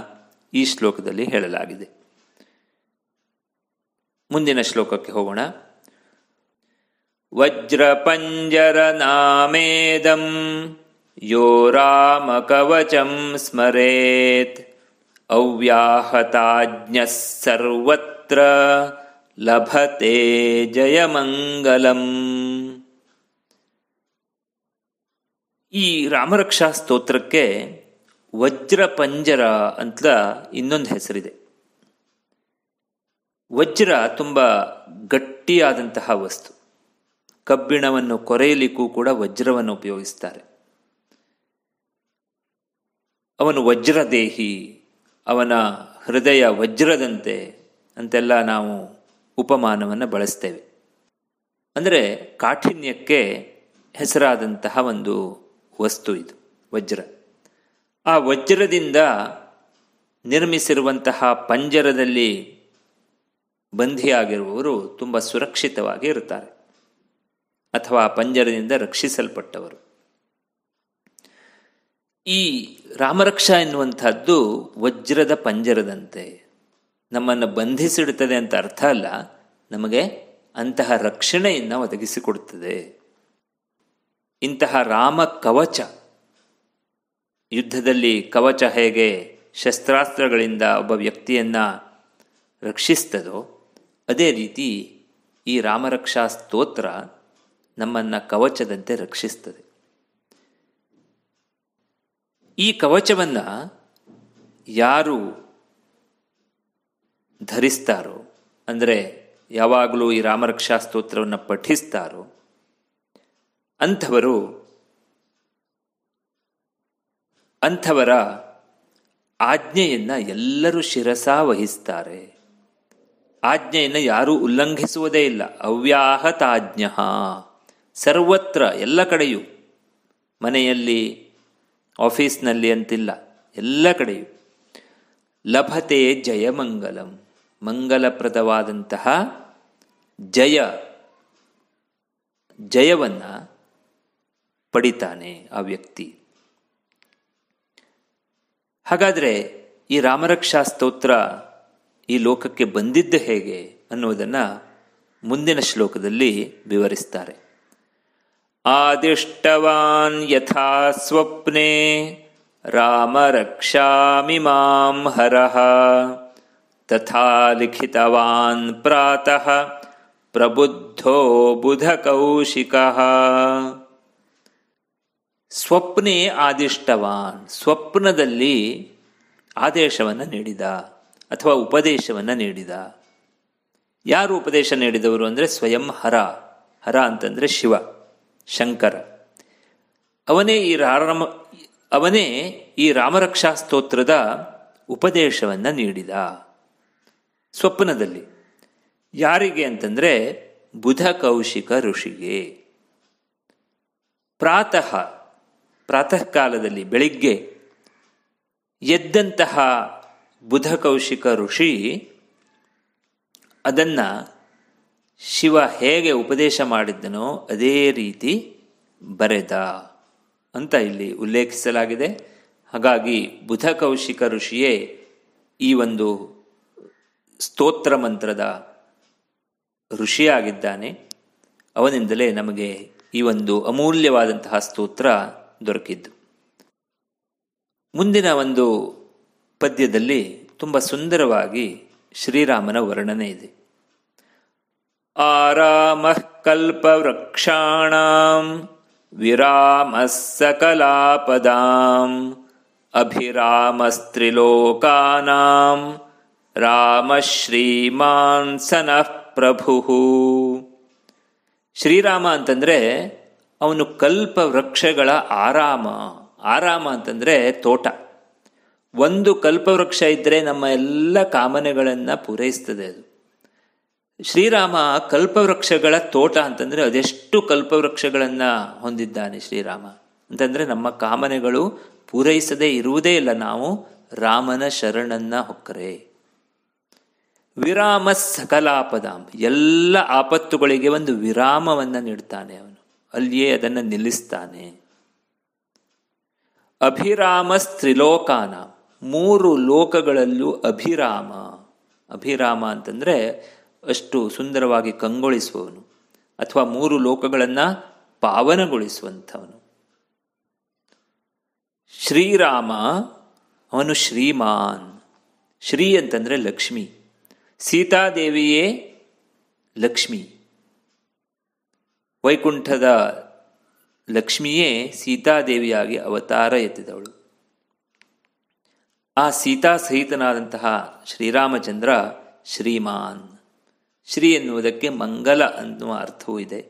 ಈ ಶ್ಲೋಕದಲ್ಲಿ ಹೇಳಲಾಗಿದೆ. ಮುಂದಿನ ಶ್ಲೋಕಕ್ಕೆ ಹೋಗೋಣ. ನಾಮೇದಂ ಯೋ ರಾಮಕವಚಂ ಸ್ಮರೇತ್ ಅವ್ಯಾಹತಾಜ್ಞ ಸರ್ವತ್ರ ಲಭತೆ ಜಯಮಂಗಲಂ. ಈ ರಾಮರಕ್ಷಾ ಸ್ತೋತ್ರಕ್ಕೆ ವಜ್ರಪಂಜರ ಅಂತ ಇನ್ನೊಂದು ಹೆಸರಿದೆ. ವಜ್ರ ತುಂಬ ಗಟ್ಟಿಯಾದಂತಹ ವಸ್ತು. ಕಬ್ಬಿಣವನ್ನು ಕೊರೆಯಲಿಕ್ಕೂ ಕೂಡ ವಜ್ರವನ್ನು ಉಪಯೋಗಿಸ್ತಾರೆ. ಅವನು ವಜ್ರದೇಹಿ, ಅವನ ಹೃದಯ ವಜ್ರದಂತೆ ಅಂತೆಲ್ಲ ನಾವು ಉಪಮಾನವನ್ನು ಬಳಸ್ತೇವೆ. ಅಂದರೆ ಕಾಠಿಣ್ಯಕ್ಕೆ ಹೆಸರಾದಂತಹ ಒಂದು ವಸ್ತು ಇದು, ವಜ್ರ. ಆ ವಜ್ರದಿಂದ ನಿರ್ಮಿಸಿರುವಂತಹ ಪಂಜರದಲ್ಲಿ ಬಂಧಿಯಾಗಿರುವವರು ತುಂಬ ಸುರಕ್ಷಿತವಾಗಿ ಇರುತ್ತಾರೆ. ಅಥವಾ ಪಂಜರದಿಂದ ರಕ್ಷಿಸಲ್ಪಟ್ಟವರು. ಈ ರಾಮರಕ್ಷಾ ಎನ್ನುವಂಥದ್ದು ವಜ್ರದ ಪಂಜರದಂತೆ. ನಮ್ಮನ್ನು ಬಂಧಿಸಿಡುತ್ತದೆ ಅಂತ ಅರ್ಥ ಅಲ್ಲ. ನಮಗೆ ಅಂತಹ ರಕ್ಷಣೆಯನ್ನು ಒದಗಿಸಿಕೊಡುತ್ತದೆ ಇಂತಹ ರಾಮ ಕವಚ. ಯುದ್ಧದಲ್ಲಿ ಕವಚ ಹೇಗೆ ಶಸ್ತ್ರಾಸ್ತ್ರಗಳಿಂದ ಒಬ್ಬ ವ್ಯಕ್ತಿಯನ್ನು ರಕ್ಷಿಸ್ತದೋ ಅದೇ ರೀತಿ ಈ ರಾಮರಕ್ಷಾ ಸ್ತೋತ್ರ ನಮ್ಮನ್ನು ಕವಚದಂತೆ ರಕ್ಷಿಸ್ತದೆ. ಈ ಕವಚವನ್ನು ಯಾರು ಧರಿಸ್ತಾರೋ, ಅಂದರೆ ಯಾವಾಗಲೂ ಈ ರಾಮರಕ್ಷಾ ಸ್ತೋತ್ರವನ್ನು ಪಠಿಸ್ತಾರೋ, ಅಂಥವರು ಅಂಥವರ ಆಜ್ಞೆಯನ್ನು ಎಲ್ಲರೂ ಶಿರಸ ವಹಿಸ್ತಾರೆ. ಆಜ್ಞೆಯನ್ನು ಯಾರೂ ಉಲ್ಲಂಘಿಸುವುದೇ ಇಲ್ಲ. ಅವ್ಯಾಹತಾಜ್ಞ. ಸರ್ವತ್ರ, ಎಲ್ಲ ಕಡೆಯೂ. ಮನೆಯಲ್ಲಿ, ಆಫೀಸ್ನಲ್ಲಿ ಅಂತಿಲ್ಲ, ಎಲ್ಲ ಕಡೆಯೂ. ಲಭತೆ ಜಯಮಂಗಲಂ ಮಂಗಲಪ್ರದವಾದಂತಹ ಜಯ, ಜಯವನ್ನು ಪಡಿತಾನೆ ಆ ವ್ಯಕ್ತಿ. ಹಾಗಾದರೆ ಈ ರಾಮರಕ್ಷಾ ಸ್ತೋತ್ರ ಈ ಲೋಕಕ್ಕೆ ಬಂದಿದ್ದ ಹೇಗೆ ಅನ್ನುವುದನ್ನು ಮುಂದಿನ ಶ್ಲೋಕದಲ್ಲಿ ವಿವರಿಸ್ತಾರೆ. ಆದಿಷ್ಟವಾನ್ ಯಥಾ ಸ್ವಪ್ನೆ ರಾಮ ರಕ್ಷಾಮಿ ಮಾಂ ಹರಹ ತಥಾ ಲಿಖಿತವಾನ್ ಪ್ರಾತಃ ಪ್ರಬುದ್ಧೋ ಬುಧಕೌಶಿಕಃ. ಸ್ವಪ್ನೆ ಆದಿಷ್ಟವಾನ್ ಸ್ವಪ್ನದಲ್ಲಿ ಆದೇಶವನ್ನು ನೀಡಿದ. ಅಥವಾ ಉಪದೇಶವನ್ನು ನೀಡಿದ. ಯಾರು ಉಪದೇಶ ನೀಡಿದವರು ಅಂದರೆ ಸ್ವಯಂ ಹರ. ಹರ ಅಂತಂದರೆ ಶಿವ, ಶಂಕರ. ಅವನೇ ಈ ರಾಮ ಅವನೇ ಈ ರಾಮರಕ್ಷಾ ಸ್ತೋತ್ರದ ಉಪದೇಶವನ್ನು ನೀಡಿದ. ಸ್ವಪ್ನದಲ್ಲಿ. ಯಾರಿಗೆ ಅಂತಂದರೆ ಬುಧ ಕೌಶಿಕ ಋಷಿಗೆ. ಪ್ರಾತಃ ಪ್ರಾತಃ ಕಾಲದಲ್ಲಿ ಬೆಳಿಗ್ಗೆ ಎದ್ದಂತಹ ಬುಧ ಕೌಶಿಕ ಋಷಿ ಅದನ್ನು ಶಿವ ಹೇಗೆ ಉಪದೇಶ ಮಾಡಿದ್ದನೋ ಅದೇ ರೀತಿ ಬರೆದ ಅಂತ ಇಲ್ಲಿ ಉಲ್ಲೇಖಿಸಲಾಗಿದೆ. ಹಾಗಾಗಿ ಬುಧ ಕೌಶಿಕ ಋಷಿಯೇ ಈ ಒಂದು ಸ್ತೋತ್ರ ಮಂತ್ರದ ಋಷಿಯಾಗಿದ್ದಾನೆ. ಅವನಿಂದಲೇ ನಮಗೆ ಈ ಒಂದು ಅಮೂಲ್ಯವಾದಂತಹ ಸ್ತೋತ್ರ ದೊರಕಿದ್ದು. ಮುಂದಿನ ಒಂದು ಪದ್ಯದಲ್ಲಿ ತುಂಬ ಸುಂದರವಾಗಿ ಶ್ರೀರಾಮನ ವರ್ಣನೆ ಇದೆ. ಆರಾಮ ಕಲ್ಪವೃಕ್ಷಾಣ ವಿರಾಮ ಸಕಲಾಪದಾಂ ಅಭಿರಾಮಸ್ತ್ರಿಲೋಕಾನಾಂ ರಾಮ ಶ್ರೀಮಾನ್ ಸನಃ ಪ್ರಭು. ಶ್ರೀರಾಮ ಅಂತಂದರೆ ಅವನು ಕಲ್ಪ ವೃಕ್ಷಗಳ ಆರಾಮ. ಆರಾಮ ಅಂತಂದರೆ ತೋಟ. ಒಂದು ಕಲ್ಪವೃಕ್ಷ ಇದ್ದರೆ ನಮ್ಮ ಎಲ್ಲ ಕಾಮನೆಗಳನ್ನು ಪೂರೈಸ್ತದೆ ಅದು. ಶ್ರೀರಾಮ ಕಲ್ಪವೃಕ್ಷಗಳ ತೋಟ ಅಂತಂದರೆ ಅದೆಷ್ಟು ಕಲ್ಪವೃಕ್ಷಗಳನ್ನು ಹೊಂದಿದ್ದಾನೆ ಶ್ರೀರಾಮ? ಅಂತಂದರೆ ನಮ್ಮ ಕಾಮನೆಗಳು ಪೂರೈಸದೇ ಇರುವುದೇ ಇಲ್ಲ. ನಾವು ರಾಮನ ಶರಣನ್ನ ಹೊಕ್ಕರೆ. ವಿರಾಮ ಸಕಲಾಪದಾಂ ಎಲ್ಲ ಆಪತ್ತುಗಳಿಗೆ ಒಂದು ವಿರಾಮವನ್ನು ನೀಡ್ತಾನೆ ಅವನು. ಅಲ್ಲಿಯೇ ಅದನ್ನು ನಿಲ್ಲಿಸ್ತಾನೆ. ಅಭಿರಾಮ ಸ್ತ್ರಿಲೋಕಾನ. ಮೂರು ಲೋಕಗಳಲ್ಲೂ ಅಭಿರಾಮ. ಅಭಿರಾಮ ಅಂತಂದರೆ ಅಷ್ಟು ಸುಂದರವಾಗಿ ಕಂಗೊಳಿಸುವವನು, ಅಥವಾ ಮೂರು ಲೋಕಗಳನ್ನು ಪಾವನಗೊಳಿಸುವಂಥವನು. ಶ್ರೀರಾಮ, ಅವನು ಶ್ರೀಮಾನ್. ಶ್ರೀ ಅಂತಂದರೆ ಲಕ್ಷ್ಮಿ. ಸೀತಾದೇವಿಯೇ ಲಕ್ಷ್ಮಿ. ವೈಕುಂಠದ ಲಕ್ಷ್ಮಿಯೇ ಸೀತಾದೇವಿಯಾಗಿ ಅವತಾರ ಎತ್ತಿದವಳು. ಆ ಸೀತಾ ಸಹಿತನಾದಂತಹ ಶ್ರೀರಾಮಚಂದ್ರ ಶ್ರೀಮಾನ್. ಶ್ರೀ ಎನ್ನುವುದಕ್ಕೆ ಮಂಗಲ ಅನ್ನುವ ಅರ್ಥವೂ ಇದೆ.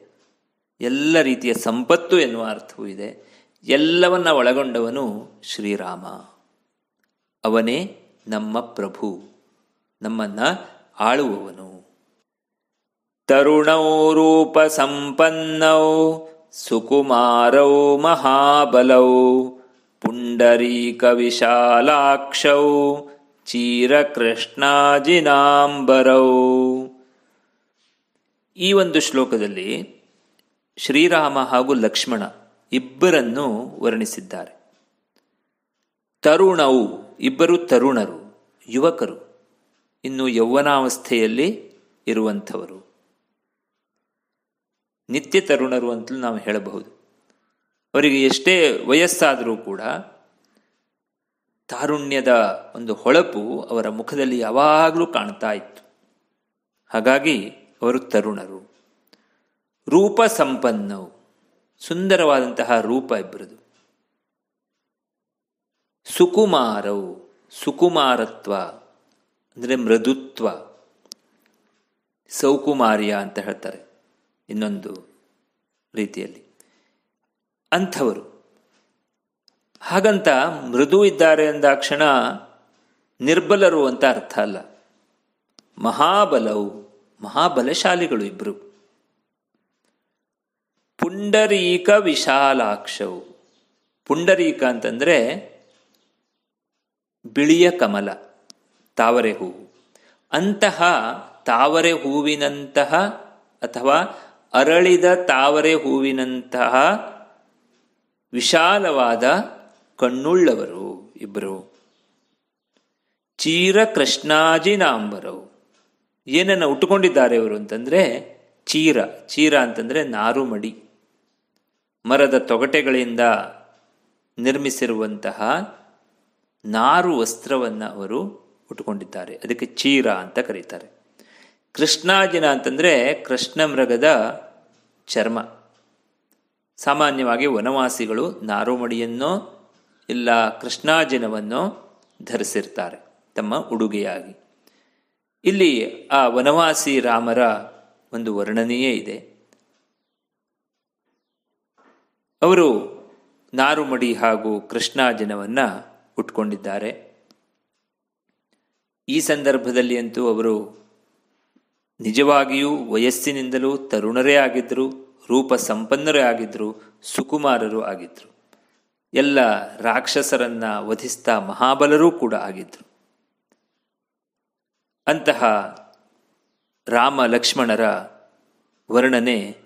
ಎಲ್ಲ ರೀತಿಯ ಸಂಪತ್ತು ಎನ್ನುವ ಅರ್ಥವೂ ಇದೆ. ಎಲ್ಲವನ್ನ ಒಳಗೊಂಡವನು ಶ್ರೀರಾಮ. ಅವನೇ ನಮ್ಮ ಪ್ರಭು. ನಮ್ಮನ್ನ ಆಳುವವನು. ತರುಣೌ ರೂಪ ಸಂಪನ್ನೌ, ಸುಕುಮಾರೌ ಮಹಾಬಲೌ ಪುಂಡರೀಕ ವಿಶಾಲಾಕ್ಷೌ ಚೀರಕೃಷ್ಣಾಜಿನಾಂಬರೌ. ಈ ಒಂದು ಶ್ಲೋಕದಲ್ಲಿ ಶ್ರೀರಾಮ ಹಾಗೂ ಲಕ್ಷ್ಮಣ ಇಬ್ಬರನ್ನು ವರ್ಣಿಸಿದ್ದಾರೆ. ತರುಣವು ಇಬ್ಬರು ತರುಣರು, ಯುವಕರು, ಇನ್ನು ಯೌವನಾವಸ್ಥೆಯಲ್ಲಿ ಇರುವಂಥವರು. ನಿತ್ಯ ತರುಣರು ಅಂತಲೂ ನಾವು ಹೇಳಬಹುದು. ಅವರಿಗೆ ಎಷ್ಟೇ ವಯಸ್ಸಾದರೂ ಕೂಡ ತಾರುಣ್ಯದ ಒಂದು ಹೊಳಪು ಅವರ ಮುಖದಲ್ಲಿ ಯಾವಾಗಲೂ ಕಾಣ್ತಾ ಇತ್ತು. ಹಾಗಾಗಿ ಅವರು ತರುಣರು. ರೂಪ ಸಂಪನ್ನವು ಸುಂದರವಾದಂತಹ ರೂಪ ಇಬ್ಬರದು ಸುಕುಮಾರವು ಸುಕುಮಾರತ್ವ. ಅಂದರೆ ಮೃದುತ್ವ. ಸೌಕುಮಾರ್ಯ ಅಂತ ಹೇಳ್ತಾರೆ ಇನ್ನೊಂದು ರೀತಿಯಲ್ಲಿ. ಅಂಥವರು. ಹಾಗಂತ ಮೃದು ಇದ್ದಾರೆ ಅಂದಾಕ್ಷಣ ನಿರ್ಬಲರು ಅಂತ ಅರ್ಥ ಅಲ್ಲ. ಮಹಾಬಲವು, ಮಹಾಬಲಶಾಲಿಗಳು ಇಬ್ಬರು ಪುಂಡರೀಕ ವಿಶಾಲಾಕ್ಷವು. ಪುಂಡರೀಕ ಅಂತಂದರೆ ಬಿಳಿಯ ಕಮಲ, ತಾವರೆ ಹೂವು. ಅಂತಹ ತಾವರೆ ಹೂವಿನಂತಹ ಅಥವಾ ಅರಳಿದ ತಾವರೆ ಹೂವಿನಂತಹ ವಿಶಾಲವಾದ ಕಣ್ಣುಳ್ಳವರು ಇಬ್ಬರು ಚೀರ ಕೃಷ್ಣಾಜಿನಾಂಬರವು ಏನನ್ನು ಉಟ್ಟುಕೊಂಡಿದ್ದಾರೆ ಅವರು ಅಂತಂದರೆ ಚೀರ. ಚೀರ ಅಂತಂದರೆ ನಾರುಮಡಿ. ಮರದ ತೊಗಟೆಗಳಿಂದ ನಿರ್ಮಿಸಿರುವಂತಹ ನಾರು ವಸ್ತ್ರವನ್ನು ಅವರು ಉಟ್ಕೊಂಡಿದ್ದಾರೆ ಅದಕ್ಕೆ ಚೀರ ಅಂತ ಕರೀತಾರೆ. ಕೃಷ್ಣಾಜಿನ ಅಂತಂದರೆ ಕೃಷ್ಣ ಮೃಗದ ಚರ್ಮ. ಸಾಮಾನ್ಯವಾಗಿ ವನವಾಸಿಗಳು ನಾರುಮಡಿಯನ್ನೋ ಇಲ್ಲ ಕೃಷ್ಣಾಜಿನವನ್ನೋ ಧರಿಸಿರ್ತಾರೆ, ತಮ್ಮ ಉಡುಗೆಯಾಗಿ. ಇಲ್ಲಿ ಆ ವನವಾಸಿ ರಾಮರ ಒಂದು ವರ್ಣನೆಯೇ ಇದೆ. ಅವರು ನಾರುಮಡಿ ಹಾಗೂ ಕೃಷ್ಣಾಜಿನವನ್ನು ಉಟ್ಕೊಂಡಿದ್ದಾರೆ. ಈ ಸಂದರ್ಭದಲ್ಲಿ ಅಂತೂ ಅವರು ನಿಜವಾಗಿಯೂ ವಯಸ್ಸಿನಿಂದಲೂ ತರುಣರೇ ಆಗಿದ್ದರು. ರೂಪ ಸಂಪನ್ನರೇ ಆಗಿದ್ದರು ಸುಕುಮಾರರು ಆಗಿದ್ದರು ಎಲ್ಲ ರಾಕ್ಷಸರನ್ನ ವಧಿಸ್ತಾ ಮಹಾಬಲರೂ ಕೂಡ ಆಗಿದ್ದರು ಅಂತಹ ರಾಮ ಲಕ್ಷ್ಮಣರ ವರ್ಣನೆ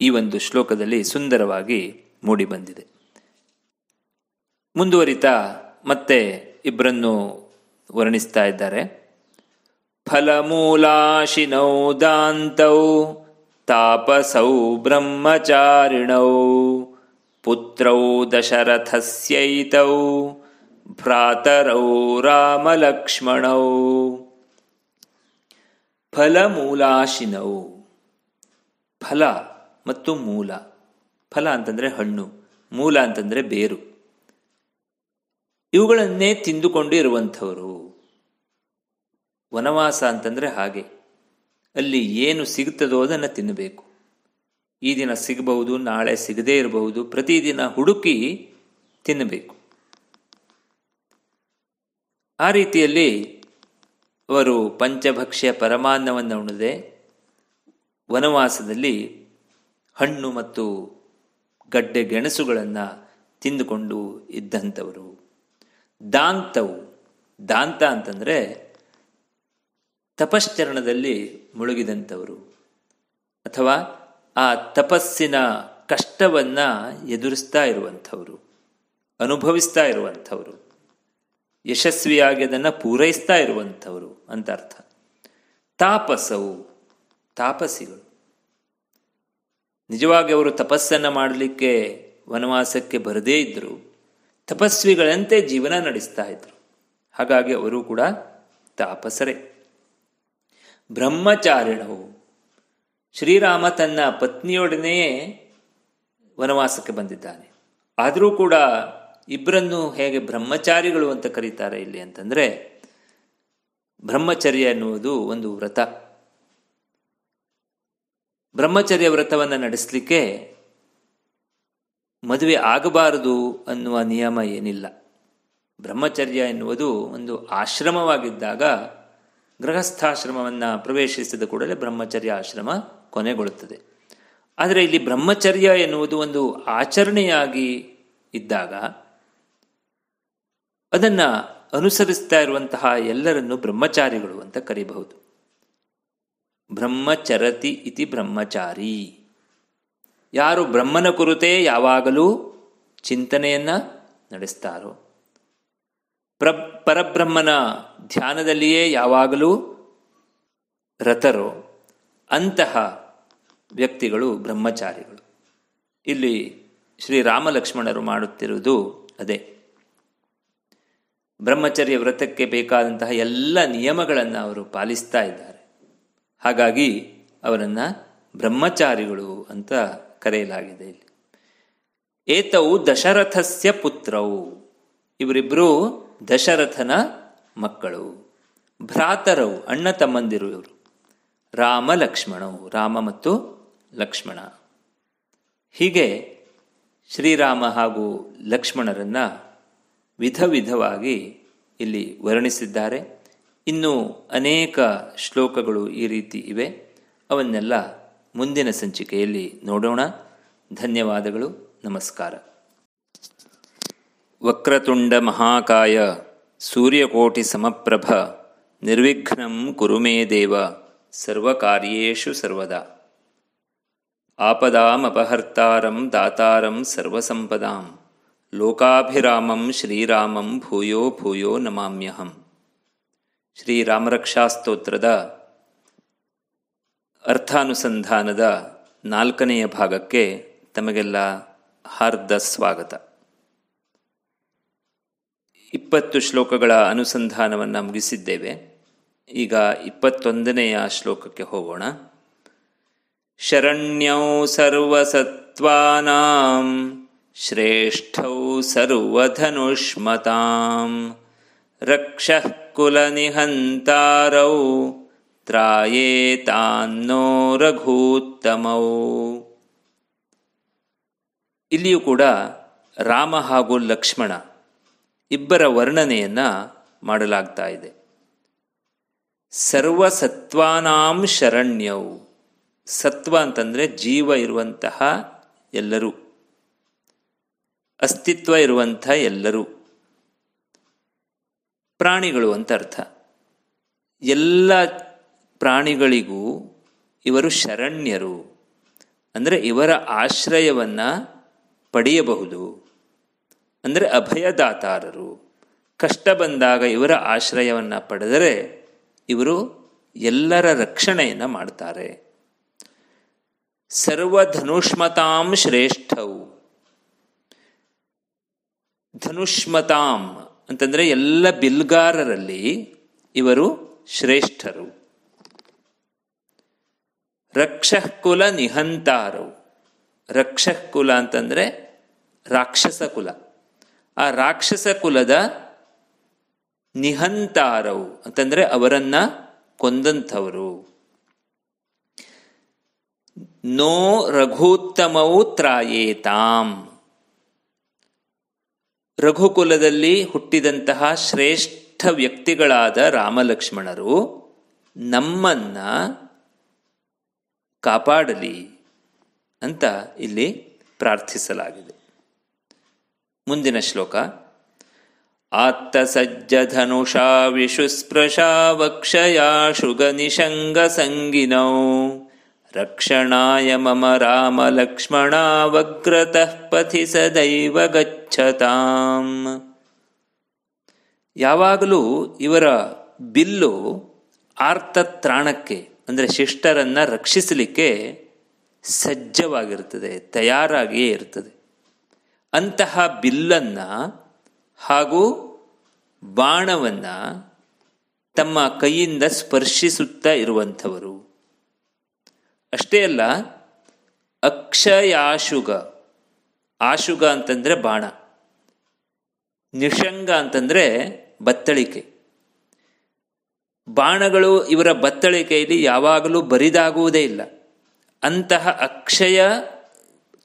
ಈ ಒಂದು ಶ್ಲೋಕದಲ್ಲಿ ಸುಂದರವಾಗಿ ಮೂಡಿಬಂದಿದೆ. ಮುಂದುವರಿತಾ ಮತ್ತೆ ಇಬ್ಬರನ್ನು ವರ್ಣಿಸ್ತಾ ಇದ್ದಾರೆ. ಫಲಮೂಲಾಶಿನೌ ದಾಂತೌ ತಾಪಸೌ ಬ್ರಹ್ಮಚಾರಿಣೌ, ಪುತ್ರೌ ದಶರಥಸ್ಯೈತೌ, ಭ್ರಾತರೌ ರಾಮಲಕ್ಷ್ಮಣೌ. ಫಲಮೂಲಾಶಿನೌ. ಫಲ ಮತ್ತು ಮೂಲ. ಫಲ ಅಂತಂದರೆ ಹಣ್ಣು, ಮೂಲ ಅಂತಂದರೆ ಬೇರು. ಇವುಗಳನ್ನೇ ತಿಂದುಕೊಂಡು ಇರುವಂಥವರು. ವನವಾಸ ಅಂತಂದರೆ ಹಾಗೆ. ಅಲ್ಲಿ ಏನು ಸಿಗುತ್ತದೋ ಅದನ್ನು ತಿನ್ನಬೇಕು. ಈ ದಿನ ಸಿಗಬಹುದು, ನಾಳೆ ಸಿಗದೇ ಇರಬಹುದು, ಪ್ರತಿದಿನ ಹುಡುಕಿ ತಿನ್ನಬೇಕು. ಆ ರೀತಿಯಲ್ಲಿ ಅವರು ಪಂಚಭಕ್ಷ್ಯ ಪರಮಾನ್ನವನ್ನು ಉಣದೆ ವನವಾಸದಲ್ಲಿ ಹಣ್ಣು ಮತ್ತು ಗಡ್ಡೆ ಗೆಣಸುಗಳನ್ನು ತಿಂದುಕೊಂಡು ಇದ್ದಂಥವರು. ದಾಂತವು, ದಾಂತ ಅಂತಂದರೆ ತಪಶ್ಚರಣದಲ್ಲಿ ಮುಳುಗಿದಂಥವರು. ಅಥವಾ ಆ ತಪಸ್ಸಿನ ಕಷ್ಟವನ್ನು ಎದುರಿಸ್ತಾ ಇರುವಂಥವರು, ಅನುಭವಿಸ್ತಾ ಇರುವಂಥವರು ಯಶಸ್ವಿಯಾಗಿ ಅದನ್ನು ಪೂರೈಸ್ತಾ ಇರುವಂಥವರು ಅಂತ ಅರ್ಥ. ತಾಪಸವು ತಾಪಸಿಗಳು. ನಿಜವಾಗಿ ಅವರು ತಪಸ್ಸನ್ನು ಮಾಡಲಿಕ್ಕೆ ವನವಾಸಕ್ಕೆ ಬರದೇ ಇದ್ದರು ತಪಸ್ವಿಗಳಂತೆ ಜೀವನ ನಡೆಸ್ತಾ ಇದ್ರು. ಹಾಗಾಗಿ ಅವರು ಕೂಡ ತಾಪಸರೇ. ಬ್ರಹ್ಮಚಾರಿಣವು. ಶ್ರೀರಾಮ ತನ್ನ ಪತ್ನಿಯೊಡನೆಯೇ ವನವಾಸಕ್ಕೆ ಬಂದಿದ್ದಾನೆ. ಆದರೂ ಕೂಡ ಇಬ್ಬರನ್ನು ಹೇಗೆ ಬ್ರಹ್ಮಚಾರಿಗಳು ಅಂತ ಕರೀತಾರೆ ಇಲ್ಲಿ ಅಂತಂದರೆ, ಬ್ರಹ್ಮಚರ್ಯ ಎನ್ನುವುದು ಒಂದು ವ್ರತ. ಬ್ರಹ್ಮಚರ್ಯ ವ್ರತವನ್ನು ನಡೆಸಲಿಕ್ಕೆ ಮದುವೆ ಆಗಬಾರದು ಅನ್ನುವ ನಿಯಮ ಏನಿಲ್ಲ. ಬ್ರಹ್ಮಚರ್ಯ ಎನ್ನುವುದು ಒಂದು ಆಶ್ರಮವಾಗಿದ್ದಾಗ ಗೃಹಸ್ಥಾಶ್ರಮವನ್ನು ಪ್ರವೇಶಿಸಿದ ಕೂಡಲೇ ಬ್ರಹ್ಮಚರ್ಯ ಆಶ್ರಮ ಕೊನೆಗೊಳ್ಳುತ್ತದೆ. ಆದರೆ ಇಲ್ಲಿ ಬ್ರಹ್ಮಚರ್ಯ ಎನ್ನುವುದು ಒಂದು ಆಚರಣೆಯಾಗಿ ಇದ್ದಾಗ ಅದನ್ನು ಅನುಸರಿಸ್ತಾ ಇರುವಂತಹ ಎಲ್ಲರನ್ನು ಬ್ರಹ್ಮಚಾರಿಗಳು ಅಂತ ಕರೀಬಹುದು. ಬ್ರಹ್ಮಚರತಿ ಇತಿ ಬ್ರಹ್ಮಚಾರಿ. ಯಾರು ಬ್ರಹ್ಮನ ಕುರಿತೇ ಯಾವಾಗಲೂ ಚಿಂತನೆಯನ್ನು ನಡೆಸ್ತಾರೋ, ಪ್ರ, ಪರಬ್ರಹ್ಮನ ಧ್ಯಾನದಲ್ಲಿಯೇ ಯಾವಾಗಲೂ ರತರೋ ಅಂತಹ ವ್ಯಕ್ತಿಗಳು ಬ್ರಹ್ಮಚಾರಿಗಳು. ಇಲ್ಲಿ ಶ್ರೀರಾಮಲಕ್ಷ್ಮಣರು ಮಾಡುತ್ತಿರುವುದು ಅದೇ. ಬ್ರಹ್ಮಚರ್ಯ ವ್ರತಕ್ಕೆ ಬೇಕಾದಂತಹ ಎಲ್ಲ ನಿಯಮಗಳನ್ನು ಅವರು ಪಾಲಿಸ್ತಾ ಇದ್ದಾರೆ. ಹಾಗಾಗಿ ಅವರನ್ನು ಬ್ರಹ್ಮಚಾರಿಗಳು ಅಂತ ಕರೆಯಲಾಗಿದೆ ಇಲ್ಲಿ. ಏತವು ದಶರಥಸ್ಯ ಪುತ್ರವು ಇವರಿಬ್ಬರು ದಶರಥನ ಮಕ್ಕಳು, ಭ್ರಾತರವು ಅಣ್ಣ ತಮ್ಮಂದಿರು ಇವರು ರಾಮ ಲಕ್ಷ್ಮಣವು ರಾಮ ಮತ್ತು ಲಕ್ಷ್ಮಣ. ಹೀಗೆ ಶ್ರೀರಾಮ ಹಾಗೂ ಲಕ್ಷ್ಮಣರನ್ನ ವಿಧ ವಿಧವಾಗಿ ಇಲ್ಲಿ ವರ್ಣಿಸಿದ್ದಾರೆ. ಇನ್ನು ಅನೇಕ ಶ್ಲೋಕಗಳು ಈ ರೀತಿ ಇವೆ. ಅವನ್ನೆಲ್ಲ ಮುಂದಿನ ಸಂಚಿಕೆಯಲ್ಲಿ ನೋಡೋಣ. ಧನ್ಯವಾದಗಳು. ನಮಸ್ಕಾರ. ವಕ್ರತುಂಡ ಮಹಾಕಾಯ. ಸೂರ್ಯಕೋಟಿ ಸಮಪ್ರಭ, ನಿರ್ವಿಘ್ನಂ ಕುರು ಮೇ ದೇವ, ಸರ್ವಕಾರ್ಯೇಷು ಸರ್ವದಾ. ಆಪದಾಮಪಹರ್ತಾರಂ ದಾತಾರಂ ಸರ್ವಸಂಪದಾಂ, ಲೋಕಾಭಿರಾಮಂ ಶ್ರೀರಾಮಂ ಭೂಯೋ ಭೂಯೋ ನಮಾಮ್ಯಹಂ. ಶ್ರೀರಾಮರಕ್ಷಾಸ್ತೋತ್ರದ ಅರ್ಥಾನುಸಂಧಾನದ ನಾಲ್ಕನೆಯ ಭಾಗಕ್ಕೆ ತಮಗೆಲ್ಲ ಹಾರ್ದ ಸ್ವಾಗತ. ಇಪ್ಪತ್ತು ಶ್ಲೋಕಗಳ ಅನುಸಂಧಾನವನ್ನು ಮುಗಿಸಿದ್ದೇವೆ. ಈಗ ಇಪ್ಪತ್ತೊಂದನೆಯ ಶ್ಲೋಕಕ್ಕೆ ಹೋಗೋಣ. ಶರಣ್ಯೌ ಸರ್ವಸತ್ವಾನಾಂ ಶ್ರೇಷ್ಠೌ ಸರ್ವಧನುಷ್ಮತಾಂ, ರಕ್ಷಃ ಕುಲನಿಹಂತಾರೌ ತ್ರಾಯೇತಾನ್ನೋ ರಘೂತ್ತಮೌ. ಇಲ್ಲಿಯೂ ಕೂಡ ರಾಮ ಹಾಗೂ ಲಕ್ಷ್ಮಣ ಇಬ್ಬರ ವರ್ಣನೆಯನ್ನು ಮಾಡಲಾಗ್ತಾ ಇದೆ. ಸರ್ವಸತ್ವಾನಾಂ ಶರಣ್ಯವು ಸತ್ವ ಅಂತಂದರೆ ಜೀವ ಇರುವಂತಹ ಎಲ್ಲರೂ. ಅಸ್ತಿತ್ವ ಇರುವಂಥ ಎಲ್ಲರೂ. ಪ್ರಾಣಿಗಳು ಅಂತ ಅರ್ಥ. ಎಲ್ಲ ಪ್ರಾಣಿಗಳಿಗೂ ಇವರು ಶರಣ್ಯರು. ಅಂದರೆ ಇವರ ಆಶ್ರಯವನ್ನು ಪಡೆಯಬಹುದು. ಅಂದರೆ ಅಭಯದಾತಾರರು. ಕಷ್ಟ ಬಂದಾಗ ಇವರ ಆಶ್ರಯವನ್ನು ಪಡೆದರೆ ಇವರು ಎಲ್ಲರ ರಕ್ಷಣೆಯನ್ನು ಮಾಡ್ತಾರೆ. ಸರ್ವಧನುಷ್ಮತಾಂ ಶ್ರೇಷ್ಠವು ಧನುಷ್ಮತಾಂ ಅಂತಂದರೆ ಎಲ್ಲ ಬಿಲ್ಗಾರರಲ್ಲಿ ಇವರು ಶ್ರೇಷ್ಠರು. ರಕ್ಷಃಕುಲ ನಿಹಂತಾರವು ರಕ್ಷಃಕುಲ ಅಂತಂದರೆ ರಾಕ್ಷಸ ಕುಲ ಆ ರಾಕ್ಷಸ ಕುಲದ ನಿಹಂತಾರವು, ಅಂತಂದರೆ ಅವರನ್ನ ಕೊಂದಂಥವರು. ನೋ ರಘುತ್ತಮವು ತ್ರಾಯೇತಾಂ. ರಘುಕುಲದಲ್ಲಿ ಹುಟ್ಟಿದಂತಹ ಶ್ರೇಷ್ಠ ವ್ಯಕ್ತಿಗಳಾದ ರಾಮಲಕ್ಷ್ಮಣರು ನಮ್ಮನ್ನ ಕಾಪಾಡಲಿ ಅಂತ ಇಲ್ಲಿ ಪ್ರಾರ್ಥಿಸಲಾಗಿದೆ. ಮುಂದಿನ ಶ್ಲೋಕ. ಆತ್ತಸಜ್ಜಧನುಷಾ ವಿಶುಸ್ಪೃಶಾ ಸಂಗಿನೋ ರಕ್ಷಣಾಯ ಮಮ ರಾಮಲಕ್ಷ್ಮಣಾವಗ್ರತಃ ಪಥಿ ಸದೈವ ಗಚ್ಚತಾಂ. ಯಾವಾಗಲೂ ಇವರ ಬಿಲ್ಲು ಆರ್ತತ್ರಾಣಕ್ಕೆ, ಅಂದರೆ ಶಿಷ್ಟರನ್ನು ರಕ್ಷಿಸಲಿಕ್ಕೆ ಸಜ್ಜವಾಗಿರ್ತದೆ ತಯಾರಾಗಿಯೇ ಇರ್ತದೆ. ಅಂತಹ ಬಿಲ್ಲನ್ನು ಹಾಗೂ ಬಾಣವನ್ನು ತಮ್ಮ ಕೈಯಿಂದ ಸ್ಪರ್ಶಿಸುತ್ತಾ ಇರುವಂಥವರು. ಅಷ್ಟೇ ಅಲ್ಲ, ಅಕ್ಷಯಾಶುಗ, ಆಶುಗ ಅಂತಂದರೆ ಬಾಣ ನಿಷಂಗ ಅಂತಂದರೆ ಬತ್ತಳಿಕೆ. ಬಾಣಗಳು ಇವರ ಬತ್ತಳಿಕೆಯಲ್ಲಿ ಯಾವಾಗಲೂ ಬರಿದಾಗುವುದೇ ಇಲ್ಲ. ಅಂತಹ ಅಕ್ಷಯ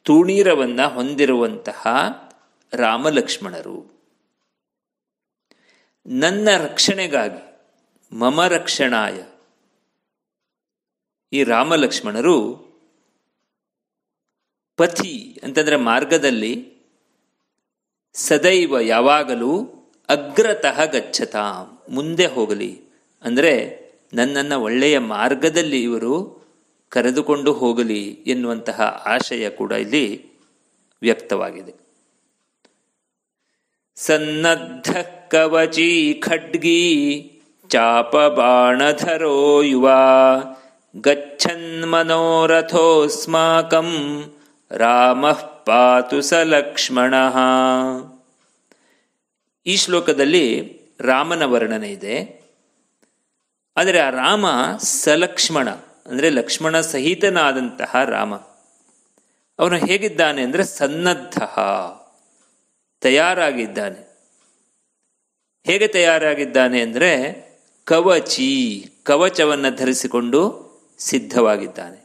ತೂಣೀರವನ್ನು ಹೊಂದಿರುವಂತಹ ರಾಮಲಕ್ಷ್ಮಣರು. ನನ್ನ ರಕ್ಷಣೆಗಾಗಿ ಮಮ ರಕ್ಷಣಾಯ. ಈ ರಾಮಲಕ್ಷ್ಮಣರು ಪಥಿ ಅಂತಂದರೆ ಮಾರ್ಗದಲ್ಲಿ ಸದೈವ ಯಾವಾಗಲೂ ಅಗ್ರತಃ ಗಚ್ಚತಾ, ಮುಂದೆ ಹೋಗಲಿ. ಅಂದರೆ ನನ್ನನ್ನು ಒಳ್ಳೆಯ ಮಾರ್ಗದಲ್ಲಿ ಇವರು ಕರೆದುಕೊಂಡು ಹೋಗಲಿ ಎನ್ನುವಂತಹ ಆಶಯ ಕೂಡ ಇಲ್ಲಿ ವ್ಯಕ್ತವಾಗಿದೆ. ಸನ್ನದ್ಧ ಕವಚಿ ಖಡ್ಗಿ ಚಾಪ ಬಾಣಧರೋ ಯುವ ಗಚ್ಚನ್ಮನೋರಥೋಸ್ಮಾಕಂ ರಾಮ ಪಾತು ಸ ಲಕ್ಷ್ಮಣ. ಈ ಶ್ಲೋಕದಲ್ಲಿ ರಾಮನ ವರ್ಣನೆ ಇದೆ. ಆದರೆ ಆ ರಾಮ ಸಲಕ್ಷ್ಮಣ ಅಂದರೆ ಲಕ್ಷ್ಮಣ ಸಹಿತನಾದಂತಹ ರಾಮ. ಅವನು ಹೇಗಿದ್ದಾನೆ ಅಂದರೆ ಸನ್ನದ್ಧ, ತಯಾರಾಗಿದ್ದಾನೆ. ಹೇಗೆ ತಯಾರಾಗಿದ್ದಾನೆ ಅಂದರೆ ಕವಚಿ, ಕವಚವನ್ನು ಧರಿಸಿಕೊಂಡು ಸಿದ್ಧವಾಗಿದ್ದಾನೆ.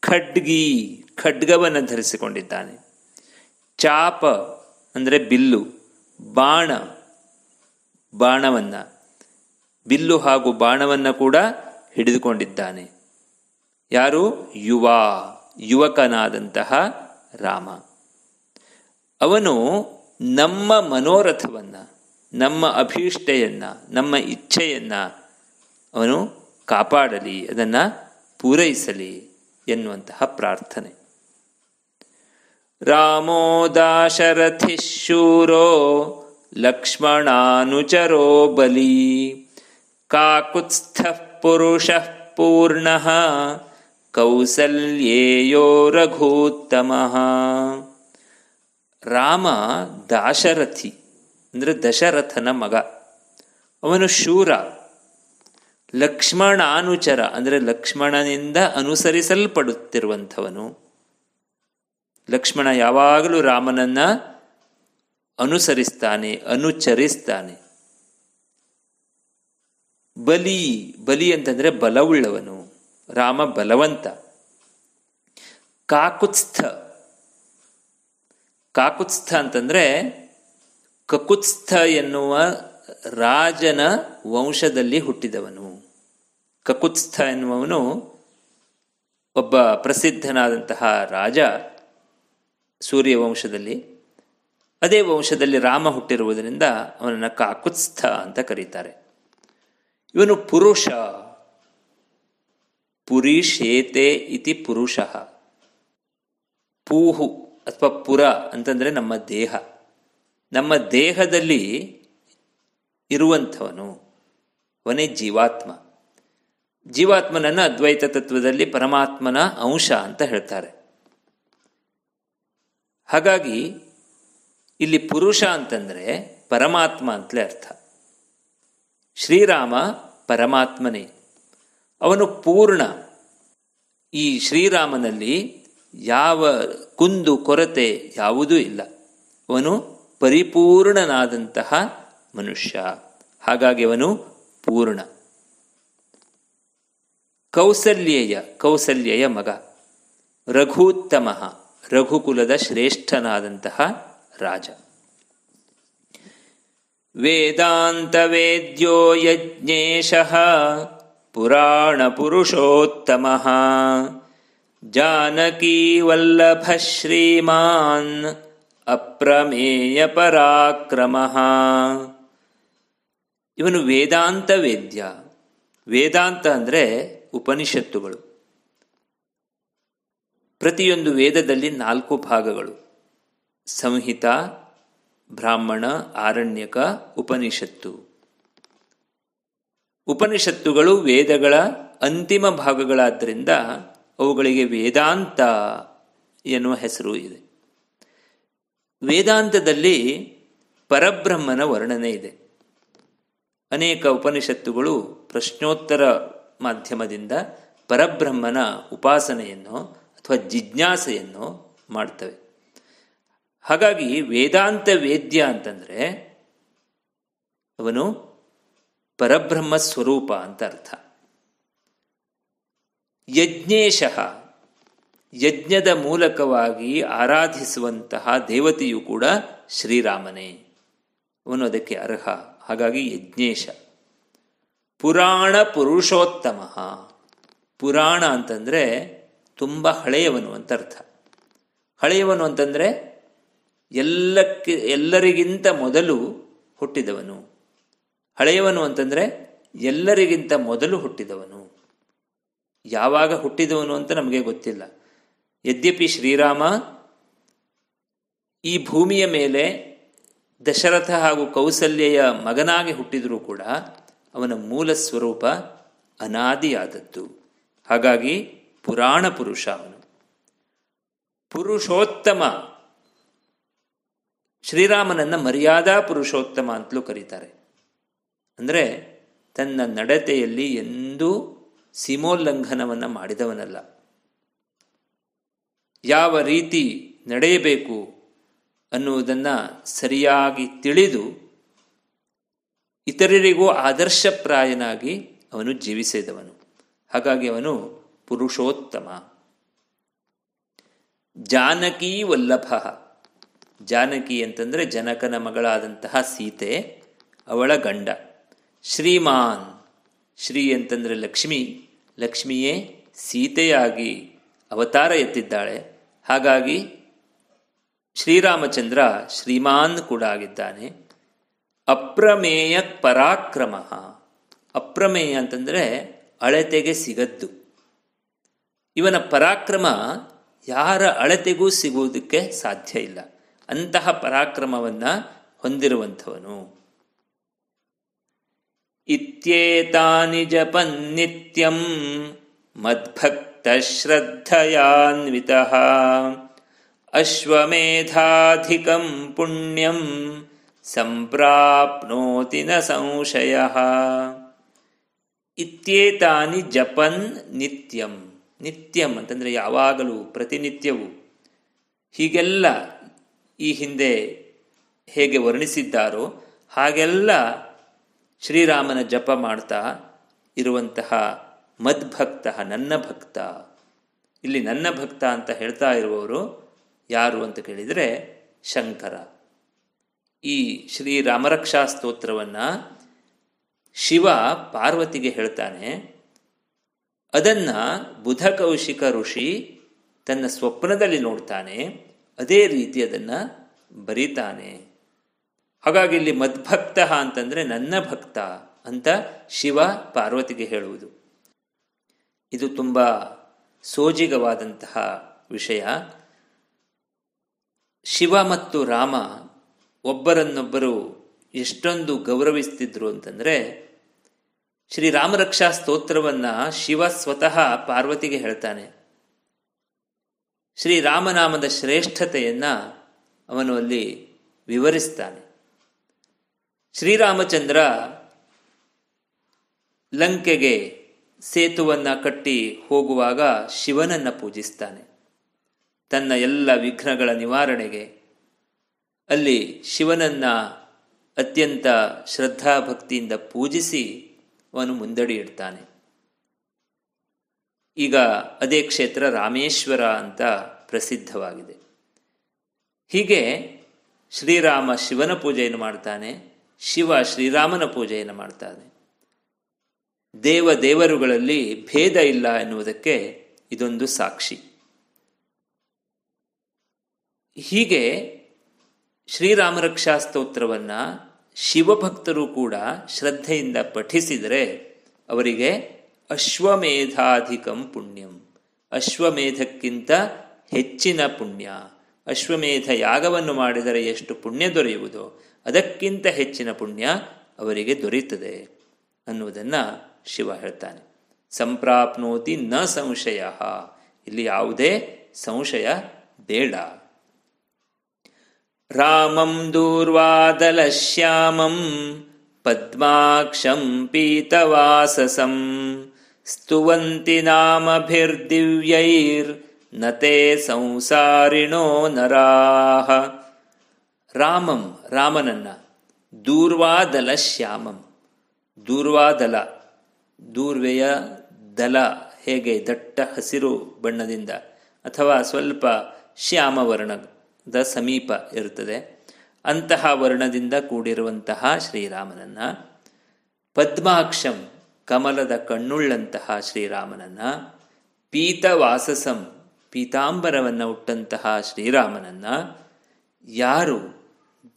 ಖಡ್ಗಿ, ಖಡ್ಗವನ್ನು ಧರಿಸಿಕೊಂಡಿದ್ದಾನೆ. ಚಾಪ ಅಂದರೆ ಬಿಲ್ಲು, ಬಾಣ, ಬಾಣವನ್ನು, ಬಿಲ್ಲು ಹಾಗೂ ಬಾಣವನ್ನು ಕೂಡ ಹಿಡಿದುಕೊಂಡಿದ್ದಾನೆ. ಯಾರು? ಯುವ, ಯುವಕನಾದಂತಹ ರಾಮ. ಅವನು ನಮ್ಮ ಮನೋರಥವನ್ನು, ನಮ್ಮ ಅಭೀಷ್ಟೆಯನ್ನು, ನಮ್ಮ ಇಚ್ಛೆಯನ್ನು ಅವನು ಕಾಪಾಡಲಿ, ಅದನ್ನು ಪೂರೈಸಲಿ ಎನ್ನುವಂತಹ ಪ್ರಾರ್ಥನೆ. ರಾಮೋ ದಾಶರಥಿಶೂರೋ ಲಕ್ಷ್ಮಣಾನುಚರೋ ಬಲಿ, ಕಾಕುತ್ಸ್ಥ ಪುರುಷ ಪೂರ್ಣ ಕೌಸಲ್ಯೇಯೋ ರಘೋತ್ತಮ ರಾಮ ದಾಶರಥಿ, ಅಂದರೆ ದಶರಥನ ಮಗ. ಅವನು ಶೂರ. ಲಕ್ಷ್ಮಣಾನುಚರ, ಅಂದರೆ ಲಕ್ಷ್ಮಣನಿಂದ ಅನುಸರಿಸಲ್ಪಡುತ್ತಿರುವಂಥವನು. ಲಕ್ಷ್ಮಣ ಯಾವಾಗಲೂ ರಾಮನನ್ನ ಅನುಸರಿಸ್ತಾನೆ, ಅನುಚರಿಸ್ತಾನೆ. ಬಲಿ ಬಲಿ ಅಂತಂದರೆ ಬಲವುಳ್ಳವನು. ರಾಮ ಬಲವಂತ. ಕಾಕುತ್ಸ್ಥ. ಕಾಕುತ್ಸ್ಥ ಅಂತಂದರೆ ಕಕುತ್ಸ್ಥ ಎನ್ನುವ ರಾಜನ ವಂಶದಲ್ಲಿ ಹುಟ್ಟಿದವನು. ಕಕುತ್ಸ್ಥ ಎನ್ನುವವನು ಒಬ್ಬ ಪ್ರಸಿದ್ಧನಾದಂತಹ ರಾಜ ಸೂರ್ಯ ವಂಶದಲ್ಲಿ. ಅದೇ ವಂಶದಲ್ಲಿ ರಾಮ ಹುಟ್ಟಿರುವುದರಿಂದ ಅವನನ್ನು ಕಾಕುತ್ಸ್ಥ ಅಂತ ಕರೀತಾರೆ. ಇವನು ಪುರುಷ. ಪುರೀಶೇತೆ ಇತಿ ಪುರುಷ. ಪೂಹು ಅಥವಾ ಪುರ ಅಂತಂದರೆ ನಮ್ಮ ದೇಹ. ನಮ್ಮ ದೇಹದಲ್ಲಿ ಇರುವಂಥವನು ಅವನೇ ಜೀವಾತ್ಮ. ಜೀವಾತ್ಮನನ್ನು ಅದ್ವೈತ ತತ್ವದಲ್ಲಿ ಪರಮಾತ್ಮನ ಅಂಶ ಅಂತ ಹೇಳ್ತಾರೆ. ಹಾಗಾಗಿ ಇಲ್ಲಿ ಪುರುಷ ಅಂತಂದರೆ ಪರಮಾತ್ಮ ಅಂತಲೇ ಅರ್ಥ. ಶ್ರೀರಾಮ ಪರಮಾತ್ಮನೇ. ಅವನು ಪೂರ್ಣ. ಈ ಶ್ರೀರಾಮನಲ್ಲಿ ಯಾವ ಕುಂದು ಕೊರತೆ ಯಾವುದೂ ಇಲ್ಲ. ಅವನು ಪರಿಪೂರ್ಣನಾದಂತಹ ಮನುಷ್ಯ. ಹಾಗಾಗಿ ಅವನು ಪೂರ್ಣ. ಕೌಸಲ್ಯೆಯ, ಕೌಸಲ್ಯಯ ಮಗ. ರಘುತ್ತಮ, ರಘುಕುಲದ ಶ್ರೇಷ್ಠನಾದಂತಹ ರಾಜ. ವೇದಾಂತ ವೇದ್ಯೋ ಯಜ್ಞೇಶ. ಪುರಾಣ ವಲ್ಲಭ ಶ್ರೀಮಾನ್ ಅಪ್ರಮೇಯ ಪರಾಕ್ರಮ ಇವನು ವೇದಾಂತ ವೇದ್ಯ ವೇದಾಂತ ಅಂದರೆ ಉಪನಿಷತ್ತುಗಳು. ಪ್ರತಿಯೊಂದು ವೇದದಲ್ಲಿ ನಾಲ್ಕು ಭಾಗಗಳು. ಸಂಹಿತ, ಬ್ರಾಹ್ಮಣ, ಆರಣ್ಯಕ, ಉಪನಿಷತ್ತು. ಉಪನಿಷತ್ತುಗಳು ವೇದಗಳ ಅಂತಿಮ ಭಾಗಗಳಾದ್ದರಿಂದ ಅವುಗಳಿಗೆ ವೇದಾಂತ ಎನ್ನುವ ಹೆಸರು ಇದೆ. ವೇದಾಂತದಲ್ಲಿ ಪರಬ್ರಹ್ಮನ ವರ್ಣನೆ ಇದೆ. ಅನೇಕ ಉಪನಿಷತ್ತುಗಳು ಪ್ರಶ್ನೋತ್ತರ ಮಾಧ್ಯಮದಿಂದ ಪರಬ್ರಹ್ಮನ ಉಪಾಸನೆಯನ್ನು ಅಥವಾ ಜಿಜ್ಞಾಸೆಯನ್ನು ಮಾಡ್ತವೆ. ಹಾಗಾಗಿ ವೇದಾಂತ ವೇದ್ಯ ಅಂತಂದರೆ ಅವನು ಪರಬ್ರಹ್ಮ ಸ್ವರೂಪ ಅಂತ ಅರ್ಥ. ಯಜ್ಞೇಶ ಯಜ್ಞದ ಮೂಲಕವಾಗಿ ಆರಾಧಿಸುವಂತಹ ದೇವತೆಯು ಕೂಡ ಶ್ರೀರಾಮನೇ. ಅವನು ಅದಕ್ಕೆ ಅರ್ಹ. ಹಾಗಾಗಿ ಯಜ್ಞೇಶ. ಪುರಾಣ ಪುರುಷೋತ್ತಮ. ಪುರಾಣ ಅಂತಂದರೆ ತುಂಬ ಹಳೆಯವನು ಅಂತ ಅರ್ಥ. ಹಳೆಯವನು ಅಂತಂದರೆ ಎಲ್ಲಕ್ಕೆ ಎಲ್ಲರಿಗಿಂತ ಮೊದಲು ಹುಟ್ಟಿದವನು. ಹಳೆಯವನು ಅಂತಂದರೆ ಎಲ್ಲರಿಗಿಂತ ಮೊದಲು ಹುಟ್ಟಿದವನು. ಯಾವಾಗ ಹುಟ್ಟಿದವನು ಅಂತ ನಮಗೆ ಗೊತ್ತಿಲ್ಲ. ಯದ್ಯಪಿ ಶ್ರೀರಾಮ ಈ ಭೂಮಿಯ ಮೇಲೆ ದಶರಥ ಹಾಗೂ ಕೌಸಲ್ಯೆಯ ಮಗನಾಗಿ ಹುಟ್ಟಿದರೂ ಕೂಡ ಅವನ ಮೂಲ ಸ್ವರೂಪ ಅನಾದಿಯಾದದ್ದು. ಹಾಗಾಗಿ ಪುರಾಣ ಪುರುಷ ಅವನು. ಪುರುಷೋತ್ತಮ. ಶ್ರೀರಾಮನನ್ನು ಮರ್ಯಾದಾ ಪುರುಷೋತ್ತಮ ಅಂತಲೂ ಕರೀತಾರೆ. ಅಂದರೆ ತನ್ನ ನಡತೆಯಲ್ಲಿ ಎಂದೂ ಸೀಮೋಲ್ಲಂಘನವನ್ನು ಮಾಡಿದವನಲ್ಲ. ಯಾವ ರೀತಿ ನಡೆಯಬೇಕು ಅನ್ನುವುದನ್ನು ಸರಿಯಾಗಿ ತಿಳಿದು ಇತರರಿಗೂ ಆದರ್ಶಪ್ರಾಯನಾಗಿ ಅವನು ಜೀವಿಸಿದವನು. ಹಾಗಾಗಿ ಅವನು ಪುರುಷೋತ್ತಮ. ಜಾನಕಿ ವಲ್ಲಭ. ಜಾನಕಿ ಅಂತಂದರೆ ಜನಕನ ಮಗಳಾದಂತಹ ಸೀತೆ, ಅವಳ ಗಂಡ. ಶ್ರೀಮಾನ್. ಶ್ರೀ ಅಂತಂದರೆ ಲಕ್ಷ್ಮಿ. ಲಕ್ಷ್ಮಿಯೇ ಸೀತೆಯಾಗಿ ಅವತಾರ ಎತ್ತಿದ್ದಾಳೆ. ಹಾಗಾಗಿ ಶ್ರೀರಾಮಚಂದ್ರ ಶ್ರೀಮಾನ್ ಕೂಡ ಆಗಿದ್ದಾನೆ. ಅಪ್ರಮೇಯ ಪರಾಕ್ರಮ. ಅಪ್ರಮೇಯ ಅಂತಂದರೆ ಅಳತೆಗೆ ಸಿಗದ್ದು. ಇವನ ಪರಾಕ್ರಮ ಯಾರ ಅಳತೆಗೂ ಸಿಗುವುದಕ್ಕೆ ಸಾಧ್ಯ ಇಲ್ಲ. ಅಂತಹ ಪರಾಕ್ರಮವನ್ನು ಹೊಂದಿರುವಂಥವನು. ಇತ್ಯೇತಾನಿ ಜಪನ್ನಿತ್ಯಂ ಮದ್ಭಕ್ತ ಶ್ರದ್ಧಯಾನ್ವಿತ ಅಶ್ವಮೇಧಾಧಿಕಂ ಪುಣ್ಯಂ ಸಂಪ್ರಾಪ್ನೋತಿ ನ ಸಂಶಯ ಇತ್ಯೇತಾನಿ ಜಪನ್ ನಿತ್ಯಂ ನಿತ್ಯಂ ಅಂತಂದರೆ ಯಾವಾಗಲೂ ಪ್ರತಿನಿತ್ಯವೂ ಹೀಗೆಲ್ಲ ಈ ಹಿಂದೆ ಹೇಗೆ ವರ್ಣಿಸಿದ್ದಾರೋ ಹಾಗೆಲ್ಲ ಶ್ರೀರಾಮನ ಜಪ ಮಾಡ್ತಾ ಇರುವಂತಹ ಮದ್ಭಕ್ತ ನನ್ನ ಭಕ್ತ. ಇಲ್ಲಿ ನನ್ನ ಭಕ್ತ ಅಂತ ಹೇಳ್ತಾ ಇರುವವರು ಯಾರು ಅಂತ ಕೇಳಿದರೆ ಶಂಕರ. ಈ ಶ್ರೀರಾಮರಕ್ಷಾ ಸ್ತೋತ್ರವನ್ನು ಶಿವ ಪಾರ್ವತಿಗೆ ಹೇಳ್ತಾನೆ. ಅದನ್ನು ಬುಧ ಕೌಶಿಕ ಋಷಿ ತನ್ನ ಸ್ವಪ್ನದಲ್ಲಿ ನೋಡ್ತಾನೆ. ಅದೇ ರೀತಿ ಅದನ್ನು ಬರೀತಾನೆ. ಹಾಗಾಗಿ ಇಲ್ಲಿ ಮದ್ಭಕ್ತ ಅಂತಂದರೆ ನನ್ನ ಭಕ್ತ ಅಂತ ಶಿವ ಪಾರ್ವತಿಗೆ ಹೇಳುವುದು. ಇದು ತುಂಬ ಸೋಜಿಗವಾದಂತಹ ವಿಷಯ. ಶಿವ ಮತ್ತು ರಾಮ ಒಬ್ಬರನ್ನೊಬ್ಬರು ಎಷ್ಟೊಂದು ಗೌರವಿಸ್ತಿದ್ರು ಅಂತಂದರೆ ಶ್ರೀರಾಮರಕ್ಷಾ ಸ್ತೋತ್ರವನ್ನು ಶಿವ ಸ್ವತಃ ಪಾರ್ವತಿಗೆ ಹೇಳ್ತಾನೆ. ಶ್ರೀರಾಮನಾಮದ ಶ್ರೇಷ್ಠತೆಯನ್ನು ಅವನು ಅಲ್ಲಿ ವಿವರಿಸ್ತಾನೆ. ಶ್ರೀರಾಮಚಂದ್ರ ಲಂಕೆಗೆ ಸೇತುವನ್ನು ಕಟ್ಟಿ ಹೋಗುವಾಗ ಶಿವನನ್ನು ಪೂಜಿಸ್ತಾನೆ. ತನ್ನ ಎಲ್ಲ ವಿಘ್ನಗಳ ನಿವಾರಣೆಗೆ ಅಲ್ಲಿ ಶಿವನನ್ನ ಅತ್ಯಂತ ಶ್ರದ್ಧಾಭಕ್ತಿಯಿಂದ ಪೂಜಿಸಿ ಅವನು ಮುಂದಡಿ ಇಡ್ತಾನೆ. ಈಗ ಅದೇ ಕ್ಷೇತ್ರ ರಾಮೇಶ್ವರ ಅಂತ ಪ್ರಸಿದ್ಧವಾಗಿದೆ. ಹೀಗೆ ಶ್ರೀರಾಮ ಶಿವನ ಪೂಜೆಯನ್ನು ಮಾಡ್ತಾನೆ. ಶಿವ ಶ್ರೀರಾಮನ ಪೂಜೆಯನ್ನು ಮಾಡ್ತಾನೆ. ದೇವ ದೇವರುಗಳಲ್ಲಿ ಭೇದ ಇಲ್ಲ ಎನ್ನುವುದಕ್ಕೆ ಇದೊಂದು ಸಾಕ್ಷಿ. ಹೀಗೆ ಶ್ರೀರಾಮರಕ್ಷಾ ಸ್ತೋತ್ರವನ್ನು ಶಿವಭಕ್ತರು ಕೂಡ ಶ್ರದ್ಧೆಯಿಂದ ಪಠಿಸಿದರೆ ಅವರಿಗೆ ಅಶ್ವಮೇಧಾಧಿಕಂ ಪುಣ್ಯಂ. ಅಶ್ವಮೇಧಕ್ಕಿಂತ ಹೆಚ್ಚಿನ ಪುಣ್ಯ. ಅಶ್ವಮೇಧ ಯಾಗವನ್ನು ಮಾಡಿದರೆ ಎಷ್ಟು ಪುಣ್ಯ ದೊರೆಯುವುದೋ ಅದಕ್ಕಿಂತ ಹೆಚ್ಚಿನ ಪುಣ್ಯ ಅವರಿಗೆ ದೊರೆಯುತ್ತದೆ ಅನ್ನುವುದನ್ನು ಶಿವ ಹೇಳ್ತಾನೆ. ಸಂಪ್ರಾಪ್ನೋತಿ ನ ಸಂಶಯ. ಇಲ್ಲಿ ಯಾವುದೇ ಸಂಶಯ ಬೇಡ. ರಾಮಂ ದೂರ್ವಾದಲಶ್ಯಾಮಂ ಪದ್ಮಾಕ್ಷಂ ಪೀತವಾಸಸಂ ಸ್ತುವಂತಿ ನಾಮಭಿರ್ದಿವ್ಯೈರ್ ನತೆ ಸಂಸಾರಿಣೋ ನರಾಹ ರಾಮಂ, ರಾಮನನ್ನ. ದೂರ್ವಾದಲ ಶ್ಯಾಮಂ. ದೂರ್ವಾದಲ, ದೂರ್ವೆಯ ದಲ ಹೇಗೆ ದಟ್ಟ ಹಸಿರು ಬಣ್ಣದಿಂದ ಅಥವಾ ಸ್ವಲ್ಪ ಶ್ಯಾಮ ವರ್ಣದ ಸಮೀಪ ಇರುತ್ತದೆ, ಅಂತಹ ವರ್ಣದಿಂದ ಕೂಡಿರುವಂತಹ ಶ್ರೀರಾಮನನ್ನ. ಪದ್ಮಾಕ್ಷಂ, ಕಮಲದ ಕಣ್ಣುಳ್ಳಂತಹ ಶ್ರೀರಾಮನನ್ನ. ಪೀತವಾಸಸಂ, ಪೀತಾಂಬರವನ್ನು ಉಟ್ಟಂತಹ ಶ್ರೀರಾಮನನ್ನ. ಯಾರು?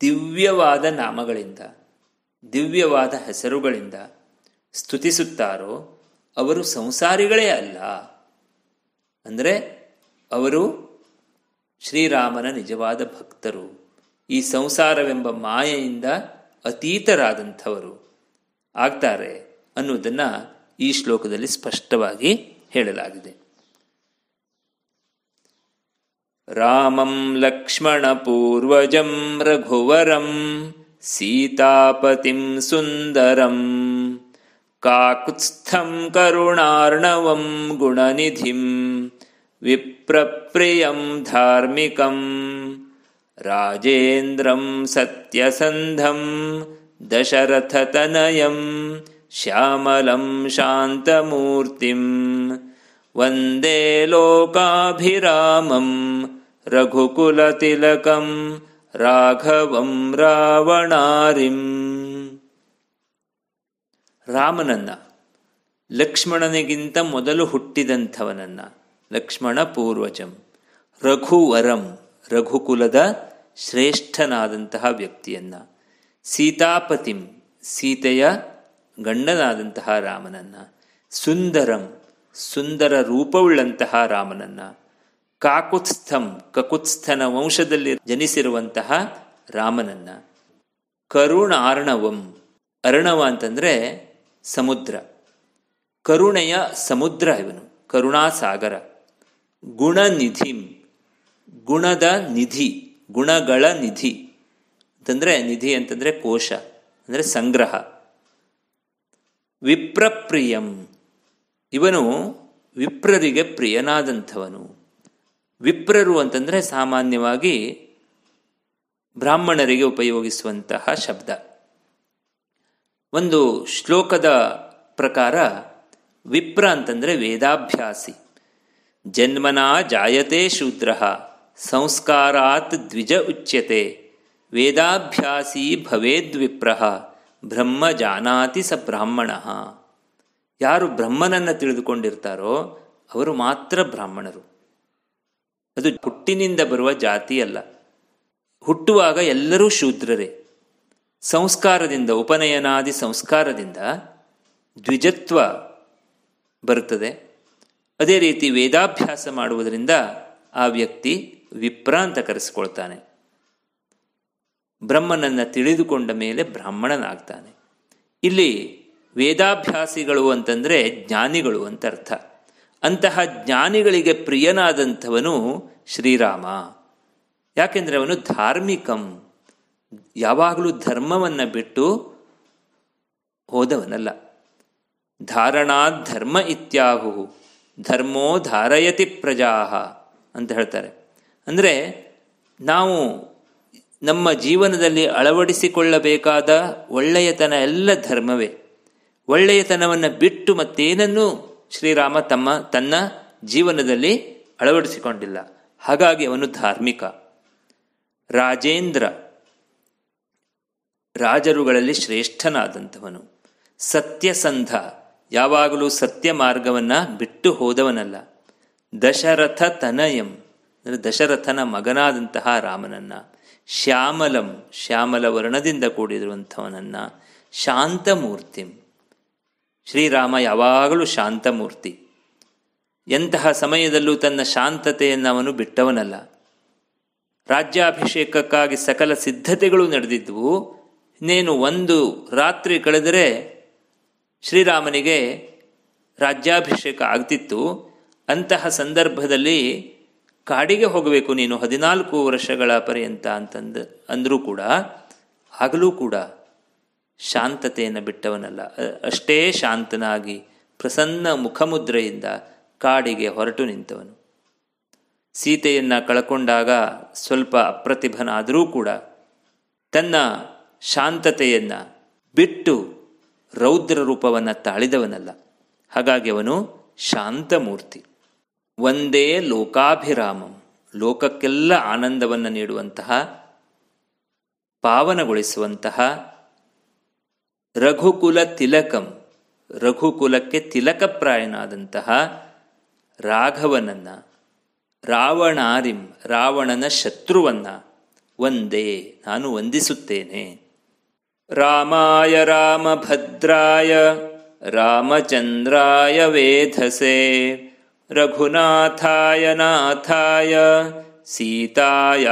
ದಿವ್ಯವಾದ ನಾಮಗಳಿಂದ, ದಿವ್ಯವಾದ ಹೆಸರುಗಳಿಂದ ಸ್ತುತಿಸುತ್ತಾರೋ ಅವರು ಸಂಸಾರಿಗಳೇ ಅಲ್ಲ. ಅಂದರೆ ಅವರು ಶ್ರೀರಾಮನ ನಿಜವಾದ ಭಕ್ತರು, ಈ ಸಂಸಾರವೆಂಬ ಮಾಯೆಯಿಂದ ಅತೀತರಾದಂಥವರು ಆಗ್ತಾರೆ ಅನ್ನುವುದನ್ನು ಈ ಶ್ಲೋಕದಲ್ಲಿ ಸ್ಪಷ್ಟವಾಗಿ ಹೇಳಲಾಗಿದೆ. मम् लक्ष्मणपूर्वजम् रघुवरम् सीतापतिम् सुन्दरम् काकुत्स्थम् करुणार्णवम् गुणनिधिम् विप्रियम् धार्मिकम् राजेन्द्रम् सत्यसन्धम् दशरथतनयम् श्यामलम् शान्तमूर्तिम् वन्दे लोकाभिरामम् ರಘುಕುಲತಿಲಕಂ ರಾಘವಂ ರಾವಣಾರಿಂ ರಾಮನನ್ನ ಲಕ್ಷ್ಮಣನಿಗಿಂತ ಮೊದಲು ಹುಟ್ಟಿದಂಥವನನ್ನ, ಲಕ್ಷ್ಮಣ ಪೂರ್ವಜಂ, ರಘುವರಂ, ರಘುಕುಲದ ಶ್ರೇಷ್ಠನಾದಂತಹ ವ್ಯಕ್ತಿಯನ್ನ, ಸೀತಾಪತಿಂ, ಸೀತೆಯ ಗಂಡನಾದಂತಹ ರಾಮನನ್ನ, ಸುಂದರಂ, ಸುಂದರ ರೂಪವುಳ್ಳಂತಹ ರಾಮನನ್ನ ಕಾಕುತ್ಸ್ಥಂ, ಕಕುತ್ಸ್ಥನ ವಂಶದಲ್ಲಿ ಜನಿಸಿರುವಂತಹ ರಾಮನನ್ನ. ಕರುಣಾರ್ಣವಂ, ಅರ್ಣವ ಅಂತಂದರೆ ಸಮುದ್ರ. ಕರುಣೆಯ ಸಮುದ್ರ ಇವನು, ಕರುಣಾಸಾಗರ. ಗುಣನಿಧಿಂ, ಗುಣದ ನಿಧಿ, ಗುಣಗಳ ನಿಧಿ. ಅಂತಂದರೆ ನಿಧಿ ಅಂತಂದರೆ ಕೋಶ, ಅಂದರೆ ಸಂಗ್ರಹ. ವಿಪ್ರಪ್ರಿಯಂ, ಇವನು ವಿಪ್ರರಿಗೆ ಪ್ರಿಯನಾದಂಥವನು. ವಿಪ್ರರು ಅಂತಂದರೆ ಸಾಮಾನ್ಯವಾಗಿ ಬ್ರಾಹ್ಮಣರಿಗೆ ಉಪಯೋಗಿಸುವಂತಹ ಶಬ್ದ. ಒಂದು ಶ್ಲೋಕದ ಪ್ರಕಾರ ವಿಪ್ರ ಅಂತಂದರೆ ವೇದಾಭ್ಯಾಸಿ. ಜನ್ಮನಾ ಜಾಯತೆ ಶೂದ್ರ, ಸಂಸ್ಕಾರಾತ್ ದ್ವಿಜ ಉಚ್ಯತೆ, ವೇದಾಭ್ಯಾಸಿ ಭವೇದ್ವಿಪ್ರಹ ಬ್ರಹ್ಮ ಜಾನಾತಿ ಸ ಬ್ರಾಹ್ಮಣ. ಯಾರು ಬ್ರಹ್ಮನನ್ನು ತಿಳಿದುಕೊಂಡಿರ್ತಾರೋ, ಅವರು ಮಾತ್ರ ಬ್ರಾಹ್ಮಣರು. ಅದು ಹುಟ್ಟಿನಿಂದ ಬರುವ ಜಾತಿ ಅಲ್ಲ. ಹುಟ್ಟುವಾಗ ಎಲ್ಲರೂ ಶೂದ್ರರೇ. ಸಂಸ್ಕಾರದಿಂದ, ಉಪನಯನಾದಿ ಸಂಸ್ಕಾರದಿಂದ ದ್ವಿಜತ್ವ ಬರುತ್ತದೆ. ಅದೇ ರೀತಿ ವೇದಾಭ್ಯಾಸ ಮಾಡುವುದರಿಂದ ಆ ವ್ಯಕ್ತಿ ವಿಪ್ರ ಅಂತ ಕರೆಸಿಕೊಳ್ತಾನೆ. ಬ್ರಹ್ಮನನ್ನು ತಿಳಿದುಕೊಂಡ ಮೇಲೆ ಬ್ರಾಹ್ಮಣನಾಗ್ತಾನೆ. ಇಲ್ಲಿ ವೇದಾಭ್ಯಾಸಿಗಳು ಅಂತಂದರೆ ಜ್ಞಾನಿಗಳು ಅಂತ ಅರ್ಥ. ಅಂತಹ ಜ್ಞಾನಿಗಳಿಗೆ ಪ್ರಿಯನಾದಂಥವನು ಶ್ರೀರಾಮ. ಯಾಕೆಂದರೆ ಅವನು ಧಾರ್ಮಿಕಂ. ಯಾವಾಗಲೂ ಧರ್ಮವನ್ನು ಬಿಟ್ಟು ಹೋದವನಲ್ಲ. ಧಾರಣಾ ಧರ್ಮ ಇತ್ಯಾಹು. ಧರ್ಮೋ ಧಾರಯತಿ ಪ್ರಜಾ ಅಂತ ಹೇಳ್ತಾರೆ. ಅಂದರೆ ನಾವು ನಮ್ಮ ಜೀವನದಲ್ಲಿ ಅಳವಡಿಸಿಕೊಳ್ಳಬೇಕಾದ ಒಳ್ಳೆಯತನ ಎಲ್ಲ ಧರ್ಮವೇ. ಒಳ್ಳೆಯತನವನ್ನು ಬಿಟ್ಟು ಮತ್ತೇನನ್ನೂ ಶ್ರೀರಾಮ ತಮ್ಮ ತನ್ನ ಜೀವನದಲ್ಲಿ ಅಳವಡಿಸಿಕೊಂಡಿಲ್ಲ. ಹಾಗಾಗಿ ಅವನು ಧಾರ್ಮಿಕ. ರಾಜೇಂದ್ರ ರಾಜರುಗಳಲ್ಲಿ ಶ್ರೇಷ್ಠನಾದಂಥವನು. ಸತ್ಯಸಂಧ. ಯಾವಾಗಲೂ ಸತ್ಯ ಮಾರ್ಗವನ್ನು ಬಿಟ್ಟು ಹೋದವನಲ್ಲ. ದಶರಥ ತನಯಂ. ಅಂದರೆ ದಶರಥನ ಮಗನಾದಂತಹ ರಾಮನನ್ನ. ಶ್ಯಾಮಲಂ. ಶ್ಯಾಮಲ ವರ್ಣದಿಂದ ಕೂಡಿರುವಂಥವನನ್ನ. ಶಾಂತಮೂರ್ತಿಂ. ಶ್ರೀರಾಮ ಯಾವಾಗಲೂ ಶಾಂತಮೂರ್ತಿ. ಎಂತಹ ಸಮಯದಲ್ಲೂ ತನ್ನ ಶಾಂತತೆಯನ್ನು ಅವನು ಬಿಟ್ಟವನಲ್ಲ. ರಾಜ್ಯಾಭಿಷೇಕಕ್ಕಾಗಿ ಸಕಲ ಸಿದ್ಧತೆಗಳು ನಡೆದಿದ್ವು. ಇನ್ನೇನು ಒಂದು ರಾತ್ರಿ ಕಳೆದರೆ ಶ್ರೀರಾಮನಿಗೆ ರಾಜ್ಯಾಭಿಷೇಕ ಆಗ್ತಿತ್ತು. ಅಂತಹ ಸಂದರ್ಭದಲ್ಲಿ ಕಾಡಿಗೆ ಹೋಗಬೇಕು ನೀನು ಹದಿನಾಲ್ಕು ವರ್ಷಗಳ ಪರ್ಯಂತ ಅಂತಂದು ಅಂದರೂ ಕೂಡ, ಆಗಲೂ ಕೂಡ ಶಾಂತತೆಯನ್ನು ಬಿಟ್ಟವನಲ್ಲ. ಅಷ್ಟೇ ಶಾಂತನಾಗಿ ಪ್ರಸನ್ನ ಮುಖಮುದ್ರೆಯಿಂದ ಕಾಡಿಗೆ ಹೊರಟು ನಿಂತವನು. ಸೀತೆಯನ್ನು ಕಳಕೊಂಡಾಗ ಸ್ವಲ್ಪ ಅಪ್ರತಿಭನಾದರೂ ಕೂಡ ತನ್ನ ಶಾಂತತೆಯನ್ನು ಬಿಟ್ಟು ರೌದ್ರ ರೂಪವನ್ನು ತಾಳಿದವನಲ್ಲ. ಹಾಗಾಗಿ ಅವನು ಶಾಂತಮೂರ್ತಿ. ಒಂದೇ ಲೋಕಾಭಿರಾಮಂ. ಲೋಕಕ್ಕೆಲ್ಲ ಆನಂದವನ್ನು ನೀಡುವಂತಹ, ಪಾವನಗೊಳಿಸುವಂತಹ ರಘುಕುಲ ತಿಲಕಂ. ರಘುಕುಲಕ್ಕೆ ತಿಲಕಪ್ರಾಯನಾದಂತಹ ರಾಘವನನ್ನ, ರಾವಣಾರಿಂ, ರಾವಣನ ಶತ್ರುವನ್ನ ಒಂದೇ, ನಾನು ವಂದಿಸುತ್ತೇನೆ. ರಾಮಾಯ ರಾಮಭದ್ರಾಯ, ರಾಮಚಂದ್ರಾಯ ವೇಧಸೆ. ರಘುನಾಥಾಯ ನಾಥಾಯ, ಸೀತಾಯ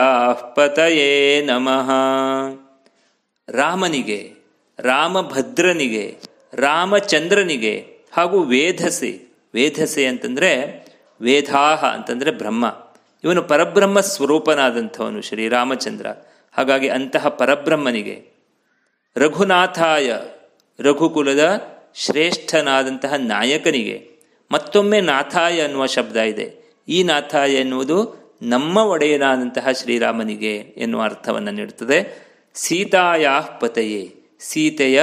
ಪತಯೇ ನಮಃ. ರಾಮನಿಗೆ ರಾಮಭದ್ರನಿಗೆ, ರಾಮಚಂದ್ರನಿಗೆ ಹಾಗೂ ವೇಧಸೆ. ವೇಧಸೆ ಅಂತಂದರೆ ವೇದಾಹ ಅಂತಂದರೆ ಬ್ರಹ್ಮ. ಇವನು ಪರಬ್ರಹ್ಮ ಸ್ವರೂಪನಾದಂಥವನು ಶ್ರೀರಾಮಚಂದ್ರ ಹಾಗಾಗಿ ಅಂತಹ ಪರಬ್ರಹ್ಮನಿಗೆ ರಘುನಾಥಾಯ ರಘುಕುಲದ ಶ್ರೇಷ್ಠನಾದಂತಹ ನಾಯಕನಿಗೆ ಮತ್ತೊಮ್ಮೆ ನಾಥಾಯ ಅನ್ನುವ ಶಬ್ದ ಇದೆ. ಈ ನಾಥಾಯ ಎನ್ನುವುದು ನಮ್ಮ ಒಡೆಯನಾದಂತಹ ಶ್ರೀರಾಮನಿಗೆ ಎನ್ನುವ ಅರ್ಥವನ್ನು ನೀಡುತ್ತದೆ. ಸೀತಾಯಾ ಪತೆಯೇ. ಸೀತೆಯ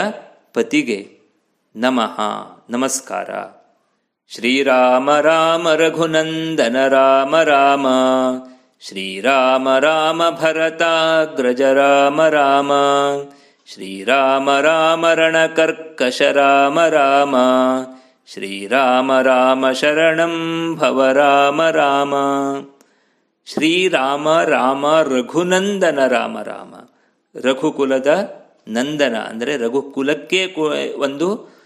ಪತಿಗೆ ನಮಃ ನಮಸ್ಕಾರ ಶ್ರೀರಾಮ ರಾಮ ರಘುನಂದನ ರಾಮ ರಾಮ ಶ್ರೀರಾಮ ರಾಮ ಭರತಾಗ್ರಜ ರಾಮ ರಾಮ ಶ್ರೀರಾಮ ರಾಮ ರಣಕರ್ಕಶ ರಾಮ ರಾಮ ಶ್ರೀರಾಮ ರಾಮ ಶರಣಂ ಭವ ರಾಮ ರಾಮ ಶ್ರೀರಾಮ ರಾಮ ರಘುನಂದನ ರಾಮ ರಾಮ ರಘುಕುಲದ ನಂದನ, ಅಂದರೆ ರಘುಕುಲಕ್ಕೆ ಒಂದು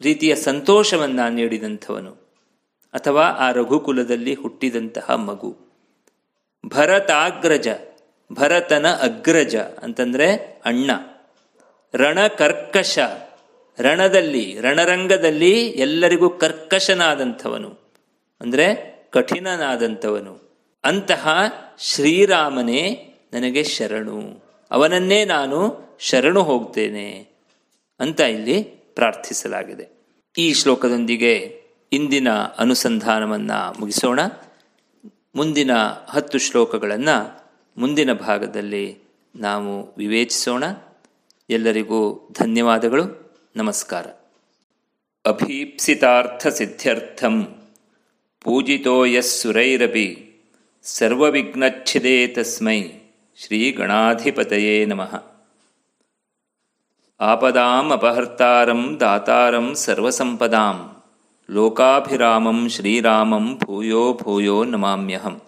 ರೀತಿಯ ಸಂತೋಷವನ್ನು ನೀಡಿದಂಥವನು. ಅಥವಾ ಆ ರಘುಕುಲದಲ್ಲಿ ಹುಟ್ಟಿದಂತಹ ಮಗು. ಭರತಾಗ್ರಜ, ಭರತನ ಅಗ್ರಜ ಅಂತಂದರೆ ಅಣ್ಣ. ರಣಕರ್ಕಶ, ರಣದಲ್ಲಿ, ರಣರಂಗದಲ್ಲಿ ಎಲ್ಲರಿಗೂ ಕರ್ಕಶನಾದಂಥವನು. ಅಂದರೆ ಕಠಿಣನಾದಂಥವನು. ಅಂತಹ ಶ್ರೀರಾಮನೇ ನನಗೆ ಶರಣು. ಅವನನ್ನೇ ನಾನು ಶರಣು ಹೋಗ್ತೇನೆ ಅಂತ ಇಲ್ಲಿ ಪ್ರಾರ್ಥಿಸಲಾಗಿದೆ. ಈ ಶ್ಲೋಕದೊಂದಿಗೆ ಇಂದಿನ ಅನುಸಂಧಾನವನ್ನು ಮುಗಿಸೋಣ. ಮುಂದಿನ ಹತ್ತು ಶ್ಲೋಕಗಳನ್ನು ಮುಂದಿನ ಭಾಗದಲ್ಲಿ ನಾವು ವಿವೇಚಿಸೋಣ. ಎಲ್ಲರಿಗೂ ಧನ್ಯವಾದಗಳು. ನಮಸ್ಕಾರ. ಅಭೀಪ್ಸಿತಾರ್ಥ ಸಿದ್ಧ್ಯರ್ಥಂ ಪೂಜಿತೋ ಯಸ್ಸುರೈರಪಿ ಸರ್ವವಿಘ್ನಚ್ಛಿದೇ ತಸ್ಮೈ ಶ್ರೀ ಗಣಾಧಿಪತಯೇ ನಮಃ. ಆಪದಾಂ ಅಪಹರ್ತಾರಂ ದಾತಾರಂ ಸರ್ವಸಂಪದಾಂ ಲೋಕಾಭಿರಾಮಂ ಶ್ರೀರಾಮಂ ಭೂಯೋ ಭೂಯೋ ನಮಾಮ್ಯಹಂ.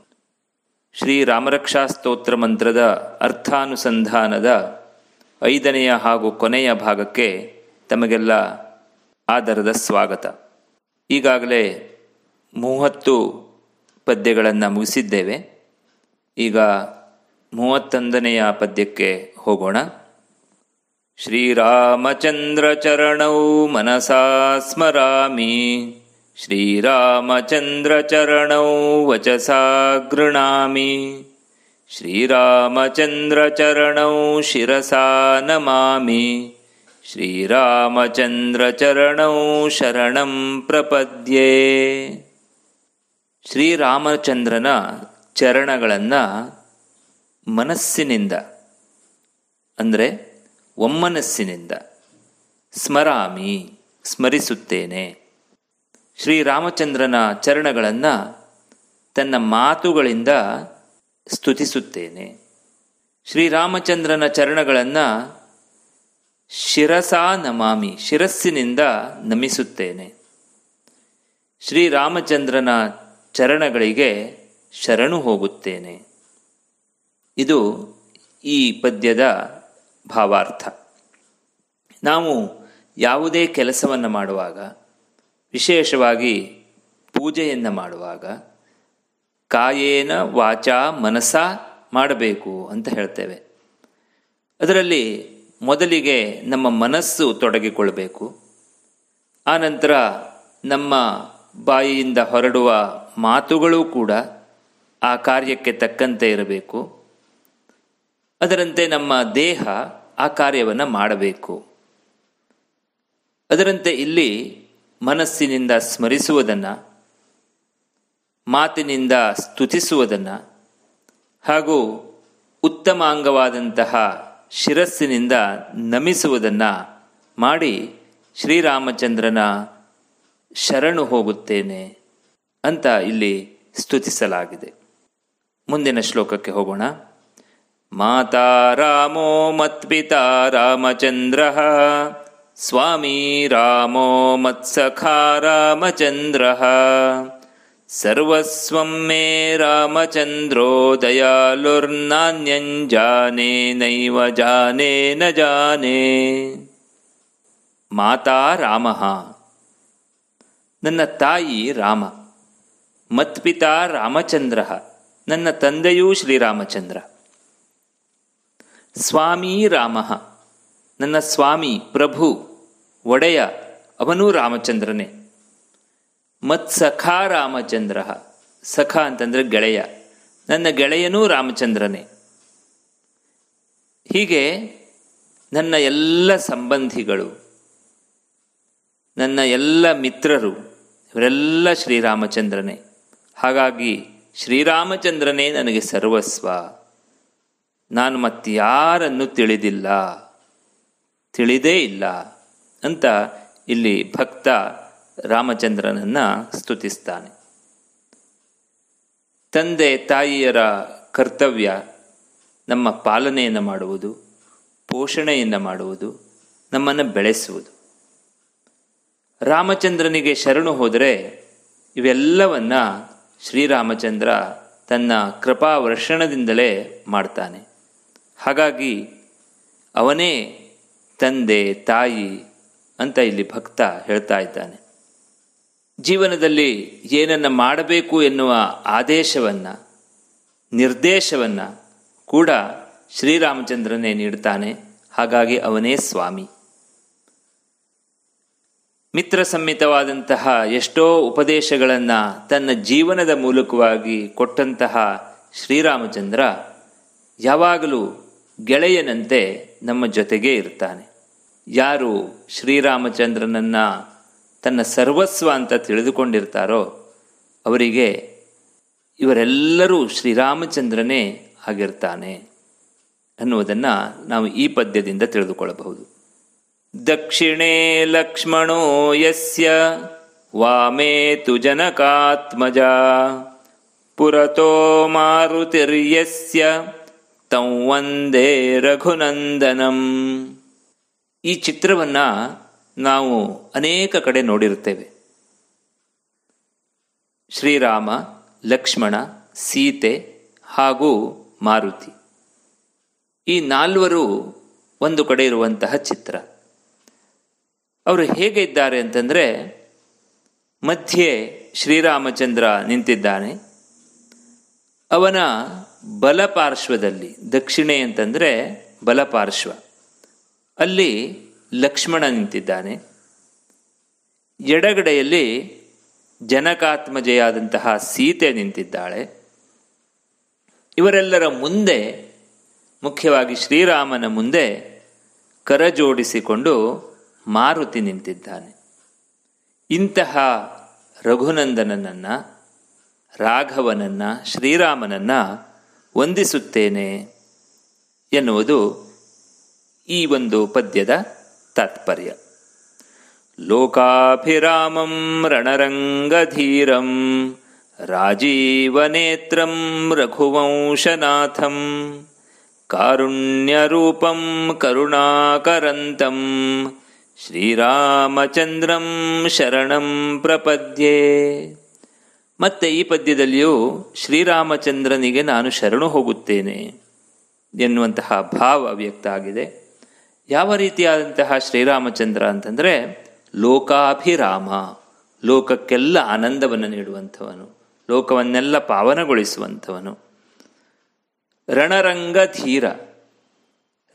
ಶ್ರೀರಾಮರಕ್ಷಾಸ್ತೋತ್ರ ಮಂತ್ರದ ಅರ್ಥಾನುಸಂಧಾನದ ಐದನೆಯ ಹಾಗೂ ಕೊನೆಯ ಭಾಗಕ್ಕೆ ತಮಗೆಲ್ಲ ಆದರದ ಸ್ವಾಗತ. ಈಗಾಗಲೇ ಮೂವತ್ತು ಪದ್ಯಗಳನ್ನು ಮುಗಿಸಿದ್ದೇವೆ. ಈಗ ಮೂವತ್ತೊಂದನೆಯ ಪದ್ಯಕ್ಕೆ ಹೋಗೋಣ. ಶ್ರೀರಾಮಚಂದ್ರ ಚರಣೌ ಮನಸಾ ಸ್ಮರಾಮಿ. ಶ್ರೀರಾಮಚಂದ್ರ ಚರಣೌ ವಚಸಾ ಗೃಣಾಮಿ. ಶ್ರೀರಾಮಚಂದ್ರ ಚರಣೌ ಶಿರಸಾ ನಮಾಮಿ. ಶ್ರೀರಾಮಚಂದ್ರ ಚರಣೌ ಶರಣಂ ಪ್ರಪದ್ಯೆ. ಶ್ರೀರಾಮಚಂದ್ರನ ಚರಣಗಳನ್ನು ಮನಸ್ಸಿನಿಂದ, ಅಂದರೆ ಒಮ್ಮನಸ್ಸಿನಿಂದ, ಸ್ಮರಾಮಿ, ಸ್ಮರಿಸುತ್ತೇನೆ. ಶ್ರೀರಾಮಚಂದ್ರನ ಚರಣಗಳನ್ನು ತನ್ನ ಮಾತುಗಳಿಂದ ಸ್ತುತಿಸುತ್ತೇನೆ. ಶ್ರೀರಾಮಚಂದ್ರನ ಚರಣಗಳನ್ನು ಶಿರಸಾ ನಮಾಮಿ, ಶಿರಸ್ಸಿನಿಂದ ನಮಿಸುತ್ತೇನೆ. ಶ್ರೀರಾಮಚಂದ್ರನ ಚರಣಗಳಿಗೆ ಶರಣು ಹೋಗುತ್ತೇನೆ. ಇದು ಈ ಪದ್ಯದ ಭಾವಾರ್ಥ. ನಾವು ಯಾವುದೇ ಕೆಲಸವನ್ನು ಮಾಡುವಾಗ, ವಿಶೇಷವಾಗಿ ಪೂಜೆಯನ್ನು ಮಾಡುವಾಗ, ಕಾಯೇನ ವಾಚ ಮನಸ ಮಾಡಬೇಕು ಅಂತ ಹೇಳ್ತೇವೆ. ಅದರಲ್ಲಿ ಮೊದಲಿಗೆ ನಮ್ಮ ಮನಸ್ಸು ತೊಡಗಿಕೊಳ್ಳಬೇಕು ಆನಂತರ ನಮ್ಮ ಬಾಯಿಯಿಂದ ಹೊರಡುವ ಮಾತುಗಳು ಕೂಡ ಆ ಕಾರ್ಯಕ್ಕೆ ತಕ್ಕಂತೆ ಇರಬೇಕು. ಅದರಂತೆ ನಮ್ಮ ದೇಹ ಆ ಕಾರ್ಯವನ್ನು ಮಾಡಬೇಕು. ಅದರಂತೆ ಇಲ್ಲಿ ಮನಸ್ಸಿನಿಂದ ಸ್ಮರಿಸುವುದನ್ನು, ಮಾತಿನಿಂದ ಸ್ತುತಿಸುವುದನ್ನು, ಹಾಗೂ ಉತ್ತಮ ಅಂಗವಾದಂತಹ ಶಿರಸ್ಸಿನಿಂದ ನಮಿಸುವುದನ್ನು ಮಾಡಿ ಶ್ರೀರಾಮಚಂದ್ರನ ಶರಣು ಹೋಗುತ್ತೇನೆ ಅಂತ ಇಲ್ಲಿ ಸ್ತುತಿಸಲಾಗಿದೆ. ಮುಂದಿನ ಶ್ಲೋಕಕ್ಕೆ ಹೋಗೋಣ. ಮಾತಾ ರಾಮೋ ಮತ್ಪಿತಾ ರಾಮಚಂದ್ರ ಸ್ವಾಮೀ ರಾಮೋ ಮತ್ಸಖಾ ರಾಮಚಂದ್ರ ಸರ್ವಸ್ವಂ ಮೇ ರಾಮಚಂದ್ರೋ ದಯಾಲುರ್ನಾನ್ಯಂಜಾನೆ ನೈವ ಜಾನೆ ನ ಜಾನೆ ಮಾತಾ ರಾಮ ನನ್ನ ತಾಯಿ ರಾಮ ಮತ್ಪಿತಾ ರಾಮಚಂದ್ರ ನನ್ನ ತಂದೆಯೂ ಶ್ರೀರಾಮಚಂದ್ರ ಸ್ವಾಮೀ ರಾಮ. ನನ್ನ ಸ್ವಾಮಿ ಪ್ರಭು, ಒಡೆಯ, ಅವನೂ ರಾಮಚಂದ್ರನೇ. ಮತ್ಸಖಾ ರಾಮಚಂದ್ರ. ಸಖ ಅಂತಂದರೆ ಗೆಳೆಯ. ನನ್ನ ಗೆಳೆಯನೂ ರಾಮಚಂದ್ರನೇ. ಹೀಗೆ ನನ್ನ ಎಲ್ಲ ಸಂಬಂಧಿಗಳು, ನನ್ನ ಎಲ್ಲ ಮಿತ್ರರು, ಇವರೆಲ್ಲ ಶ್ರೀರಾಮಚಂದ್ರನೇ. ಹಾಗಾಗಿ ಶ್ರೀರಾಮಚಂದ್ರನೇ ನನಗೆ ಸರ್ವಸ್ವ. ನಾನು ಮತ್ತಾರನ್ನು ತಿಳಿದಿಲ್ಲ? ತಿಳಿದೇ ಇಲ್ಲ ಅಂತ ಇಲ್ಲಿ ಭಕ್ತ ರಾಮಚಂದ್ರನನ್ನು ಸ್ತುತಿಸ್ತಾನೆ. ತಂದೆ ತಾಯಿಯರ ಕರ್ತವ್ಯ ನಮ್ಮ ಪಾಲನೆಯನ್ನು ಮಾಡುವುದು, ಪೋಷಣೆಯನ್ನು ಮಾಡುವುದು, ನಮ್ಮನ್ನು ಬೆಳೆಸುವುದು. ರಾಮಚಂದ್ರನಿಗೆ ಶರಣು ಹೋದರೆ ಇವೆಲ್ಲವನ್ನು ಶ್ರೀರಾಮಚಂದ್ರ ತನ್ನ ಕೃಪಾ ವರ್ಷಣದಿಂದಲೇ ಮಾಡ್ತಾನೆ. ಹಾಗಾಗಿ ಅವನೇ ತಂದೆ, ತಾಯಿ ಅಂತ ಇಲ್ಲಿ ಭಕ್ತ ಹೇಳ್ತಾ ಇದ್ದಾನೆ. ಜೀವನದಲ್ಲಿ ಏನನ್ನ ಮಾಡಬೇಕು ಎನ್ನುವ ಆದೇಶವನ್ನು, ನಿರ್ದೇಶವನ್ನು ಕೂಡ ಶ್ರೀರಾಮಚಂದ್ರನೇ ನೀಡ್ತಾನೆ. ಹಾಗಾಗಿ ಅವನೇ ಸ್ವಾಮಿ. ಮಿತ್ರ ಸಂಹಿತವಾದಂತಹ ಎಷ್ಟೋ ಉಪದೇಶಗಳನ್ನು ತನ್ನ ಜೀವನದ ಮೂಲಕವಾಗಿ ಕೊಟ್ಟಂತಹ ಶ್ರೀರಾಮಚಂದ್ರ ಯಾವಾಗಲೂ ಗೆಳೆಯನಂತೆ ನಮ್ಮ ಜೊತೆಗೇ ಇರ್ತಾನೆ. ಯಾರು ಶ್ರೀರಾಮಚಂದ್ರನನ್ನ ತನ್ನ ಸರ್ವಸ್ವ ಅಂತ ತಿಳಿದುಕೊಂಡಿರ್ತಾರೋ ಅವರಿಗೆ ಇವರೆಲ್ಲರೂ ಶ್ರೀರಾಮಚಂದ್ರನೇ ಆಗಿರ್ತಾನೆ ಅನ್ನುವುದನ್ನು ನಾವು ಈ ಪದ್ಯದಿಂದ ತಿಳಿದುಕೊಳ್ಳಬಹುದು. ದಕ್ಷಿಣೇ ಲಕ್ಷ್ಮಣೋ ಯಸ್ಯ ವಾಮೇ ತು ಜನಕಾತ್ಮಜ ಪುರತೋ ಮಾರುತಿರ್ಯಸ್ಯ ತಂ ವಂದೇ ರಘುನಂದನಂ. ಈ ಚಿತ್ರವನ್ನ ನಾವು ಅನೇಕ ಕಡೆ ನೋಡಿರುತ್ತೇವೆ. ಶ್ರೀರಾಮ, ಲಕ್ಷ್ಮಣ, ಸೀತೆ ಹಾಗೂ ಮಾರುತಿ. ಈ ನಾಲ್ವರು ಒಂದು ಕಡೆ ಇರುವಂತಹ ಚಿತ್ರ. ಅವರು ಹೇಗೆ ಇದ್ದಾರೆ ಅಂತಂದರೆ, ಮಧ್ಯೆ ಶ್ರೀರಾಮಚಂದ್ರ ನಿಂತಿದ್ದಾನೆ. ಅವನ ಬಲಪಾರ್ಶ್ವದಲ್ಲಿ, ದಕ್ಷಿಣೆ ಅಂತಂದರೆ ಬಲಪಾರ್ಶ್ವ. ಅಲ್ಲಿ ಲಕ್ಷ್ಮಣ ನಿಂತಿದ್ದಾನೆ. ಎಡಗಡೆಯಲ್ಲಿ ಜನಕಾತ್ಮಜೆಯಾದಂತಹ ಸೀತೆ ನಿಂತಿದ್ದಾಳೆ. ಇವರೆಲ್ಲರ ಮುಂದೆ, ಮುಖ್ಯವಾಗಿ ಶ್ರೀರಾಮನ ಮುಂದೆ ಕರಜೋಡಿಸಿಕೊಂಡು ಮಾರುತಿ ನಿಂತಿದ್ದಾನೆ. ಇಂತಹ ರಘುನಂದನನನ್ನ ರಾಘವನನ್ನ, ಶ್ರೀರಾಮನನ್ನ ವಂದಿಸುತ್ತೇನೆ ಎನ್ನುವುದು ಈ ಒಂದು ಪದ್ಯದ ತಾತ್ಪರ್ಯ. ಲೋಕಾಭಿರಾಮಂ ರಣರಂಗಧೀರಂ ರಾಜೀವನೇತ್ರಂ ರಘುವಂಶನಾಥಂ ಕಾರುಣ್ಯರೂಪಂ ಕರುಣಾಕರಂತಂ ಶ್ರೀರಾಮಚಂದ್ರಂ ಶರಣಂ ಪ್ರಪದ್ಯೆ. ಮತ್ತೆ ಈ ಪದ್ಯದಲ್ಲಿಯೂ ಶ್ರೀರಾಮಚಂದ್ರನಿಗೆ ನಾನು ಶರಣು ಹೋಗುತ್ತೇನೆ ಎನ್ನುವಂತಹ ಭಾವ ವ್ಯಕ್ತ ಆಗಿದೆ. ಯಾವ ರೀತಿಯಾದಂತಹ ಶ್ರೀರಾಮಚಂದ್ರ ಅಂತಂದರೆ ಲೋಕಾಭಿರಾಮ, ಲೋಕಕ್ಕೆಲ್ಲ ಆನಂದವನ್ನು ನೀಡುವಂಥವನು, ಲೋಕವನ್ನೆಲ್ಲ ಪಾವನಗೊಳಿಸುವಂಥವನು. ರಣರಂಗ ಧೀರ,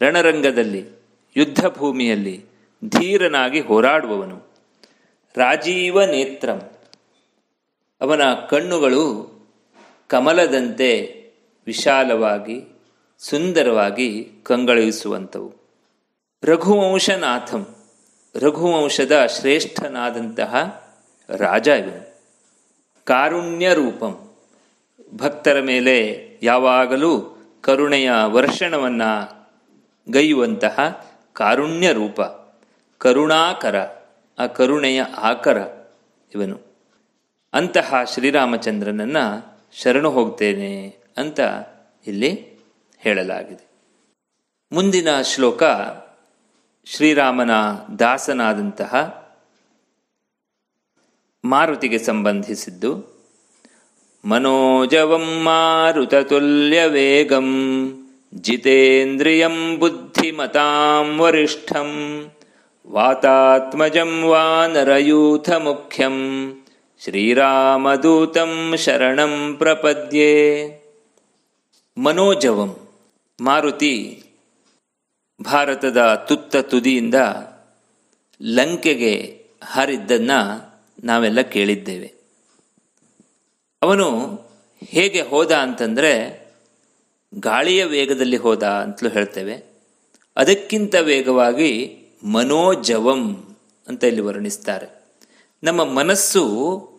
ರಣರಂಗದಲ್ಲಿ, ಯುದ್ಧ ಭೂಮಿಯಲ್ಲಿ ಧೀರನಾಗಿ ಹೋರಾಡುವವನು. ರಾಜೀವ ನೇತ್ರಂ ಅವನ ಕಣ್ಣುಗಳು ಕಮಲದಂತೆ ವಿಶಾಲವಾಗಿ, ಸುಂದರವಾಗಿ ಕಂಗಳಿಸುವಂಥವು. ರಘುವಂಶನಾಥಂ. ರಘುವಂಶದ ಶ್ರೇಷ್ಠನಾದಂತಹ ರಾಜ ಇವನು. ಕಾರುಣ್ಯ ರೂಪಂ ಭಕ್ತರ ಮೇಲೆ ಯಾವಾಗಲೂ ಕರುಣೆಯ ವರ್ಷಣವನ್ನು ಗೈಯುವಂತಹ ಕಾರುಣ್ಯ ರೂಪ ಕರುಣಾಕರ. ಆ ಕರುಣೆಯ ಆಕರ ಇವನು. ಅಂತಹ ಶ್ರೀರಾಮಚಂದ್ರನನ್ನು ಶರಣು ಹೋಗ್ತೇನೆ ಅಂತ ಇಲ್ಲಿ ಹೇಳಲಾಗಿದೆ. ಮುಂದಿನ ಶ್ಲೋಕ ಶ್ರೀರಾಮನ ದಾಸನಾದಂತಹ ಮಾರುತಿಗೆ ಸಂಬಂಧಿಸಿದ್ದು, ಮನೋಜವಂ ಮಾರುತತುಲ್ಯ ವೇಗಂ ಜಿತೇಂದ್ರಿಯಂ ಬುದ್ಧಿಮತಾಂ ವರಿಷ್ಠಂ ವಾತಾತ್ಮಜಂ ವಾನರಯೂಥ ಮುಖ್ಯಂ ಶ್ರೀರಾಮದೂತಂ ಶರಣಂ ಪ್ರಪದ್ಯೆ. ಮನೋಜವಂ, ಮಾರುತಿ, ಭಾರತದ ತುತ್ತ ತುದಿಯಿಂದ ಲಂಕೆಗೆ ಹಾರಿದ್ದನ್ನ ನಾವೆಲ್ಲ ಕೇಳಿದ್ದೇವೆ. ಅವನು ಹೇಗೆ ಹೋದ ಅಂತಂದರೆ, ಗಾಳಿಯ ವೇಗದಲ್ಲಿ ಹೋದ ಅಂತಲೂ ಹೇಳ್ತೇವೆ. ಅದಕ್ಕಿಂತ ವೇಗವಾಗಿ ಮನೋಜವಂ ಅಂತ ಇಲ್ಲಿ ವರ್ಣಿಸ್ತಾರೆ. ನಮ್ಮ ಮನಸ್ಸು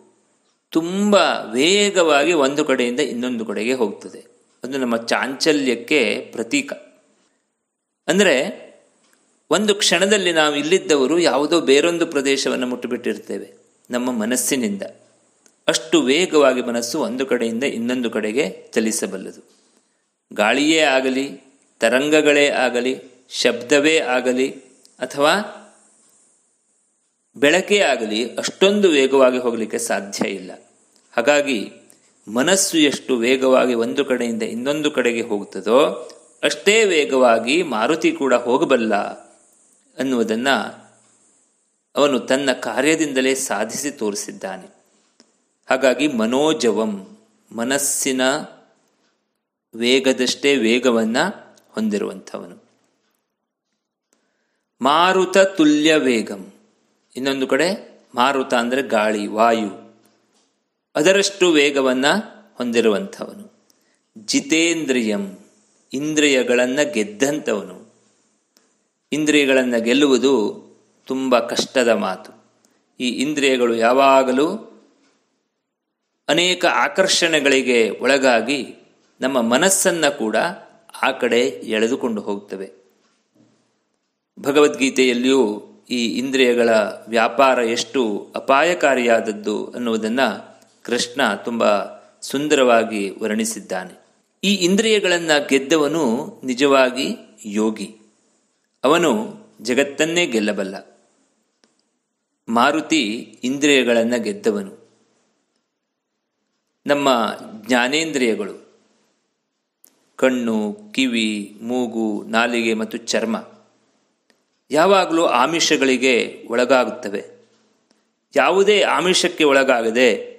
ತುಂಬ ವೇಗವಾಗಿ ಒಂದು ಕಡೆಯಿಂದ ಇನ್ನೊಂದು ಕಡೆಗೆ ಹೋಗ್ತದೆ. ಅದು ನಮ್ಮ ಚಾಂಚಲ್ಯಕ್ಕೆ ಪ್ರತೀಕ. ಅಂದರೆ ಒಂದು ಕ್ಷಣದಲ್ಲಿ ನಾವು ಇಲ್ಲಿದ್ದವರು ಯಾವುದೋ ಬೇರೊಂದು ಪ್ರದೇಶವನ್ನು ಮುಟ್ಟುಬಿಟ್ಟಿರ್ತೇವೆ, ನಮ್ಮ ಮನಸ್ಸಿನಿಂದ. ಅಷ್ಟು ವೇಗವಾಗಿ ಮನಸ್ಸು ಒಂದು ಕಡೆಯಿಂದ ಇನ್ನೊಂದು ಕಡೆಗೆ ಚಲಿಸಬಲ್ಲದು. ಗಾಳಿಯೇ ಆಗಲಿ, ತರಂಗಗಳೇ ಆಗಲಿ, ಶಬ್ದವೇ ಆಗಲಿ, ಅಥವಾ ಬೆಳಕೇ ಆಗಲಿ ಅಷ್ಟೊಂದು ವೇಗವಾಗಿ ಹೋಗಲಿಕ್ಕೆ ಸಾಧ್ಯ ಇಲ್ಲ. ಹಾಗಾಗಿ ಮನಸ್ಸು ಎಷ್ಟು ವೇಗವಾಗಿ ಒಂದು ಕಡೆಯಿಂದ ಇನ್ನೊಂದು ಕಡೆಗೆ ಹೋಗುತ್ತದೋ ಅಷ್ಟೇ ವೇಗವಾಗಿ ಮಾರುತಿ ಕೂಡ ಹೋಗಬಲ್ಲ ಅನ್ನುವುದನ್ನು ಅವನು ತನ್ನ ಕಾರ್ಯದಿಂದಲೇ ಸಾಧಿಸಿ ತೋರಿಸಿದ್ದಾನೆ. ಹಾಗಾಗಿ ಮನೋಜವಂ, ಮನಸ್ಸಿನ ವೇಗದಷ್ಟೇ ವೇಗವನ್ನು ಹೊಂದಿರುವಂಥವನು. ಮಾರುತ ತುಲ್ಯ ವೇಗಂ. ಇನ್ನೊಂದು ಕಡೆ ಮಾರುತ ಅಂದರೆ ಗಾಳಿ, ವಾಯು. ಅದರಷ್ಟು ವೇಗವನ್ನು ಹೊಂದಿರುವಂಥವನು. ಜಿತೇಂದ್ರಿಯಂ, ಇಂದ್ರಿಯಗಳನ್ನು ಗೆದ್ದಂಥವನು. ಇಂದ್ರಿಯಗಳನ್ನು ಗೆಲ್ಲುವುದು ತುಂಬ ಕಷ್ಟದ ಮಾತು. ಈ ಇಂದ್ರಿಯಗಳು ಯಾವಾಗಲೂ ಅನೇಕ ಆಕರ್ಷಣೆಗಳಿಗೆ ಒಳಗಾಗಿ ನಮ್ಮ ಮನಸ್ಸನ್ನು ಕೂಡ ಆ ಕಡೆ ಎಳೆದುಕೊಂಡು ಹೋಗ್ತವೆ. ಭಗವದ್ಗೀತೆಯಲ್ಲಿಯೂ ಈ ಇಂದ್ರಿಯಗಳ ವ್ಯಾಪಾರ ಎಷ್ಟು ಅಪಾಯಕಾರಿಯಾದದ್ದು ಅನ್ನುವುದನ್ನು ಕೃಷ್ಣ ತುಂಬ ಸುಂದರವಾಗಿ ವರ್ಣಿಸಿದ್ದಾನೆ. ಈ ಇಂದ್ರಿಯಗಳನ್ನು ಗೆದ್ದವನು ನಿಜವಾಗಿ ಯೋಗಿ. ಅವನು ಜಗತ್ತನ್ನೇ ಗೆಲ್ಲಬಲ್ಲ. ಮಾರುತಿ ಇಂದ್ರಿಯಗಳನ್ನು ಗೆದ್ದವನು. ನಮ್ಮ ಜ್ಞಾನೇಂದ್ರಿಯಗಳು. ಕಣ್ಣು, ಕಿವಿ, ಮೂಗು, ನಾಲಿಗೆ ಮತ್ತು ಚರ್ಮ. ಯಾವಾಗಲೂ ಆಮಿಷಗಳಿಗೆ ಒಳಗಾಗುತ್ತವೆ. ಯಾವುದೇ ಆಮಿಷಕ್ಕೆ ಒಳಗಾಗದೆ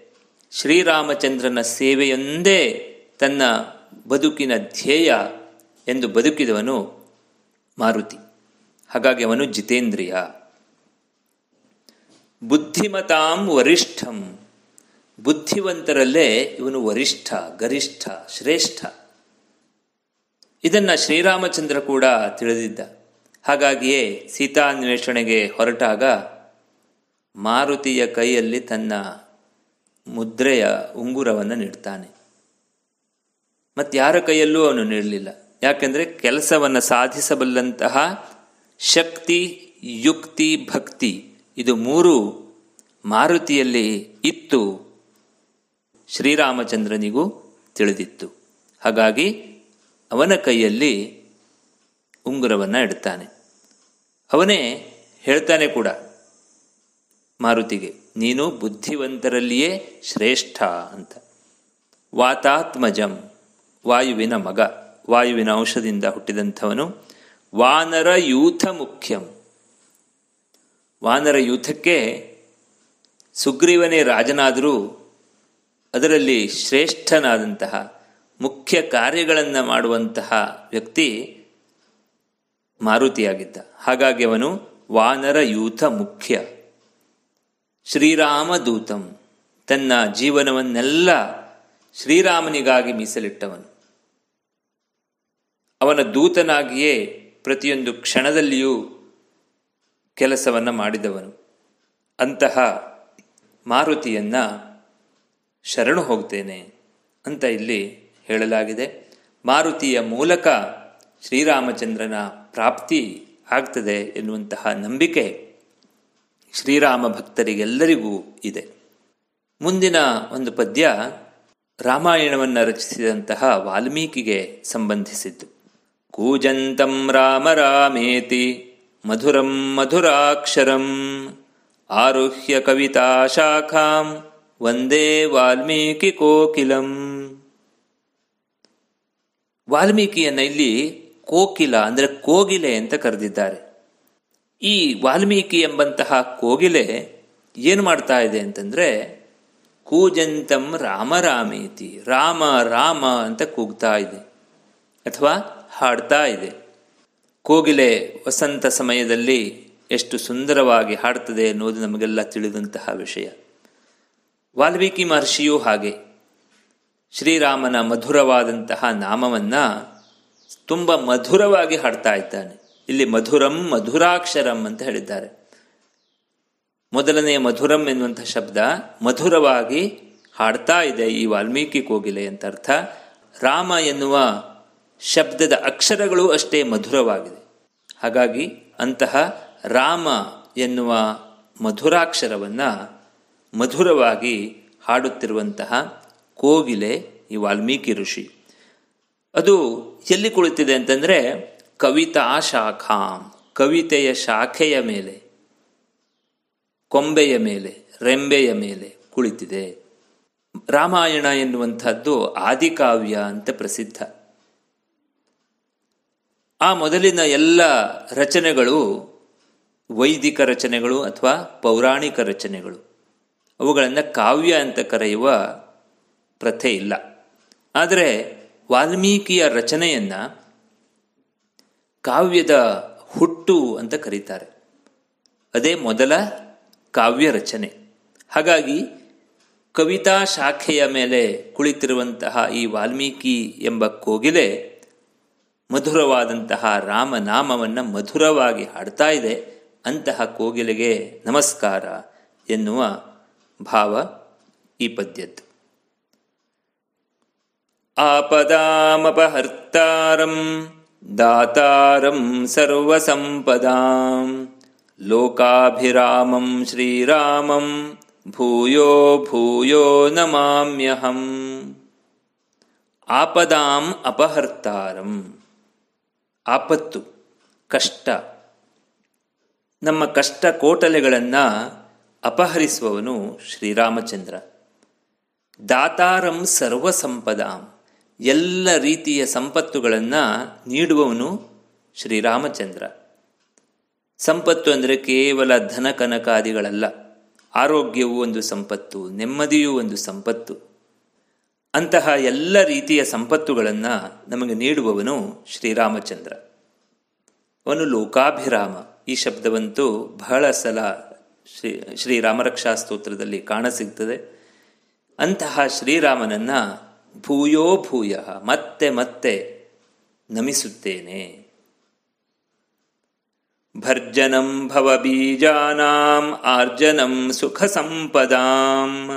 ಶ್ರೀರಾಮಚಂದ್ರನ ಸೇವೆಯೊಂದೇ ತನ್ನ ಬದುಕಿನ ಧ್ಯೇಯ ಎಂದು ಬದುಕಿದವನು ಮಾರುತಿ. ಹಾಗಾಗಿ ಅವನು ಜಿತೇಂದ್ರಿಯ. ಬುದ್ಧಿಮತಾಂ ವರಿಷ್ಠಂ. ಬುದ್ಧಿವಂತರಲ್ಲೇ ಇವನು ವರಿಷ್ಠ, ಗರಿಷ್ಠ, ಶ್ರೇಷ್ಠ. ಇದನ್ನು ಶ್ರೀರಾಮಚಂದ್ರ ಕೂಡ ತಿಳಿದಿದ್ದ. ಹಾಗಾಗಿಯೇ ಸೀತಾನ್ವೇಷಣೆಗೆ ಹೊರಟಾಗ ಮಾರುತಿಯ ಕೈಯಲ್ಲಿ ತನ್ನ ಮುದ್ರೆಯ ಉಂಗುರವನ್ನು ನೀಡ್ತಾನೆ. ಯಾರ ಕೈಯಲ್ಲೂ ಅವನು ನೀಡಲಿಲ್ಲ. ಯಾಕೆಂದರೆ ಕೆಲಸವನ್ನು ಸಾಧಿಸಬಲ್ಲಂತಹ ಶಕ್ತಿ, ಯುಕ್ತಿ, ಭಕ್ತಿ ಇದು ಮೂರು ಮಾರುತಿಯಲ್ಲಿ ಇತ್ತು ಶ್ರೀರಾಮಚಂದ್ರನಿಗೂ ತಿಳಿದಿತ್ತು. ಹಾಗಾಗಿ ಅವನ ಕೈಯಲ್ಲಿ ಉಂಗುರವನ್ನು ಇಡ್ತಾನೆ. ಅವನೇ ಹೇಳ್ತಾನೆ ಕೂಡ, ಮಾರುತಿಗೆ, ನೀನು ಬುದ್ಧಿವಂತರಲ್ಲಿಯೇ ಶ್ರೇಷ್ಠ ಅಂತ. ವಾತಾತ್ಮಜಂ, ವಾಯುವಿನ ಮಗ, ವಾಯುವಿನ ಅಂಶದಿಂದ ಹುಟ್ಟಿದಂಥವನು. ವಾನರ ಯೂಥ ಮುಖ್ಯಂ. ವಾನರ ಯೂಥಕ್ಕೆ ಸುಗ್ರೀವನೇ ರಾಜನಾದರೂ ಅದರಲ್ಲಿ ಶ್ರೇಷ್ಠನಾದಂತಹ ಮುಖ್ಯ ಕಾರ್ಯಗಳನ್ನು ಮಾಡುವಂತಹ ವ್ಯಕ್ತಿ ಮಾರುತಿಯಾಗಿದ್ದ. ಹಾಗಾಗಿ ಅವನು ವಾನರ ಯೂಥ ಮುಖ್ಯ. ಶ್ರೀರಾಮ ದೂತಂ ತನ್ನ ಜೀವನವನ್ನೆಲ್ಲ ಶ್ರೀರಾಮನಿಗಾಗಿ ಮೀಸಲಿಟ್ಟವನು. ಅವನ ದೂತನಾಗಿಯೇ ಪ್ರತಿಯೊಂದು ಕ್ಷಣದಲ್ಲಿಯೂ ಕೆಲಸವನ್ನು ಮಾಡಿದವನು. ಅಂತಹ ಮಾರುತಿಯನ್ನ ಶರಣು ಹೋಗ್ತೇನೆ ಅಂತ ಇಲ್ಲಿ ಹೇಳಲಾಗಿದೆ. ಮಾರುತಿಯ ಮೂಲಕ ಶ್ರೀರಾಮಚಂದ್ರನ ಪ್ರಾಪ್ತಿ ಆಗ್ತದೆ ಎನ್ನುವಂತಹ ನಂಬಿಕೆ ಶ್ರೀರಾಮ ಭಕ್ತರಿಗೆಲ್ಲರಿಗೂ ಇದೆ. ಮುಂದಿನ ಒಂದು ಪದ್ಯ ರಾಮಾಯಣವನ್ನು ರಚಿಸಿದಂತಹ ವಾಲ್ಮೀಕಿಗೆ ಸಂಬಂಧಿಸಿದ್ದು. ಕೂಜಂತಂ ರಾಮ ರಾಮೇತಿ ಮಧುರಂ ಮಧುರಾಕ್ಷರಂ ಆರುಹ್ಯ ಕವಿತಾ ಶಾಖಾಂ ವಂದೇ ವಾಲ್ಮೀಕಿ ಕೋಕಿಲಂ. ವಾಲ್ಮೀಕಿಯನ್ನು ಇಲ್ಲಿ ಕೋಕಿಲ ಅಂದರೆ ಕೋಗಿಲೆ ಅಂತ ಕರೆದಿದ್ದಾರೆ. ಈ ವಾಲ್ಮೀಕಿ ಎಂಬಂತಹ ಕೋಗಿಲೆ ಏನು ಮಾಡ್ತಾ ಇದೆ ಅಂತಂದ್ರೆ, ಕೂಜಂತಂ ರಾಮರಾಮೇತಿ, ರಾಮ ರಾಮ ಅಂತ ಕೂಗ್ತಾ ಇದೆ, ಅಥವಾ ಹಾಡ್ತಾ ಇದೆ. ಕೋಗಿಲೆ ವಸಂತ ಸಮಯದಲ್ಲಿ ಎಷ್ಟು ಸುಂದರವಾಗಿ ಹಾಡ್ತದೆ ಅನ್ನೋದು ನಮಗೆಲ್ಲ ತಿಳಿದಂತಹ ವಿಷಯ. ವಾಲ್ಮೀಕಿ ಮಹರ್ಷಿಯೂ ಹಾಗೆ, ಶ್ರೀರಾಮನ ಮಧುರವಾದಂತಹ ನಾಮವನ್ನ ತುಂಬ ಮಧುರವಾಗಿ ಹಾಡ್ತಾ ಇದ್ದಾನೆ. ಇಲ್ಲಿ ಮಧುರಂ ಮಧುರಾಕ್ಷರಂ ಅಂತ ಹೇಳಿದ್ದಾರೆ. ಮೊದಲನೆಯ ಮಧುರಂ ಎನ್ನುವಂಥ ಶಬ್ದ ಮಧುರವಾಗಿ ಹಾಡ್ತಾ ಇದೆ ಈ ವಾಲ್ಮೀಕಿ ಕೋಗಿಲೆ ಅಂತ ಅರ್ಥ. ರಾಮ ಎನ್ನುವ ಶಬ್ದದ ಅಕ್ಷರಗಳು ಅಷ್ಟೇ ಮಧುರವಾಗಿದೆ. ಹಾಗಾಗಿ ಅಂತಹ ರಾಮ ಎನ್ನುವ ಮಧುರಾಕ್ಷರವನ್ನ ಮಧುರವಾಗಿ ಹಾಡುತ್ತಿರುವಂತಹ ಕೋಗಿಲೆ ಈ ವಾಲ್ಮೀಕಿ ಋಷಿ. ಅದು ಎಲ್ಲಿ ಕುಳಿತಿದೆ ಅಂತಂದರೆ ಕವಿತಾ ಶಾಖಾಂ, ಕವಿತೆಯ ಶಾಖೆಯ ಮೇಲೆ, ಕೊಂಬೆಯ ಮೇಲೆ, ರೆಂಬೆಯ ಮೇಲೆ ಕುಳಿತಿದೆ. ರಾಮಾಯಣ ಎನ್ನುವಂಥದ್ದು ಆದಿಕಾವ್ಯ ಅಂತ ಪ್ರಸಿದ್ಧ. ಆ ಮೊದಲಿನ ಎಲ್ಲ ರಚನೆಗಳು ವೈದಿಕ ರಚನೆಗಳು ಅಥವಾ ಪೌರಾಣಿಕ ರಚನೆಗಳು. ಅವುಗಳನ್ನು ಕಾವ್ಯ ಅಂತ ಕರೆಯುವ ಪ್ರಥೆ ಇಲ್ಲ. ಆದರೆ ವಾಲ್ಮೀಕಿಯ ರಚನೆಯನ್ನ ಕಾವ್ಯದ ಹುಟ್ಟು ಅಂತ ಕರೀತಾರೆ. ಅದೇ ಮೊದಲ ಕಾವ್ಯ ರಚನೆ. ಹಾಗಾಗಿ ಕವಿತಾ ಶಾಖೆಯ ಮೇಲೆ ಕುಳಿತಿರುವಂತಹ ಈ ವಾಲ್ಮೀಕಿ ಎಂಬ ಕೋಗಿಲೆ ಮಧುರವಾದಂತಹ ರಾಮನಾಮವನ್ನು ಮಧುರವಾಗಿ ಹಾಡ್ತಾ ಇದೆ. ಅಂತಹ ಕೋಗಿಲೆಗೆ ನಮಸ್ಕಾರ ಎನ್ನುವ ಭಾವ ಈ ಪದ್ಯದ್ದು. ಆಪದಾಮಪಹರ್ತಾರಂ ದಾತಾರಂ ಸರ್ವಸಂಪದಾಂ ಲೋಕಾಭಿರಾಮಂ ಶ್ರೀರಾಮಂ ಭೂಯೋ ಭೂಯೋ ನಮಾಮ್ಯಹಂ ಆಪದಾಂ ಅಪಹರ್ತಾರಂ ಆಪತ್ತು ಕಷ್ಟ ನಮ್ಮ ಕಷ್ಟ ಕೋಟಲೆಗಳನ್ನು ಅಪಹರಿಸುವವನು ಶ್ರೀರಾಮಚಂದ್ರ. ದಾತಾರಂ ಸರ್ವ ಸಂಪದಾಂ ಎಲ್ಲ ರೀತಿಯ ಸಂಪತ್ತುಗಳನ್ನು ನೀಡುವವನು ಶ್ರೀರಾಮಚಂದ್ರ. ಸಂಪತ್ತು ಅಂದರೆ ಕೇವಲ ಧನ ಕನಕಾದಿಗಳಲ್ಲ ಆರೋಗ್ಯವು ಒಂದು ಸಂಪತ್ತು, ನೆಮ್ಮದಿಯೂ ಒಂದು ಸಂಪತ್ತು. ಅಂತಹ ಎಲ್ಲ ರೀತಿಯ ಸಂಪತ್ತುಗಳನ್ನು ನಮಗೆ ನೀಡುವವನು ಶ್ರೀರಾಮಚಂದ್ರ. ಅವನು ಲೋಕಾಭಿರಾಮ. ಈ ಶಬ್ದವಂತೂ ಬಹಳ ಸಲ ಶ್ರೀ ಶ್ರೀರಾಮರಕ್ಷಾ ಸ್ತೋತ್ರದಲ್ಲಿ ಕಾಣಸಿಗ್ತದೆ ಅಂತಹ ಶ್ರೀರಾಮನನ್ನ ಭೂಯೋ ಭೂಯ, ಮತ್ತೆ ಮತ್ತೆ ನಮಿಸುತ್ತೇನೆ. ಭರ್ಜನಂ ಭವಬೀಜಾನಾಂ ಆರ್ಜನಂ ಸುಖ ಸಂಪದಾಂ.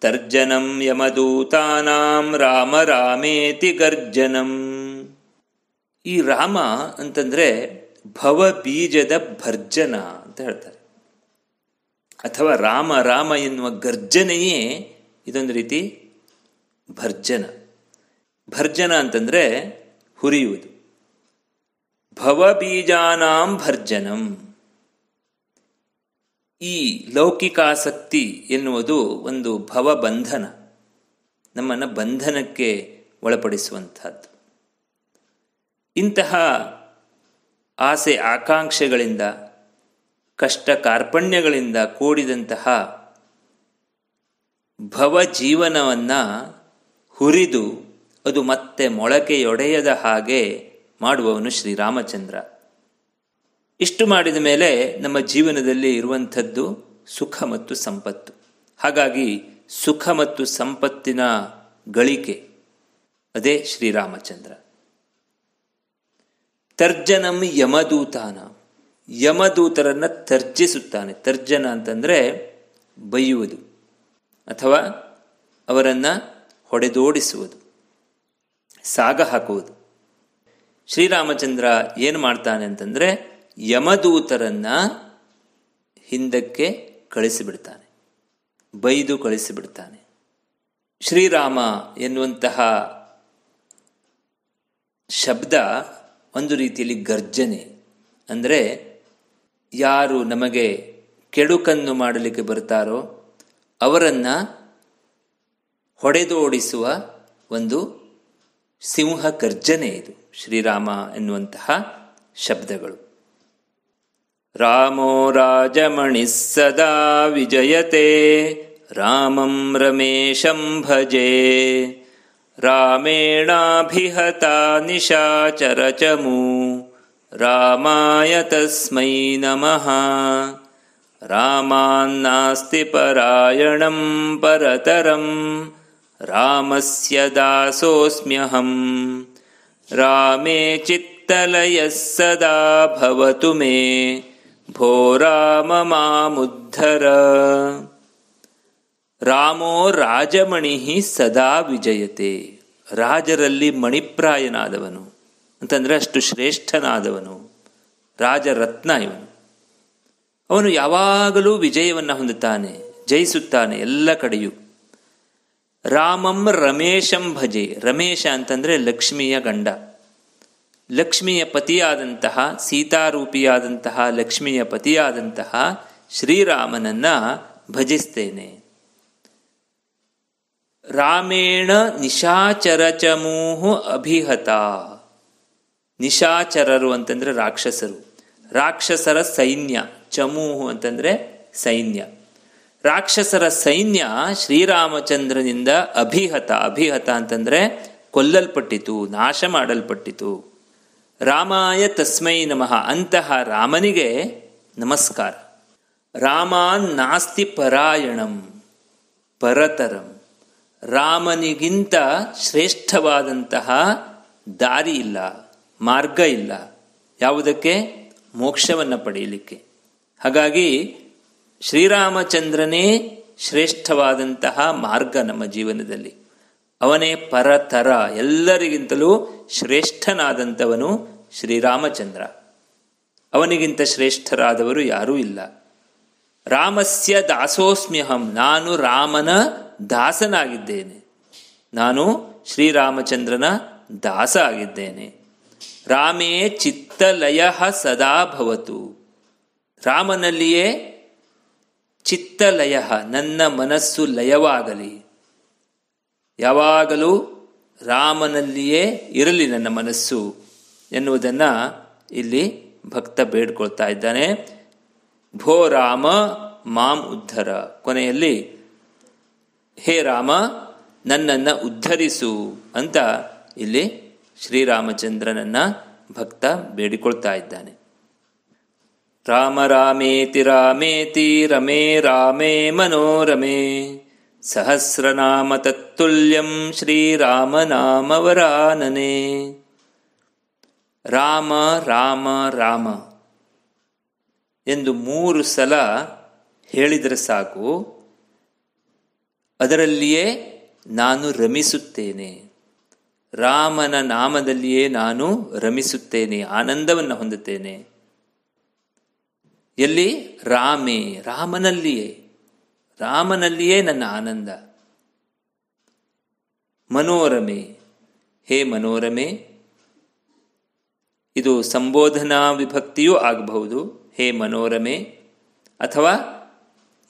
ತರ್ಜನಂ ಯಮದೂತಾನಾಂ, ರಾಮ ರಾಮೇತಿ ಗರ್ಜನಂ. ಈ ರಾಮ ಅಂತಂದ್ರೆ ಭವ ಬೀಜದ ಭರ್ಜನ ಅಂತ ಹೇಳ್ತಾರೆ. ಅಥವಾ ರಾಮ ರಾಮ ಎನ್ನುವ ಗರ್ಜನೆಯೇ ಇದೊಂದು ರೀತಿ ಭರ್ಜನ. ಭರ್ಜನ ಅಂತಂದರೆ ಹುರಿಯುವುದು. ಭವಬೀಜಾನಾಂ ಭರ್ಜನಂ. ಈ ಲೌಕಿಕಾಸಕ್ತಿ ಎನ್ನುವುದು ಒಂದು ಭವಬಂಧನ. ನಮ್ಮನ್ನು ಬಂಧನಕ್ಕೆ ಒಳಪಡಿಸುವಂಥದ್ದು. ಇಂತಹ ಆಸೆ ಆಕಾಂಕ್ಷೆಗಳಿಂದ, ಕಷ್ಟ ಕಾರ್ಪಣ್ಯಗಳಿಂದ ಕೂಡಿದಂತಹ ಭವ ಜೀವನವನ್ನು ಹುರಿದು ಅದು ಮತ್ತೆ ಮೊಳಕೆಯೊಡೆಯದ ಹಾಗೆ ಮಾಡುವವನು ಶ್ರೀರಾಮಚಂದ್ರ. ಇಷ್ಟು ಮಾಡಿದ ಮೇಲೆ ನಮ್ಮ ಜೀವನದಲ್ಲಿ ಇರುವಂಥದ್ದು ಸುಖ ಮತ್ತು ಸಂಪತ್ತು. ಹಾಗಾಗಿ ಸುಖ ಮತ್ತು ಸಂಪತ್ತಿನ ಗಳಿಕೆ. ಅದೇ ಶ್ರೀರಾಮಚಂದ್ರ. ತರ್ಜನಂ ಯಮದೂತಾನ. ಯಮದೂತರನ್ನ ತರ್ಜಿಸುತ್ತಾನೆ. ತರ್ಜನ ಅಂತಂದ್ರೆ ಬೈಯುವುದು. ಅಥವಾ ಅವರನ್ನ ಹೊಡೆದೋಡಿಸುವುದು, ಸಾಗ ಹಾಕುವುದು. ಶ್ರೀರಾಮಚಂದ್ರ ಏನು ಮಾಡ್ತಾನೆ ಅಂತಂದ್ರೆ ಯಮದೂತರನ್ನ ಹಿಂದಕ್ಕೆ ಕಳಿಸಿಬಿಡ್ತಾನೆ, ಬೈದು ಕಳಿಸಿಬಿಡ್ತಾನೆ. ಶ್ರೀರಾಮ ಎನ್ನುವಂತಹ ಶಬ್ದ ಒಂದು ರೀತಿಯಲ್ಲಿ ಗರ್ಜನೆ. ಅಂದರೆ ಯಾರು ನಮಗೆ ಕೆಡುಕನ್ನು ಮಾಡಲಿಕ್ಕೆ ಬರ್ತಾರೋ ಅವರನ್ನ ಹೊಡೆದೋಡಿಸುವ ಒಂದು ಸಿಂಹ ಗರ್ಜನೆ ಇದು, ಶ್ರೀರಾಮ ಎನ್ನುವಂತಹ ಶಬ್ದಗಳು. ರಾಮೋ ರಾಜಮಣಿ ಸದಾ ವಿಜಯತೆ, ರಾಮಂ ರಮೇಶಂ ಭಜೆ. ರಾಮೇಣಾಭಿಹತ ನಿಶಾಚರಚಮು, ರಾಮಾಯ ತಸ್ಮೈ ನಮಃ. ರಾಮಾನ್ನಾಸ್ತಿ ಪರಾಯಣಂ ಪರತರಂ ರಾಮಸ್ಯ ದಾಸೋಸ್ಮ್ಯಹಂ ರಾಮೇ ಚಿತ್ತಲಯ ಸದಾ ಭವತು ಮೇ ಭೋ ರಾಮ ಮಾಮುದ್ಧರ ರಾಮೋ ರಾಜಮಣಿ ಸದಾ ವಿಜಯತೆ ರಾಜರಲ್ಲಿ ಮಣಿಪ್ರಾಯನಾದವನು ಅಂತಂದ್ರೆ ಅಷ್ಟು ಶ್ರೇಷ್ಠನಾದವನು। ರಾಜರತ್ನ ಇವನು। ಅವನು ಯಾವಾಗಲೂ ವಿಜಯವನ್ನು ಹೊಂದುತ್ತಾನೆ, ಜಯಿಸುತ್ತಾನೆ ಎಲ್ಲ ಕಡೆಯೂ. ರಾಮಂ ರಮೇಶಂ ಭಜೆ. ರಮೇಶ ಅಂತಂದ್ರೆ ಲಕ್ಷ್ಮಿಯ ಗಂಡ. ಲಕ್ಷ್ಮಿಯ ಪತಿಯಾದಂತಹ, ಸೀತಾರೂಪಿಯಾದಂತಹ, ಲಕ್ಷ್ಮಿಯ ಪತಿಯಾದಂತಹ ಶ್ರೀರಾಮನನ್ನ ಭಜಿಸ್ತೇನೆ. ರಾಮೇಣ ನಿಶಾಚರಚಮೂಹು ಅಭಿಹತ. ನಿಶಾಚರರು ಅಂತಂದ್ರೆ ರಾಕ್ಷಸರು. ರಾಕ್ಷಸರ ಸೈನ್ಯ, ಚಮೂಹು ಅಂತಂದ್ರೆ ಸೈನ್ಯ. ರಾಕ್ಷಸರ ಸೈನ್ಯ ಶ್ರೀರಾಮಚಂದ್ರನಿಂದ ಅಭಿಹತ ಅಭಿಹತ ಅಂತಂದ್ರೆ ಕೊಲ್ಲಲ್ಪಟ್ಟಿತು, ನಾಶ ಮಾಡಲ್ಪಟ್ಟಿತು. ರಾಮಾಯ ತಸ್ಮೈ ನಮಃ, ಅಂತಹ ರಾಮನಿಗೆ ನಮಸ್ಕಾರ. ರಾಮಾನ್ ನಾಸ್ತಿ ಪರಾಯಣಂ, ಪರತರಂ. ರಾಮನಿಗಿಂತ ಶ್ರೇಷ್ಠವಾದಂತಹ ದಾರಿ ಇಲ್ಲ, ಮಾರ್ಗ ಇಲ್ಲ. ಯಾವುದಕ್ಕೆ? ಮೋಕ್ಷವನ್ನು ಪಡೆಯಲಿಕ್ಕೆ. ಹಾಗಾಗಿ ಶ್ರೀರಾಮಚಂದ್ರನೇ ಶ್ರೇಷ್ಠವಾದಂತಹ ಮಾರ್ಗ ನಮ್ಮ ಜೀವನದಲ್ಲಿ. ಅವನೇ ಪರತರ, ಎಲ್ಲರಿಗಿಂತಲೂ ಶ್ರೇಷ್ಠನಾದಂಥವನು ಶ್ರೀರಾಮಚಂದ್ರ. ಅವನಿಗಿಂತ ಶ್ರೇಷ್ಠರಾದವರು ಯಾರೂ ಇಲ್ಲ. ರಾಮಸ್ಯ ದಾಸೋಸ್ಮ್ಯಹಂ, ನಾನು ರಾಮನ ದಾಸನಾಗಿದ್ದೇನೆ. ನಾನು ಶ್ರೀರಾಮಚಂದ್ರನ ದಾಸ ಆಗಿದ್ದೇನೆ ರಾಮೇ ಚಿತ್ತಲಯ ಸದಾ ಭವತು. ರಾಮನಲ್ಲಿಯೇ ಚಿತ್ತಲಯ, ನನ್ನ ಮನಸ್ಸು ಲಯವಾಗಲಿ. ಯಾವಾಗಲೂ ರಾಮನಲ್ಲಿಯೇ ಇರಲಿ ನನ್ನ ಮನಸ್ಸು ಎನ್ನುವುದನ್ನು ಇಲ್ಲಿ ಭಕ್ತ ಬೇಡ್ಕೊಳ್ತಾ ಇದ್ದಾನೆ. ಭೋ ರಾಮ, ಮಾಂ ಉದ್ಧರ. ಕೊನೆಯಲ್ಲಿ, ಹೇ ರಾಮ, ನನ್ನನ್ನು ಉದ್ಧರಿಸು ಅಂತ ಇಲ್ಲಿ ಶ್ರೀರಾಮಚಂದ್ರನನ್ನ ಭಕ್ತ ಬೇಡಿಕೊಳ್ತಾ ಇದ್ದಾನೆ. ರಾಮ ರಾಮೇತಿ ರಾಮೇತಿ ರಮೇ ರಾಮೇ ಮನೋರಮೇ ಸಹಸ್ರನಾಮ ತತ್ತುಲ್ಯಂ ಶ್ರೀರಾಮನಾಮವರಾನನೆ ರಾಮ ರಾಮ ರಾಮ ಎಂದು ಮೂರು ಸಲ ಹೇಳಿದರೆ ಸಾಕು, ಅದರಲ್ಲಿಯೇ ನಾನು ರಮಿಸುತ್ತೇನೆ. ರಾಮನ ನಾಮದಲ್ಲಿಯೇ ನಾನು ರಮಿಸುತ್ತೇನೆ, ಆನಂದವನ್ನು ಹೊಂದುತ್ತೇನೆ. ಎಲ್ಲಿ? ರಾಮೇ, ರಾಮನಲ್ಲಿಯೇ. ರಾಮನಲ್ಲಿಯೇ ನನ್ನ ಆನಂದ. ಮನೋರಮೆ. ಹೇ ಮನೋರಮೆ. ಇದು ಸಂಬೋಧನಾ ವಿಭಕ್ತಿಯೂ ಆಗಬಹುದು. ಹೇ ಮನೋರಮೆ. ಅಥವಾ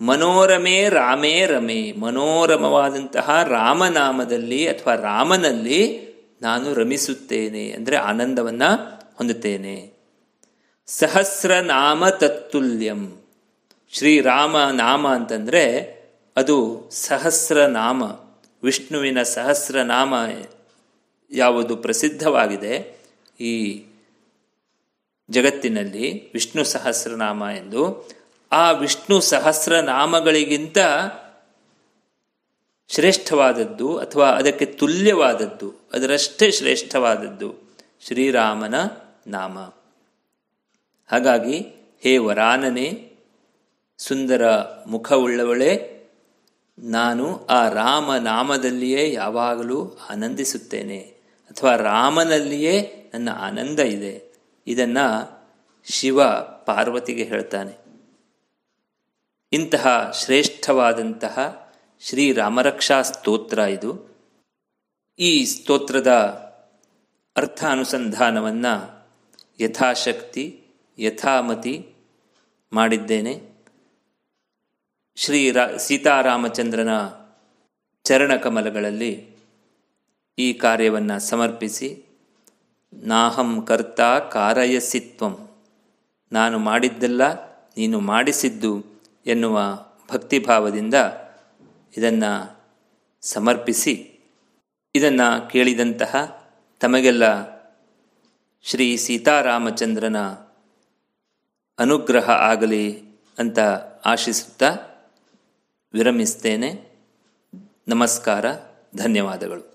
ಮನೋರಮೆ, ರಾಮೇ, ರಮೆ. ಮನೋರಮವಾದಂತಹ ರಾಮನಾಮದಲ್ಲಿ ಅಥವಾ ರಾಮನಲ್ಲಿ ನಾನು ರಮಿಸುತ್ತೇನೆ, ಅಂದರೆ ಆನಂದವನ್ನು ಹೊಂದುತ್ತೇನೆ. ಸಹಸ್ರನಾಮ ತತ್ತುಲ್ಯಂ. ಶ್ರೀರಾಮ ನಾಮ ಅಂತಂದರೆ ಅದು ಸಹಸ್ರನಾಮ. ವಿಷ್ಣುವಿನ ಸಹಸ್ರನಾಮ ಯಾವುದು ಪ್ರಸಿದ್ಧವಾಗಿದೆ ಈ ಜಗತ್ತಿನಲ್ಲಿ ವಿಷ್ಣು ಸಹಸ್ರನಾಮ ಎಂದು. ಆ ವಿಷ್ಣು ಸಹಸ್ರನಾಮಗಳಿಗಿಂತ ಶ್ರೇಷ್ಠವಾದದ್ದು ಅಥವಾ ಅದಕ್ಕೆ ತುಲ್ಯವಾದದ್ದು, ಅದರಷ್ಟೇ ಶ್ರೇಷ್ಠವಾದದ್ದು ಶ್ರೀರಾಮನ ನಾಮ. ಹಾಗಾಗಿ, ಹೇ ವರಾನನೆ, ಸುಂದರ ಮುಖವುಳ್ಳವಳೇ, ನಾನು ಆ ರಾಮ ನಾಮದಲ್ಲಿಯೇ ಯಾವಾಗಲೂ ಆನಂದಿಸುತ್ತೇನೆ, ಅಥವಾ ರಾಮನಲ್ಲಿಯೇ ನನ್ನ ಆನಂದ ಇದೆ. ಇದನ್ನು ಶಿವ ಪಾರ್ವತಿಗೆ ಹೇಳ್ತಾನೆ. ಇಂತಹ ಶ್ರೇಷ್ಠವಾದಂತಹ ಶ್ರೀರಾಮರಕ್ಷಾ ಸ್ತೋತ್ರ ಇದು. ಈ ಸ್ತೋತ್ರದ ಅರ್ಥ ಅನುಸಂಧಾನವನ್ನು ಯಥಾಶಕ್ತಿ ಯಥಾಮತಿ ಮಾಡಿದ್ದೇನೆ. ಶ್ರೀ ರಾ, ಸೀತಾರಾಮಚಂದ್ರನ ಚರಣಕಮಲಗಳಲ್ಲಿ ಈ ಕಾರ್ಯವನ್ನು ಸಮರ್ಪಿಸಿ, ನಾಹಂ ಕರ್ತ ಕಾರಯಸಿತ್ವಂ. ನಾನು ಮಾಡಿದ್ದೆಲ್ಲ, ನೀನು ಮಾಡಿಸಿದ್ದು ಎನ್ನುವ ಭಕ್ತಿಭಾವದಿಂದ ಇದನ್ನು ಸಮರ್ಪಿಸಿ, ಇದನ್ನು ಕೇಳಿದಂತಹ ತಮಗೆಲ್ಲ ಶ್ರೀ ಸೀತಾರಾಮಚಂದ್ರನ ಅನುಗ್ರಹ ಆಗಲಿ ಅಂತ ಆಶಿಸುತ್ತಾ ವಿರಮಿಸ್ತೇನೆ. ನಮಸ್ಕಾರ ಧನ್ಯವಾದಗಳು.